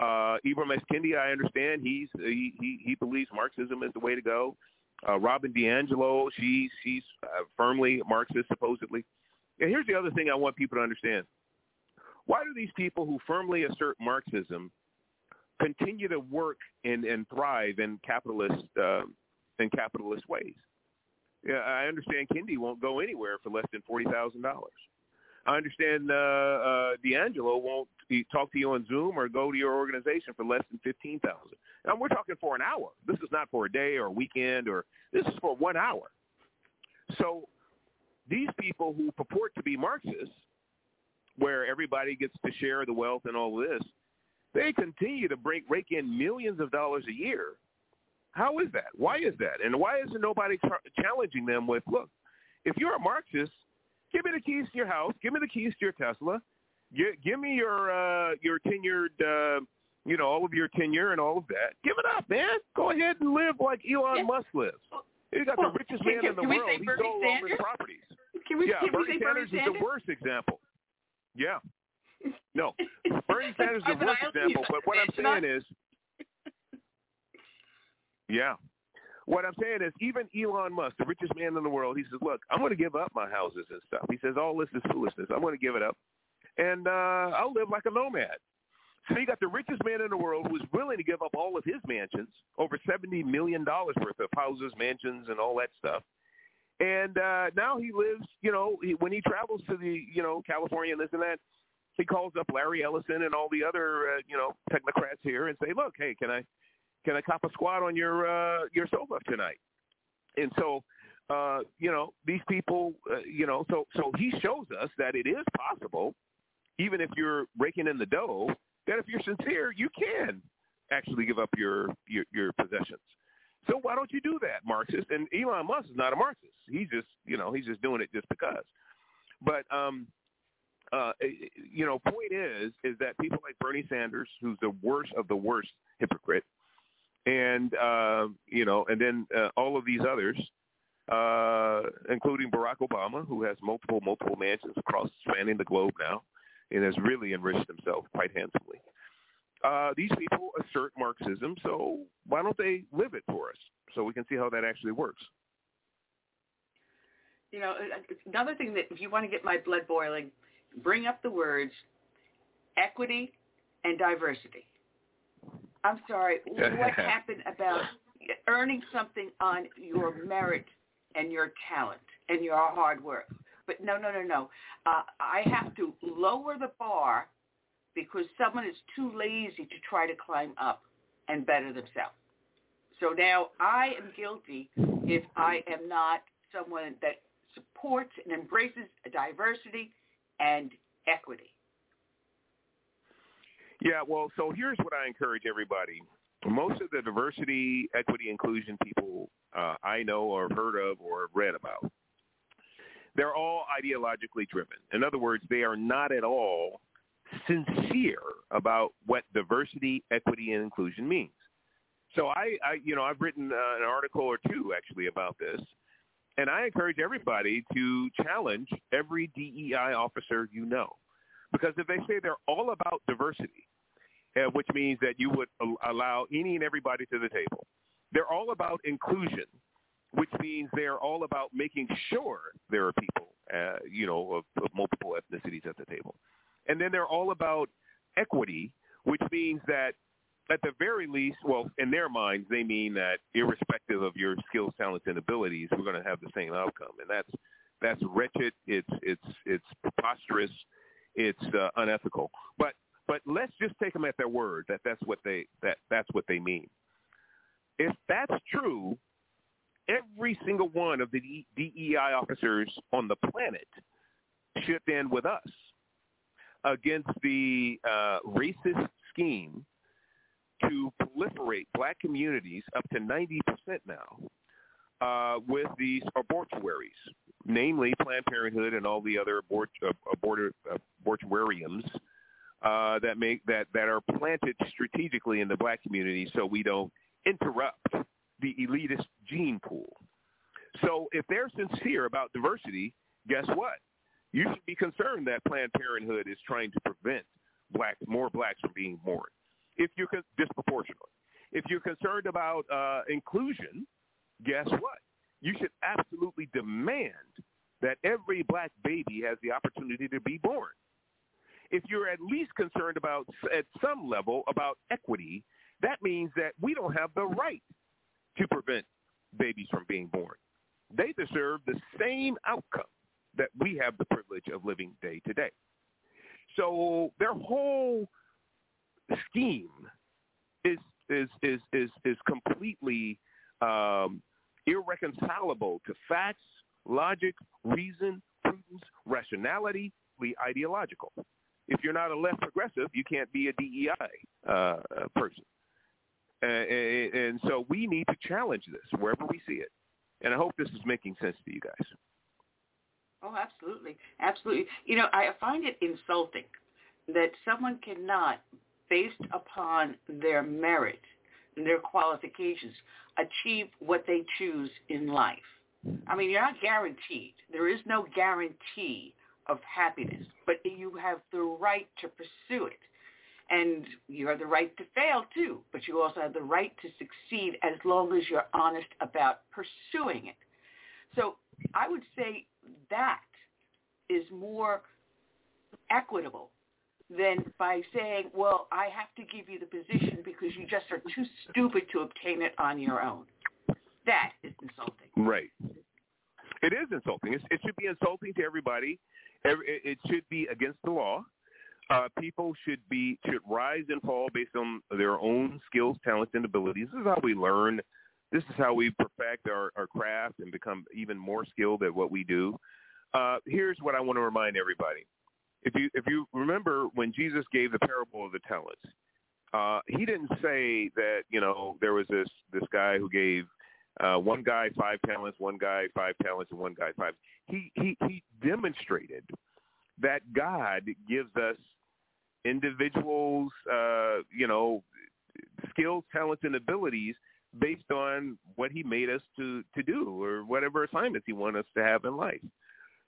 Uh, Ibram X. Kendi, I understand he's he, he he believes Marxism is the way to go. Uh, Robin DiAngelo, she's she's uh, firmly Marxist supposedly. And here's the other thing I want people to understand: Why do these people who firmly assert Marxism continue to work and, and thrive in capitalist uh, in capitalist ways. Yeah, I understand Kendi won't go anywhere for less than forty thousand dollars. I understand uh, uh, DiAngelo won't talk to you on Zoom or go to your organization for less than fifteen thousand. Now we're talking for an hour. This is not for a day or a weekend, or this is for one hour. So these people who purport to be Marxists, where everybody gets to share the wealth and all this, they continue to break, rake in millions of dollars a year. How is that? Why is that? And why isn't nobody tra- challenging them with, look, if you're a Marxist, give me the keys to your house, give me the keys to your Tesla, give, give me your uh, your tenured, uh, you know, all of your tenure and all of that. Give it up, man. Go ahead and live like Elon yeah. Musk lives. He's got Well, the richest man can- in the can we world. say He Bernie sold all his Sanders? properties. Can we, yeah, can we Bernie say Sanders Bernie is the worst example. Yeah. No, Bernie Sanders is worst example. But what I'm saying is, yeah, what I'm saying is, even Elon Musk, the richest man in the world, he says, "Look, I'm going to give up my houses and stuff." He says, "All this is foolishness. I'm going to give it up, and uh, I'll live like a nomad." So you got the richest man in the world who is willing to give up all of his mansions, over seventy million dollars worth of houses, mansions, and all that stuff. And uh, now he lives, you know, he, when he travels to the, you know, California and this and that, he calls up Larry Ellison and all the other, uh, you know, technocrats here and say, look, hey, can I, can I cop a squat on your, uh, your sofa tonight? And so, uh, you know, these people, uh, you know, so so he shows us that it is possible, even if you're raking in the dough, that if you're sincere, you can actually give up your your, your possessions. So why don't you do that, Marxist? And Elon Musk is not a Marxist. He's just, you know, he's just doing it just because. But um, uh, you know, point is, is that people like Bernie Sanders, who's the worst of the worst hypocrite, and uh, you know, and then uh, all of these others, uh, including Barack Obama, who has multiple multiple mansions across spanning the globe now, and has really enriched himself quite handsomely. Uh, these people assert Marxism, so why don't they live it for us so we can see how that actually works? You know, another thing that if you want to get my blood boiling, bring up the words equity and diversity. I'm sorry, what happened about earning something on your merit and your talent and your hard work? But no, no, no, no. Uh, I have to lower the bar because someone is too lazy to try to climb up and better themselves. So now I am guilty if I am not someone that supports and embraces diversity and equity. Yeah, well, so here's what I encourage everybody. Most of the diversity, equity, inclusion people uh, I know or heard of or read about, they're all ideologically driven. In other words, they are not at all sincere about what diversity, equity, and inclusion means. So I, I you know, I've written uh, an article or two actually about this, and I encourage everybody to challenge every DEI officer you know, because if they say they're all about diversity, uh, which means that you would al- allow any and everybody to the table, they're all about inclusion, which means they're all about making sure there are people, uh, you know, of, of multiple ethnicities at the table. And then they're all about equity, which means that at the very least, well, in their minds, they mean that irrespective of your skills, talents, and abilities, we're going to have the same outcome, and that's that's wretched. It's it's it's preposterous. It's uh, unethical. But but let's just take them at their word that that's what they that that's what they mean. If that's true, every single one of the DEI officers on the planet should stand with us against the uh, racist scheme to proliferate black communities up to 90% now uh, with these abortuaries, namely Planned Parenthood and all the other abort, uh, abort, uh, abortuariums uh, that make that, that are planted strategically in the black community so we don't interrupt the elitist gene pool. So if they're sincere about diversity, guess what? You should be concerned that Planned Parenthood is trying to prevent blacks, more blacks from being born if you're con- disproportionately. If you're concerned about uh, inclusion, guess what? You should absolutely demand that every black baby has the opportunity to be born. If you're at least concerned about, at some level, about equity, that means that we don't have the right to prevent babies from being born. They deserve the same outcome that we have the privilege of living day to day. So their whole scheme is is is is is completely um, irreconcilable to facts, logic, reason, prudence, rationality, the ideological. If you're not a left progressive, you can't be a DEI uh, person. Uh, and, and so we need to challenge this wherever we see it. And I hope this is making sense to you guys. Oh, absolutely, absolutely. You know, I find it insulting that someone cannot, based upon their merit, and their qualifications achieve what they choose in life. I mean, you're not guaranteed. There is no guarantee of happiness, but you have the right to pursue it. And you have the right to fail too, but you also have the right to succeed as long as you're honest about pursuing it. So I would say that is more equitable than by saying, well, I have to give you the position because you just are too stupid to obtain it on your own. That is insulting. Right. It is insulting. It should be insulting to everybody. It should be against the law. Uh, people should be should rise and fall based on their own skills, talents, and abilities. This is how we learn. This is how we perfect our, our craft and become even more skilled at what we do. Uh, here's what I want to remind everybody: if you if you remember when Jesus gave the parable of the talents, uh, he didn't say that you know there was this this guy who gave uh, one guy five talents, one guy five talents, and one guy five. He he he demonstrated that God gives us individuals, uh, you know, skills, talents, and abilities based on what He made us to to do or whatever assignments He wants us to have in life.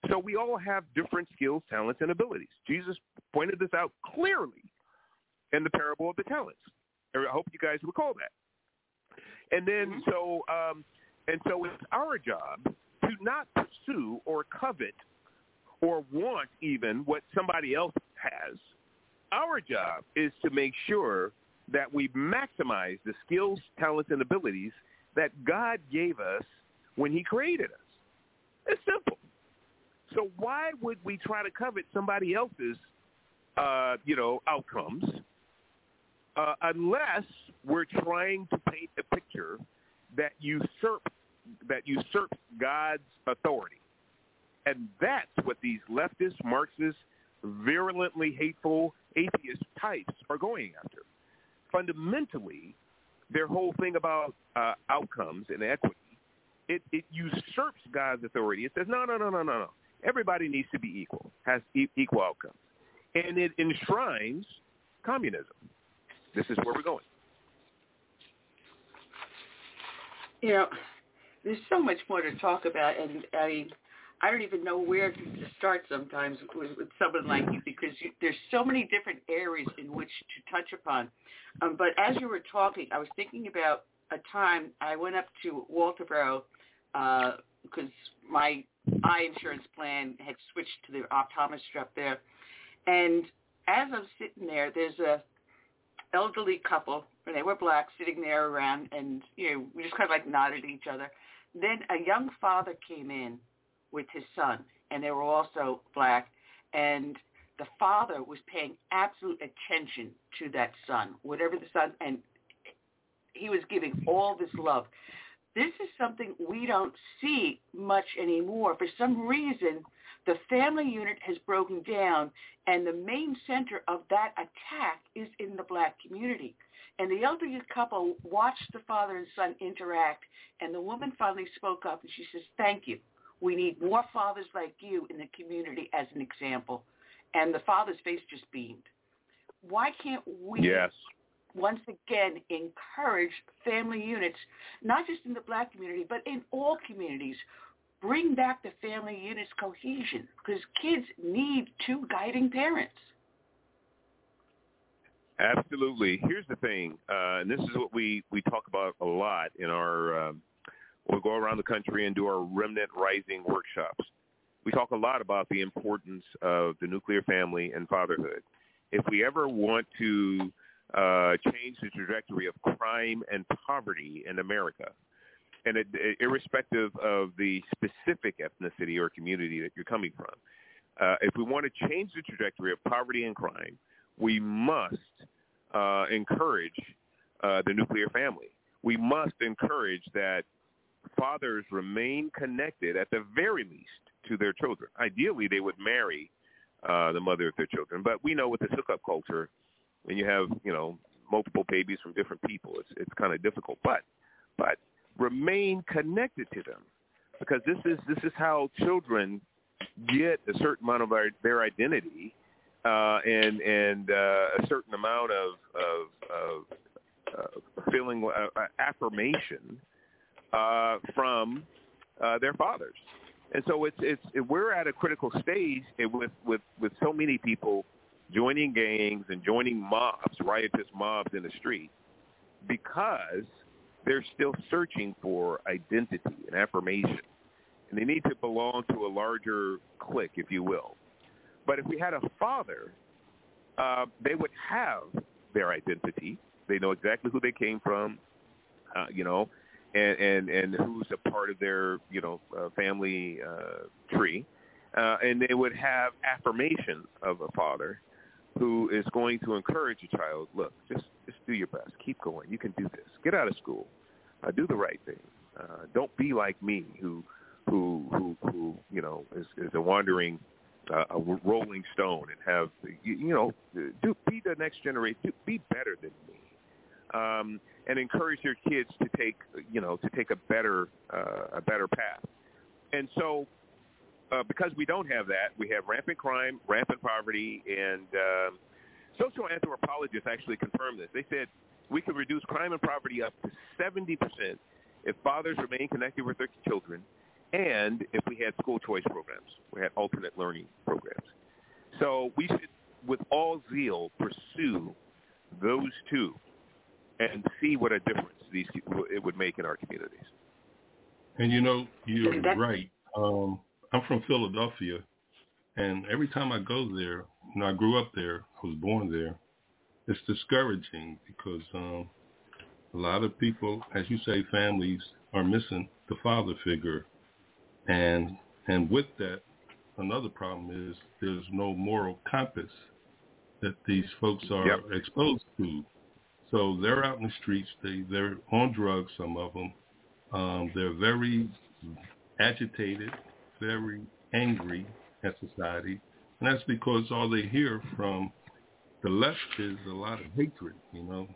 So we all have different skills, talents, and abilities. Jesus pointed this out clearly in the parable of the talents. I hope you guys recall that. And then Mm-hmm. so um, and so it's our job to not pursue or covet or want even what somebody else has. Our job is to make sure that we maximize the skills, talents, and abilities that God gave us when he created us. It's simple. So why would we try to covet somebody else's, uh, you know, outcomes uh, unless we're trying to paint a picture that usurp that usurps God's authority? And that's what these leftist, Marxist, virulently hateful atheist types are going after. Fundamentally, their whole thing about uh, outcomes and equity, it, it usurps God's authority. It says, no, no, no, no, no, no. Everybody needs to be equal, has equal outcomes. And it enshrines communism. This is where we're going. You know, there's so much more to talk about, and I mean, I don't even know where to start sometimes with, with someone like you because you, there's so many different areas in which to touch upon. Um, but as you were talking, I was thinking about a time I went up to Walterboro uh, because my eye insurance plan had switched to the optometrist up there, and as I'm sitting there, there's a elderly couple, and they were black, sitting there around, and you know, we just kind of like nodded at each other. Then a young father came in with his son, and they were also black, and the father was paying absolute attention to that son, whatever the son, and he was giving all this love. This is something we don't see much anymore. For some reason, the family unit has broken down, and the main center of that attack is in the black community. And the elderly couple watched the father and son interact, and the woman finally spoke up, and she says, thank you. We need more fathers like you in the community as an example. And the father's face just beamed. Why can't we Yes. Once again encourage family units, not just in the black community, but in all communities. Bring back the family units cohesion because kids need two guiding parents. Absolutely. Here's the thing, uh, and this is what we, we talk about a lot in our, um, we'll go around the country and do our Remnant Rising workshops. We talk a lot about the importance of the nuclear family and fatherhood. If we ever want to uh, change the trajectory of crime and poverty in America, and it, irrespective of the specific ethnicity or community that you're coming from, uh, if we want to change the trajectory of poverty and crime, we must uh, encourage uh, the nuclear family. We must encourage that fathers remain connected at the very least to their children. Ideally, they would marry uh, the mother of their children, but we know with this hookup culture, when you have you know multiple babies from different people, it's it's kind of difficult. But but remain connected to them because this is this is how children get a certain amount of our, their identity uh, and and uh, a certain amount of, of, of uh, feeling uh, affirmation uh, from uh, their fathers. And so it's it's it, we're at a critical stage with with with so many people joining gangs and joining mobs, riotous mobs in the street, because they're still searching for identity and affirmation, and they need to belong to a larger clique, if you will. But if we had a father, uh, they would have their identity. They know exactly who they came from. Uh, you know, and and and who's a part of their you know uh, family uh, tree, uh, and they would have affirmation of a father who is going to encourage a child. Look, just just do your best. Keep going. You can do this. Get out of school. Uh, do the right thing. Uh, don't be like me, who who who who you know is is a wandering uh, a rolling stone and have you, you know do be the next generation. Do, be better than me. Um, and encourage your kids to take you know to take a better uh, a better path. And so, uh, because we don't have that, we have rampant crime, rampant poverty, and uh, social anthropologists actually confirmed this. They said we could reduce crime and poverty up to 70% if fathers remain connected with their children and if we had school choice programs, we had alternate learning programs. So we should, with all zeal, pursue those two and see what a difference these it would make in our communities. And you know, you're right. Um, I'm from Philadelphia, and every time I go there, you know, I grew up there, I was born there. It's discouraging because um, a lot of people, as you say, families are missing the father figure, and and with that, another problem is there's no moral compass that these folks are yep. exposed to so they're out in the streets. They they're on drugs. Some of them. Um, they're very agitated, very angry at society, and that's because all they hear from the left is a lot of hatred. You know,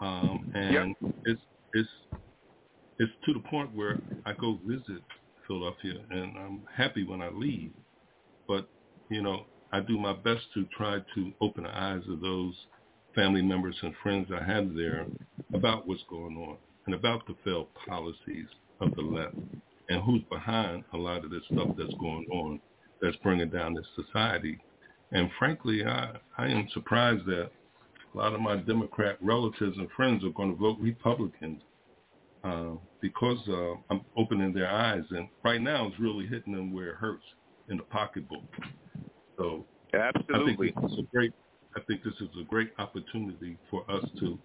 um, and yep. it's it's it's to the point where I go visit Philadelphia, and I'm happy when I leave, but you know I do my best to try to open the eyes of those family members and friends I have there about what's going on and about the failed policies of the left and who's behind a lot of this stuff that's going on that's bringing down this society. And frankly, I, I am surprised that a lot of my Democrat relatives and friends are going to vote Republicans uh, because uh, I'm opening their eyes. And right now it's really hitting them where it hurts in the pocketbook. So Absolutely. I think it's a great I think this is a great opportunity for us to,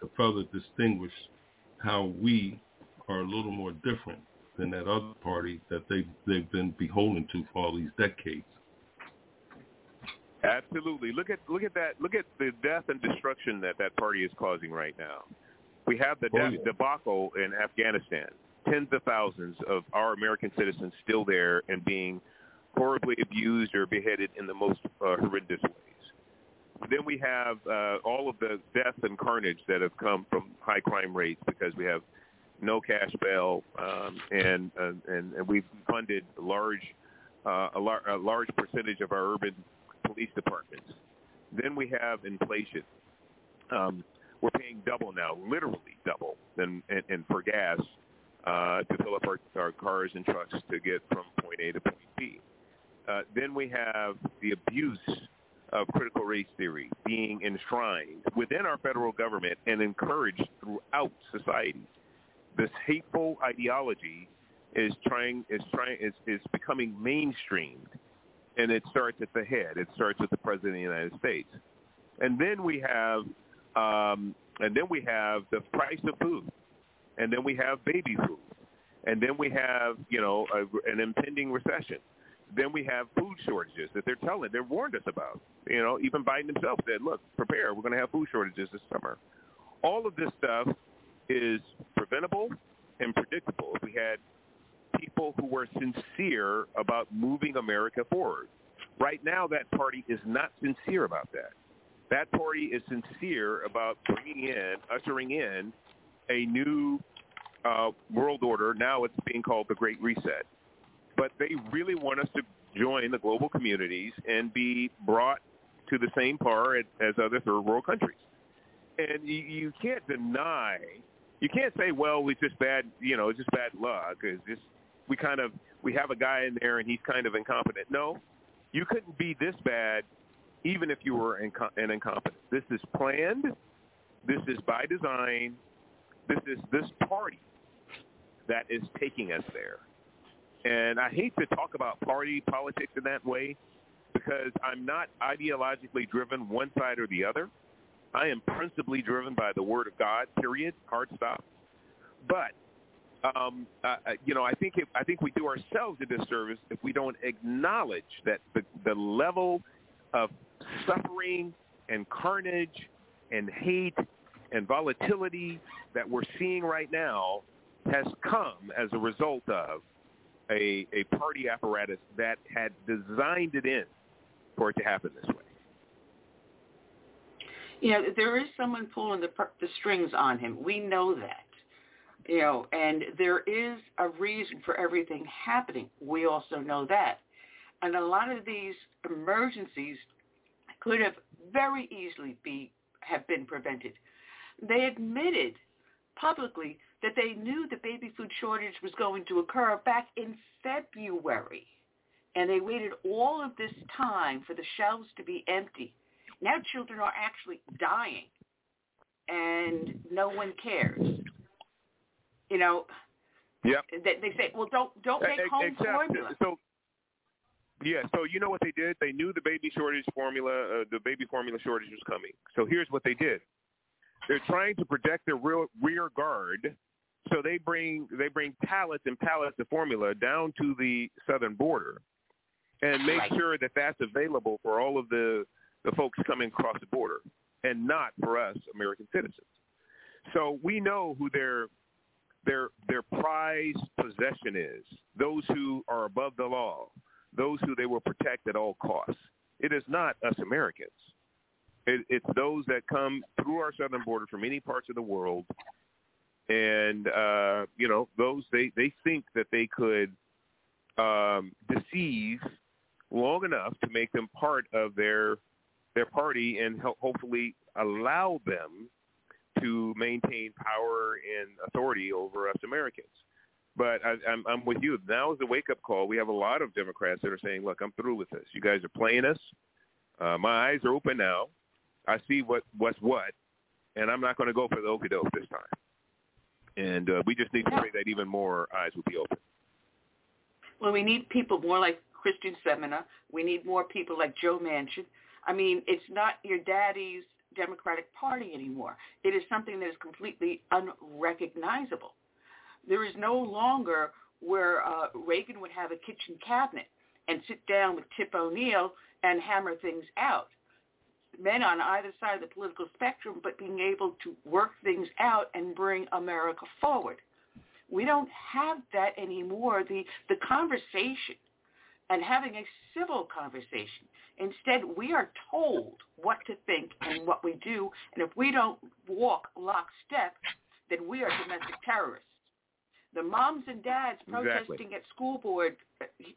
to further distinguish how we are a little more different than that other party that they they've been beholden to for all these decades. Absolutely. Look at look at that. Look at the death and destruction that that party is causing right now. We have the oh, yeah. debacle in Afghanistan. Tens of thousands of our American citizens still there and being horribly abused or beheaded in the most uh, horrendous ways. Then we have uh, all of the death and carnage that have come from high crime rates because we have no cash bail, um, and, uh, and and we've funded large uh, a, lar- a large percentage of our urban police departments. Then we have inflation. Um, we're paying double now, literally double, and, and, and for gas uh, to fill up our, our cars and trucks to get from point A to point B. Uh, then we have the abuse of critical race theory being enshrined within our federal government and encouraged throughout society. This hateful ideology is trying is trying is, is becoming mainstreamed and it starts at the head. It starts with the president of the United States. And then we have um, and then we have the price of food. And then we have baby food. And then we have, you know, a, an impending recession. Then we have food shortages that they're telling, they're warned us about. You know, even Biden himself said, look, prepare, we're going to have food shortages this summer. All of this stuff is preventable and predictable if we had people who were sincere about moving America forward. Right now, that party is not sincere about that. That party is sincere about bringing in, ushering in a new uh, world order. Now it's being called the Great Reset but they really want us to join the global communities and be brought to the same par as other third world countries. and you, you can't deny, you can't say, well, it's just bad, you know, it's just bad luck. It's just we kind of we have a guy in there and he's kind of incompetent. No, you couldn't be this bad, even if you were inco- an incompetent. This is planned. This is by design. This is this party that is taking us there. And I hate to talk about party politics in that way because I'm not ideologically driven one side or the other. I am principally driven by the Word of God. Period. Hard stop. But um, uh, you know, I think if, I think we do ourselves a disservice if we don't acknowledge that the the level of suffering and carnage and hate and volatility that we're seeing right now has come as a result of a, a party apparatus that had designed it in for it to happen this way. You know, there is someone pulling the, the strings on him. We know that. You know, and there is a reason for everything happening. We also know that. And a lot of these emergencies could have very easily be have been prevented. They admitted publicly that they knew the baby food shortage was going to occur back in February. And they waited all of this time for the shelves to be empty. Now children are actually dying and no one cares. You know, yep. they, they say, well, don't don't make home Except, formula. So, yeah, so you know what they did? They knew the baby shortage formula, uh, the baby formula shortage was coming. So here's what they did. They're trying to protect their real rear guard so they bring they bring pallets and pallets of formula down to the southern border, and make Right. sure that that's available for all of the the folks coming across the border, and not for us American citizens. So we know who their their their prized possession is. Those who are above the law, those who they will protect at all costs. It is not us Americans. It, it's those that come through our southern border from many parts of the world and uh, you know those they they think that they could um, deceive long enough to make them part of their their party and ho- hopefully allow them to maintain power and authority over us Americans. But I, I'm, I'm with you. Now is the wake up call. We have a lot of Democrats that are saying, "Look, I'm through with this. You guys are playing us. Uh, my eyes are open now. I see what what's what, and I'm not going to go for the okey doke this time." And uh, we just need to pray that even more eyes will be open. Well, we need people more like Kyrsten Sinema. We need more people like Joe Manchin. I mean, it's not your daddy's Democratic Party anymore. It is something that is completely unrecognizable. There is no longer where uh, Reagan would have a kitchen cabinet and sit down with Tip O'Neill and hammer things out. Men on either side of the political spectrum, but being able to work things out and bring America forward. We don't have that anymore. The the conversation and having a civil conversation. Instead, we are told what to think and what we do, and if we don't walk lockstep, then we are domestic terrorists. The moms and dads Exactly. protesting at school board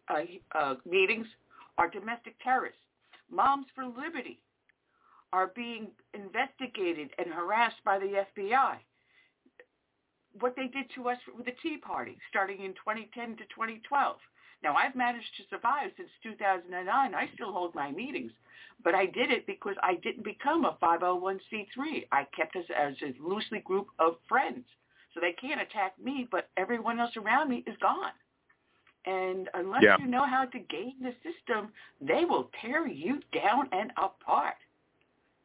uh, uh, meetings are domestic terrorists. Moms for Liberty are being investigated and harassed by the FBI what they did to us with the Tea Party starting in 2010 to 2012. Now, I've managed to survive since 2009. I still hold my meetings, but I did it because I didn't become a 501c3. I kept us as a loosely group of friends. So they can't attack me, but everyone else around me is gone. And unless Yeah. you know how to game the system, they will tear you down and apart.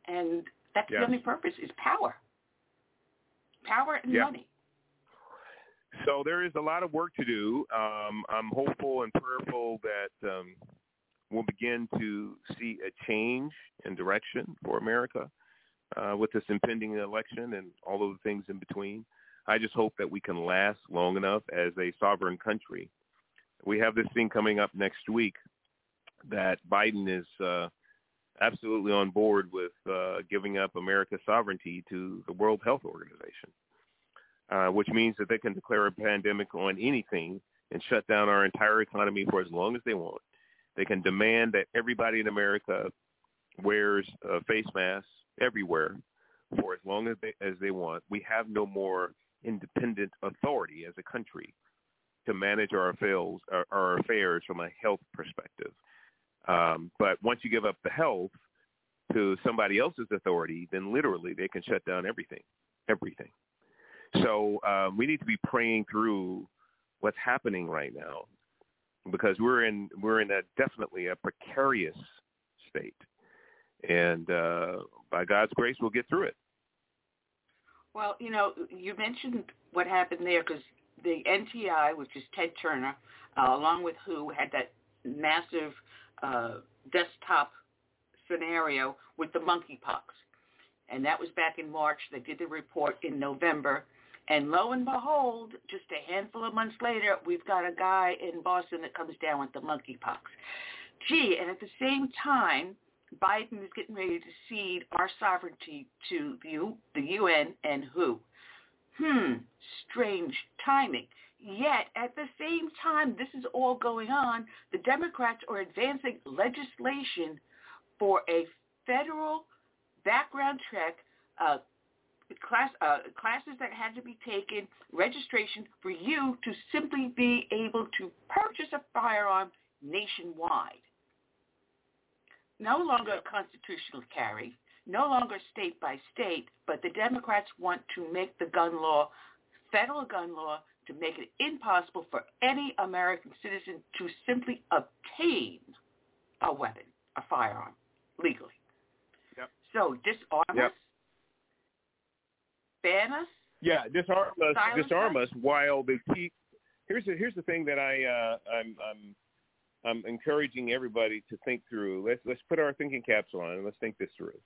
And that's Yes. the only purpose is power. Power and Yeah. money. So there is a lot of work to do. Um, I'm hopeful and prayerful that um, we'll begin to see a change in direction for America uh, with this impending election and all of the things in between. I just hope that we can last long enough as a sovereign country. We have this thing coming up next week that Biden is uh, absolutely on board with uh, giving up America's sovereignty to the World Health Organization uh, which means that they can declare a pandemic on anything and shut down our entire economy for as long as they want. They can demand that everybody in America wears a face mask everywhere for as long as they as they want. We have no more independent authority as a country to manage our affairs our, our affairs from a health perspective. Um, but once you give up the health to somebody else's authority, then literally they can shut down everything, everything. So um, we need to be praying through what's happening right now because we're in we're in a definitely a precarious state, and uh, by God's grace, we'll get through it. Well, you know, you mentioned what happened there because the NTI, which is Ted Turner, uh, along with WHO, had that massive uh, desktop scenario with the monkeypox. And that was back in March. They did the report in November. And lo and behold, just a handful of months later, we've got a guy in Boston that comes down with the monkeypox. Gee, and at the same time, Biden is getting ready to cede our sovereignty to the, the UN and WHO. Hmm, strange timing. Yet, at the same time this is all going on, the Democrats are advancing legislation for a federal background check, uh, class, uh, classes that had to be taken, registration for you to simply be able to purchase a firearm nationwide. No longer a constitutional carry, no longer state by state, but the Democrats want to make the gun law, federal gun law, to make it impossible for any American citizen to simply obtain a weapon, a firearm, legally. Yep. So disarm Yep. us, ban us. Yeah, disarm us, Silence disarm us? us while they keep. Here's the here's the thing that I uh, I'm I'm I'm encouraging everybody to think through. Let's let's put our thinking caps on and let's think this through.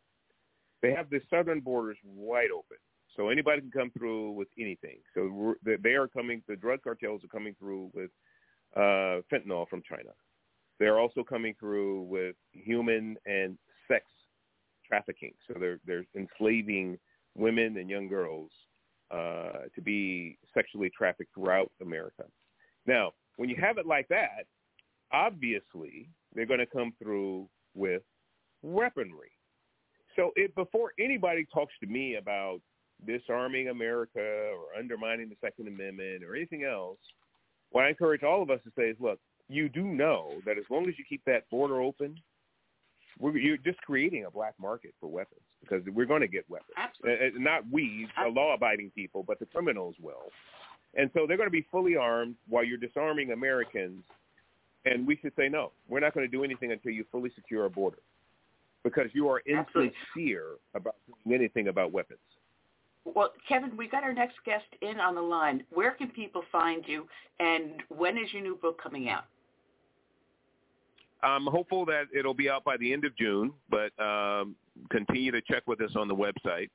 They have the southern borders wide open, so anybody can come through with anything. So they are coming. The drug cartels are coming through with uh, fentanyl from China. They're also coming through with human and sex trafficking. So they're they're enslaving women and young girls uh, to be sexually trafficked throughout America. Now, when you have it like that, obviously they're going to come through with weaponry. So before anybody talks to me about disarming America or undermining the Second Amendment or anything else, what I encourage all of us to say is, look, you do know that as long as you keep that border open, we're, you're just creating a black market for weapons because we're going to get weapons. Absolutely. Not we, the law-abiding people, but the criminals will. And so they're going to be fully armed while you're disarming Americans. And we should say, no, we're not going to do anything until you fully secure our border because you are Absolutely. insincere about doing anything about weapons. Well, Kevin, we got our next guest in on the line. Where can people find you, and when is your new book coming out? I'm hopeful that it'll be out by the end of June, but um, continue to check with us on the website.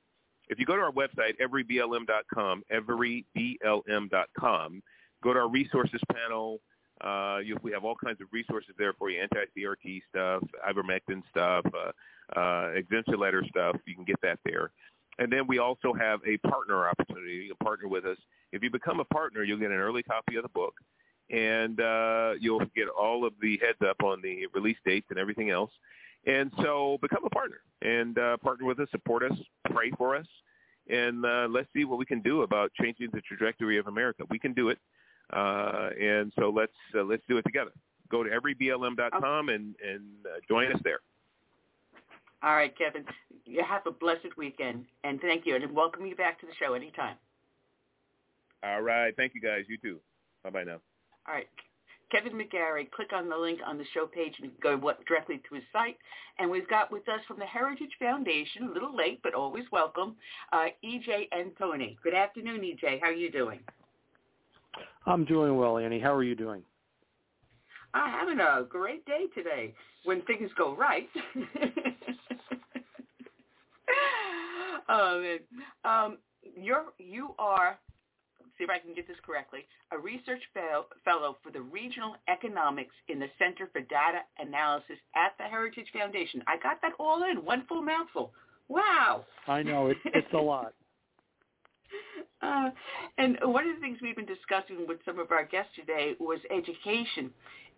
If you go to our website, everyblm.com, everyblm.com, go to our resources panel. Uh, you, we have all kinds of resources there for you, anti-CRT stuff, ivermectin stuff, uh, uh, exemption letter stuff. You can get that there. And then we also have a partner opportunity. Can partner with us. If you become a partner, you'll get an early copy of the book and uh, you'll get all of the heads up on the release dates and everything else. And so become a partner and uh, partner with us, support us, pray for us, and uh, let's see what we can do about changing the trajectory of America. We can do it, uh, and so let's uh, let's do it together. Go to everyblm.com and and uh, join us there. All right, Kevin. You have a blessed weekend, and thank you, and welcome you back to the show anytime. All right, thank you guys. You too. Bye bye now. All right. Kevin McGary, click on the link on the show page and go what, directly to his site. And we've got with us from the Heritage Foundation, a little late but always welcome, uh, EJ Antoni. Good afternoon, EJ. How are you doing? I'm doing well, Annie. How are you doing? I'm having a great day today when things go right. oh, man. Um, you're, you are see if I can get this correctly, a research fellow for the Regional Economics in the Center for Data Analysis at the Heritage Foundation. I got that all in one full mouthful. Wow. I know it, it's a lot. Uh, and one of the things we've been discussing with some of our guests today was education.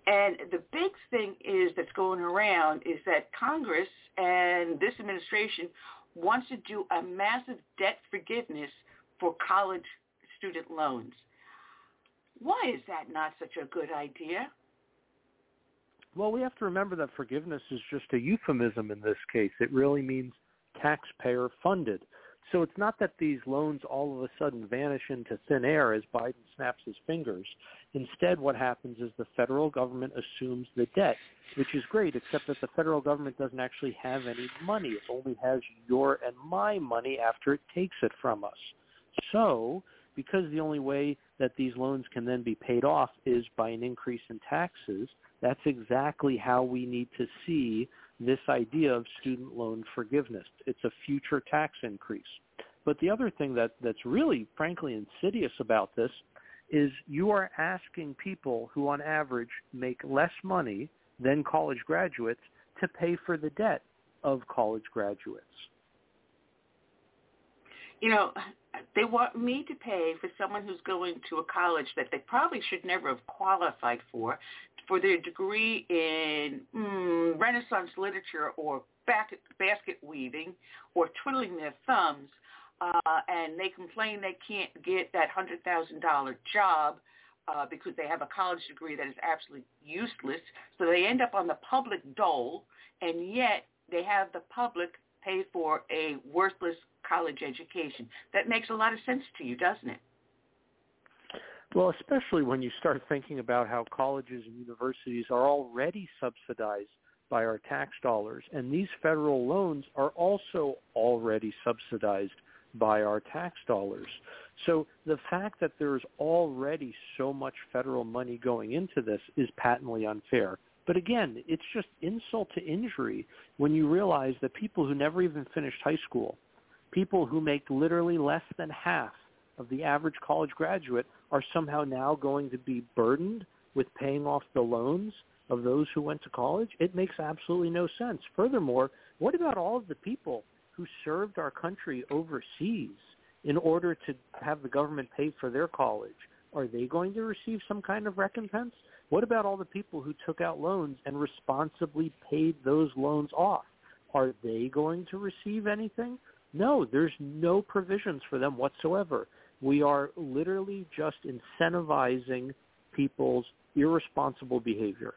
And the big thing is that's going around is that Congress and this administration wants to do a massive debt forgiveness for college student loans. Why is that not such a good idea? Well, we have to remember that forgiveness is just a euphemism in this case. It really means taxpayer funded. So it's not that these loans all of a sudden vanish into thin air as Biden snaps his fingers. Instead, what happens is the federal government assumes the debt, which is great, except that the federal government doesn't actually have any money. It only has your and my money after it takes it from us. So because the only way that these loans can then be paid off is by an increase in taxes, that's exactly how we need to see this idea of student loan forgiveness. It's a future tax increase. But the other thing that, that's really, frankly, insidious about this is you are asking people who on average make less money than college graduates to pay for the debt of college graduates. You know, they want me to pay for someone who's going to a college that they probably should never have qualified for, for their degree in mm, Renaissance literature or basket weaving or twiddling their thumbs, uh, and they complain they can't get that $100,000 job uh, because they have a college degree that is absolutely useless. So they end up on the public dole, and yet they have the public pay for a worthless college education. That makes a lot of sense to you, doesn't it? Well, especially when you start thinking about how colleges and universities are already subsidized by our tax dollars, and these federal loans are also already subsidized by our tax dollars. So the fact that there's already so much federal money going into this is patently unfair. But again, it's just insult to injury when you realize that people who never even finished high school, people who make literally less than half of the average college graduate are somehow now going to be burdened with paying off the loans of those who went to college. It makes absolutely no sense. Furthermore, what about all of the people who served our country overseas in order to have the government pay for their college? Are they going to receive some kind of recompense? What about all the people who took out loans and responsibly paid those loans off? Are they going to receive anything? No, there's no provisions for them whatsoever. We are literally just incentivizing people's irresponsible behavior.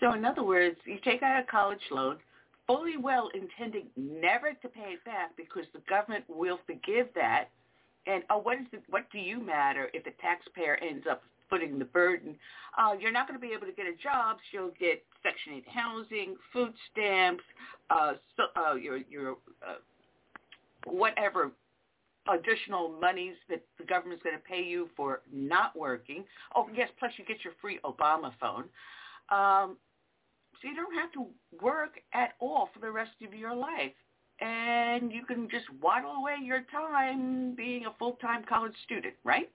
So in other words, you take out a college loan, fully well intending never to pay it back because the government will forgive that. And oh, what is the, what do you matter if the taxpayer ends up footing the burden? Uh, you're not going to be able to get a job. So you'll get Section 8 housing, food stamps, uh, so, uh, your your uh, whatever additional monies that the government's going to pay you for not working. Oh, yes, plus you get your free Obama phone. Um, so you don't have to work at all for the rest of your life. And you can just waddle away your time being a full-time college student, right?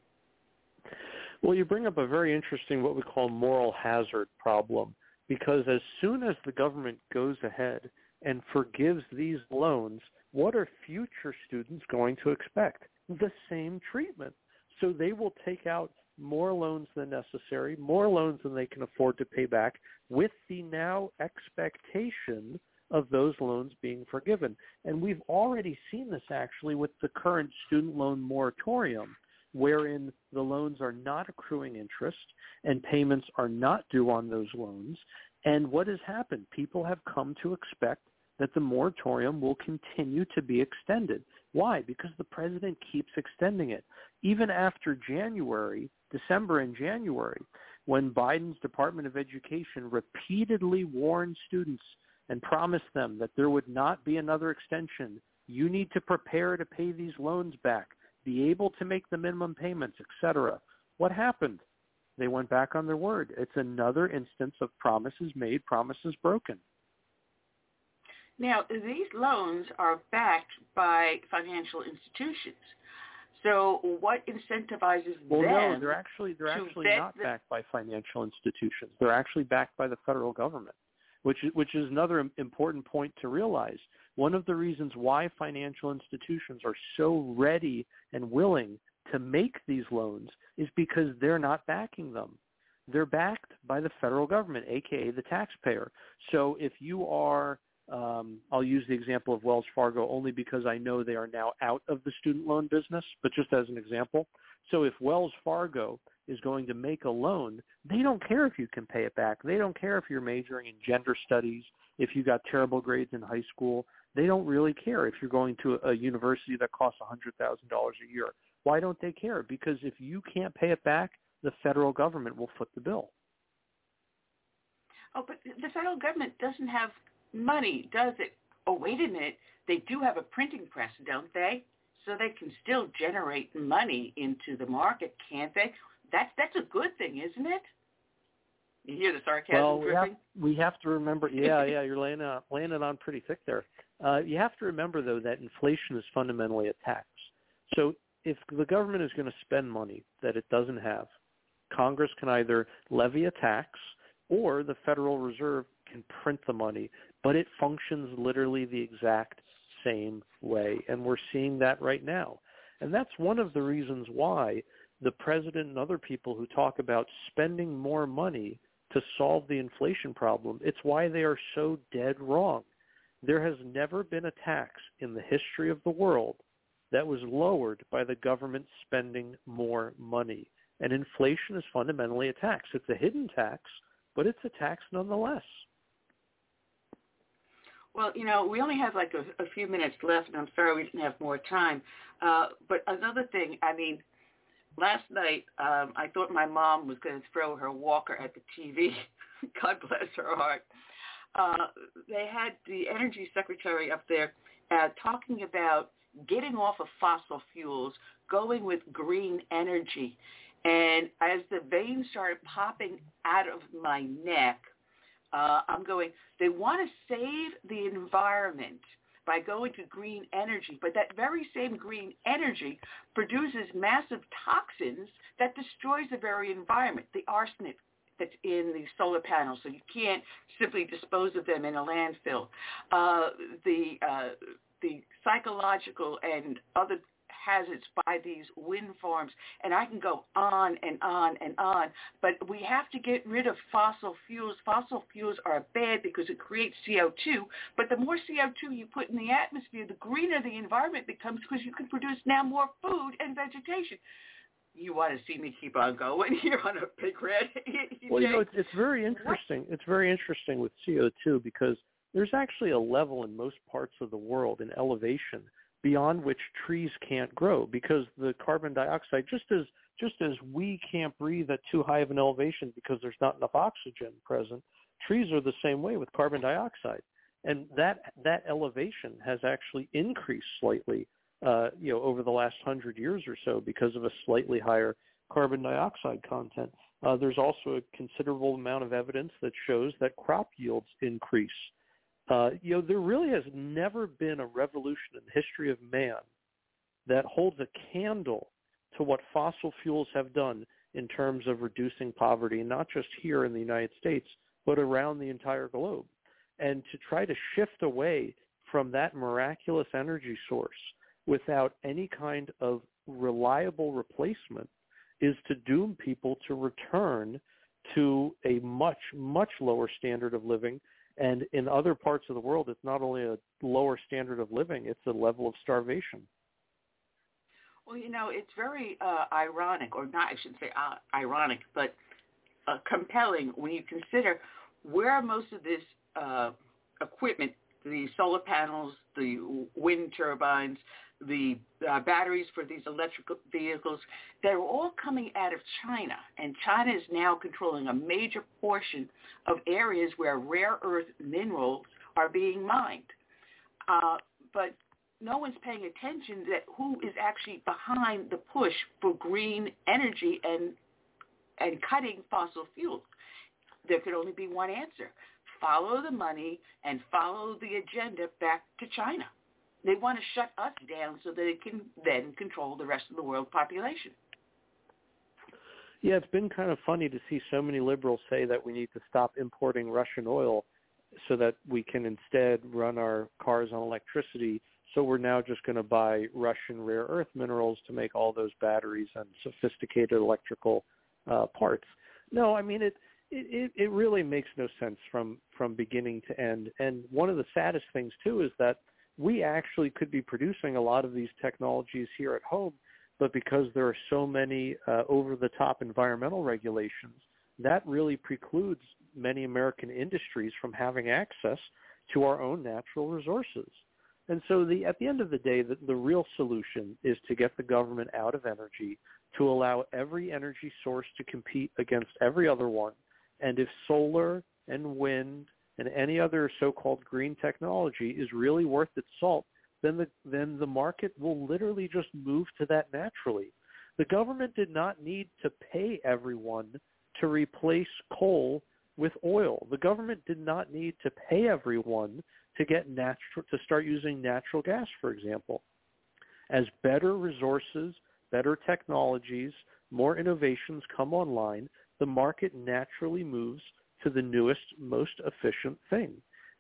Well, you bring up a very interesting what we call moral hazard problem because as soon as the government goes ahead and forgives these loans, what are future students going to expect? The same treatment. So they will take out more loans than necessary, more loans than they can afford to pay back, with the now expectation of those loans being forgiven. And we've already seen this actually with the current student loan moratorium, wherein the loans are not accruing interest and payments are not due on those loans. And what has happened? People have come to expect that the moratorium will continue to be extended. Why? Because the president keeps extending it. Even after January, December and January, when Biden's Department of Education repeatedly warned students and promised them that there would not be another extension, you need to prepare to pay these loans back, be able to make the minimum payments, etc. What happened? They went back on their word. It's another instance of promises made, promises broken. Now, these loans are backed by financial institutions. So what incentivizes well, them? Well, no, they're actually they're actually not the... backed by financial institutions. They're actually backed by the federal government, which is, which is another important point to realize. One of the reasons why financial institutions are so ready and willing to make these loans is because they're not backing them. They're backed by the federal government, aka the taxpayer. So if you are Um, I'll use the example of Wells Fargo only because I know they are now out of the student loan business, but just as an example. So if Wells Fargo is going to make a loan, they don't care if you can pay it back. They don't care if you're majoring in gender studies, if you got terrible grades in high school. They don't really care if you're going to a university that costs $100,000 a year. Why don't they care? Because if you can't pay it back, the federal government will foot the bill. Oh, but the federal government doesn't have money, does it? Oh, wait a minute. They do have a printing press, don't they? So they can still generate money into the market, can't they? That's that's a good thing, isn't it? You hear the sarcasm well, we dripping? have, we have to remember. Yeah, yeah, you're laying laying it on pretty thick there. Uh, you have to remember though that inflation is fundamentally a tax. So if the government is going to spend money that it doesn't have, Congress can either levy a tax or the Federal Reserve can print the money, but it functions literally the exact same way. And we're seeing that right now. And that's one of the reasons why the president and other people who talk about spending more money to solve the inflation problem, it's why they are so dead wrong. There has never been a tax in the history of the world that was lowered by the government spending more money. And inflation is fundamentally a tax. It's a hidden tax, but it's a tax nonetheless. Well, you know, we only have like a, a few minutes left, and I'm sorry we didn't have more time. Uh, but another thing, I mean, last night um, I thought my mom was going to throw her walker at the TV. God bless her heart. Uh, they had the energy secretary up there uh, talking about getting off of fossil fuels, going with green energy. And as the veins started popping out of my neck, uh, I'm going, they want to save the environment by going to green energy, but that very same green energy produces massive toxins that destroys the very environment, the arsenic that's in the solar panels, so you can't simply dispose of them in a landfill. Uh, the uh, the psychological and other hazards by these wind farms, and I can go on and on and on. But we have to get rid of fossil fuels. Fossil fuels are bad because it creates CO2, but the more CO2 you put in the atmosphere, the greener the environment becomes because you can produce now more food and vegetation. You want to see me keep on going here on a big red? well, you know, it's, it's very interesting. It's very interesting with CO2 because there's actually a level in most parts of the world in elevation beyond which trees can't grow because the carbon dioxide just as just as we can't breathe at too high of an elevation because there's not enough oxygen present trees are the same way with carbon dioxide and that that elevation has actually increased slightly uh, you know over the last hundred years or so because of a slightly higher carbon dioxide content uh, there's also a considerable amount of evidence that shows that crop yields increase uh, you know, there really has never been a revolution in the history of man that holds a candle to what fossil fuels have done in terms of reducing poverty, not just here in the United States, but around the entire globe. And to try to shift away from that miraculous energy source without any kind of reliable replacement is to doom people to return to a much, much lower standard of living and in other parts of the world, it's not only a lower standard of living, it's a level of starvation. Well, you know, it's very uh, ironic, or not, I shouldn't say uh, ironic, but uh, compelling when you consider where most of this uh, equipment, the solar panels, the wind turbines, the uh, batteries for these electric vehicles, they're all coming out of China. And China is now controlling a major portion of areas where rare earth minerals are being mined. Uh, but no one's paying attention that who is actually behind the push for green energy and and cutting fossil fuels. There could only be one answer. Follow the money and follow the agenda back to China. They want to shut us down so that it can then control the rest of the world population. Yeah, it's been kind of funny to see so many liberals say that we need to stop importing Russian oil so that we can instead run our cars on electricity. So we're now just going to buy Russian rare earth minerals to make all those batteries and sophisticated electrical uh, parts. No, I mean it. it, it, really makes no sense from from beginning to end. And one of the saddest things too is that we actually could be producing a lot of these technologies here at home, but because there are so many uh, over-the-top environmental regulations, that really precludes many American industries from having access to our own natural resources. And so the, at the end of the day, the, the real solution is to get the government out of energy, to allow every energy source to compete against every other one. And if solar and wind and any other so-called green technology is really worth its salt, then the, then the market will literally just move to that naturally. The government did not need to pay everyone to replace coal with oil. The government did not need to pay everyone to get natural to start using natural gas, for example. As better resources, better technologies, more innovations come online, the market naturally moves to the newest, most efficient thing.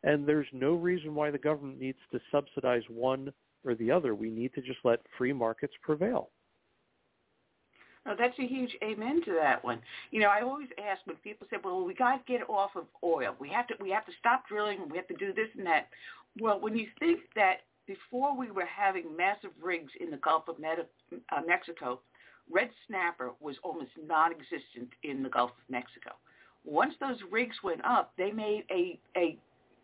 And there's no reason why the government needs to subsidize one or the other. We need to just let free markets prevail. Oh, that's a huge amen to that one. You know, I always ask when people say, "Well, we got to get off of oil. We have to we have to stop drilling. We have to do this and that." Well, when you think that before we were having massive rigs in the Gulf of uh, Mexico, red snapper was almost non-existent in the Gulf of Mexico. Once those rigs went up, they made a a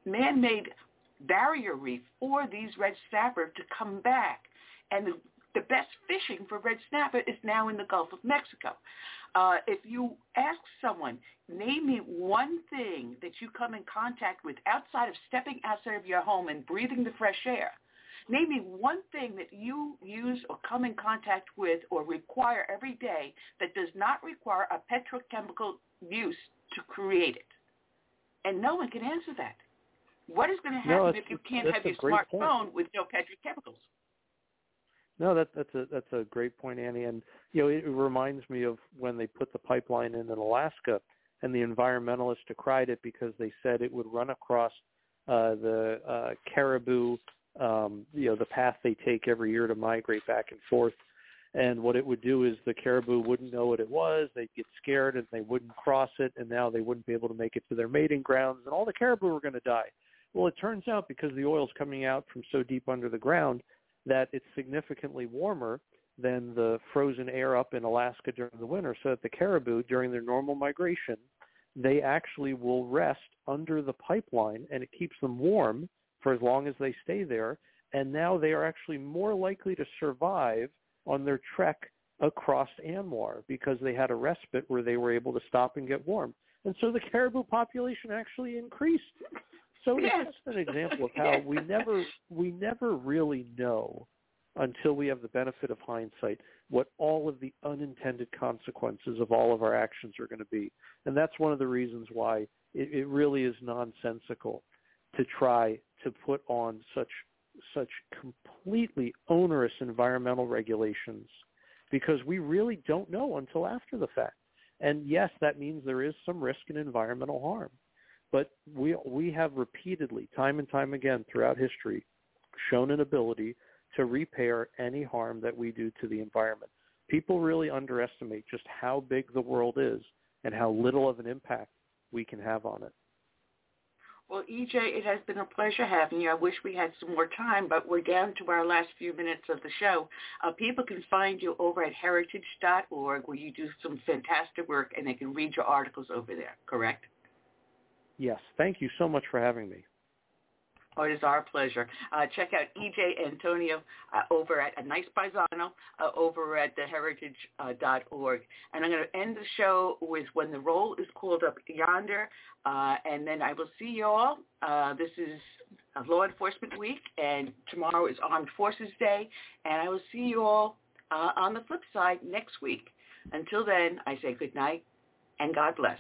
man-made barrier reef for these red snapper to come back. And the the best fishing for red snapper is now in the Gulf of Mexico. Uh, if you ask someone, name me one thing that you come in contact with outside of stepping outside of your home and breathing the fresh air, name me one thing that you use or come in contact with or require every day that does not require a petrochemical use to create it. And no one can answer that. What is going to happen no, if you can't have your smartphone point. with no petrochemicals? No, that, that's a that's a great point, Annie. And you know, it, it reminds me of when they put the pipeline in in Alaska, and the environmentalists decried it because they said it would run across uh, the uh, caribou, um, you know, the path they take every year to migrate back and forth. And what it would do is the caribou wouldn't know what it was. They'd get scared and they wouldn't cross it, and now they wouldn't be able to make it to their mating grounds, and all the caribou were going to die. Well, it turns out because the oil's coming out from so deep under the ground that it's significantly warmer than the frozen air up in Alaska during the winter, so that the caribou, during their normal migration, they actually will rest under the pipeline and it keeps them warm for as long as they stay there. And now they are actually more likely to survive on their trek across ANWR because they had a respite where they were able to stop and get warm. And so the caribou population actually increased. So yes. it's just an example of how we never we never really know until we have the benefit of hindsight what all of the unintended consequences of all of our actions are going to be. And that's one of the reasons why it, it really is nonsensical to try to put on such such completely onerous environmental regulations because we really don't know until after the fact. And yes, that means there is some risk in environmental harm. But we we have repeatedly, time and time again throughout history, shown an ability to repair any harm that we do to the environment. People really underestimate just how big the world is and how little of an impact we can have on it. Well, EJ, it has been a pleasure having you. I wish we had some more time, but we're down to our last few minutes of the show. Uh, people can find you over at heritage.org where you do some fantastic work and they can read your articles over there, correct? Yes. Thank you so much for having me. Oh, it is our pleasure. Uh, check out EJ Antonio uh, over at a nice paisano uh, over at theheritage.org. and I'm going to end the show with when the roll is called up yonder, uh, and then I will see you all. Uh, this is Law Enforcement Week, and tomorrow is Armed Forces Day, and I will see you all uh, on the flip side next week. Until then, I say good night and God bless.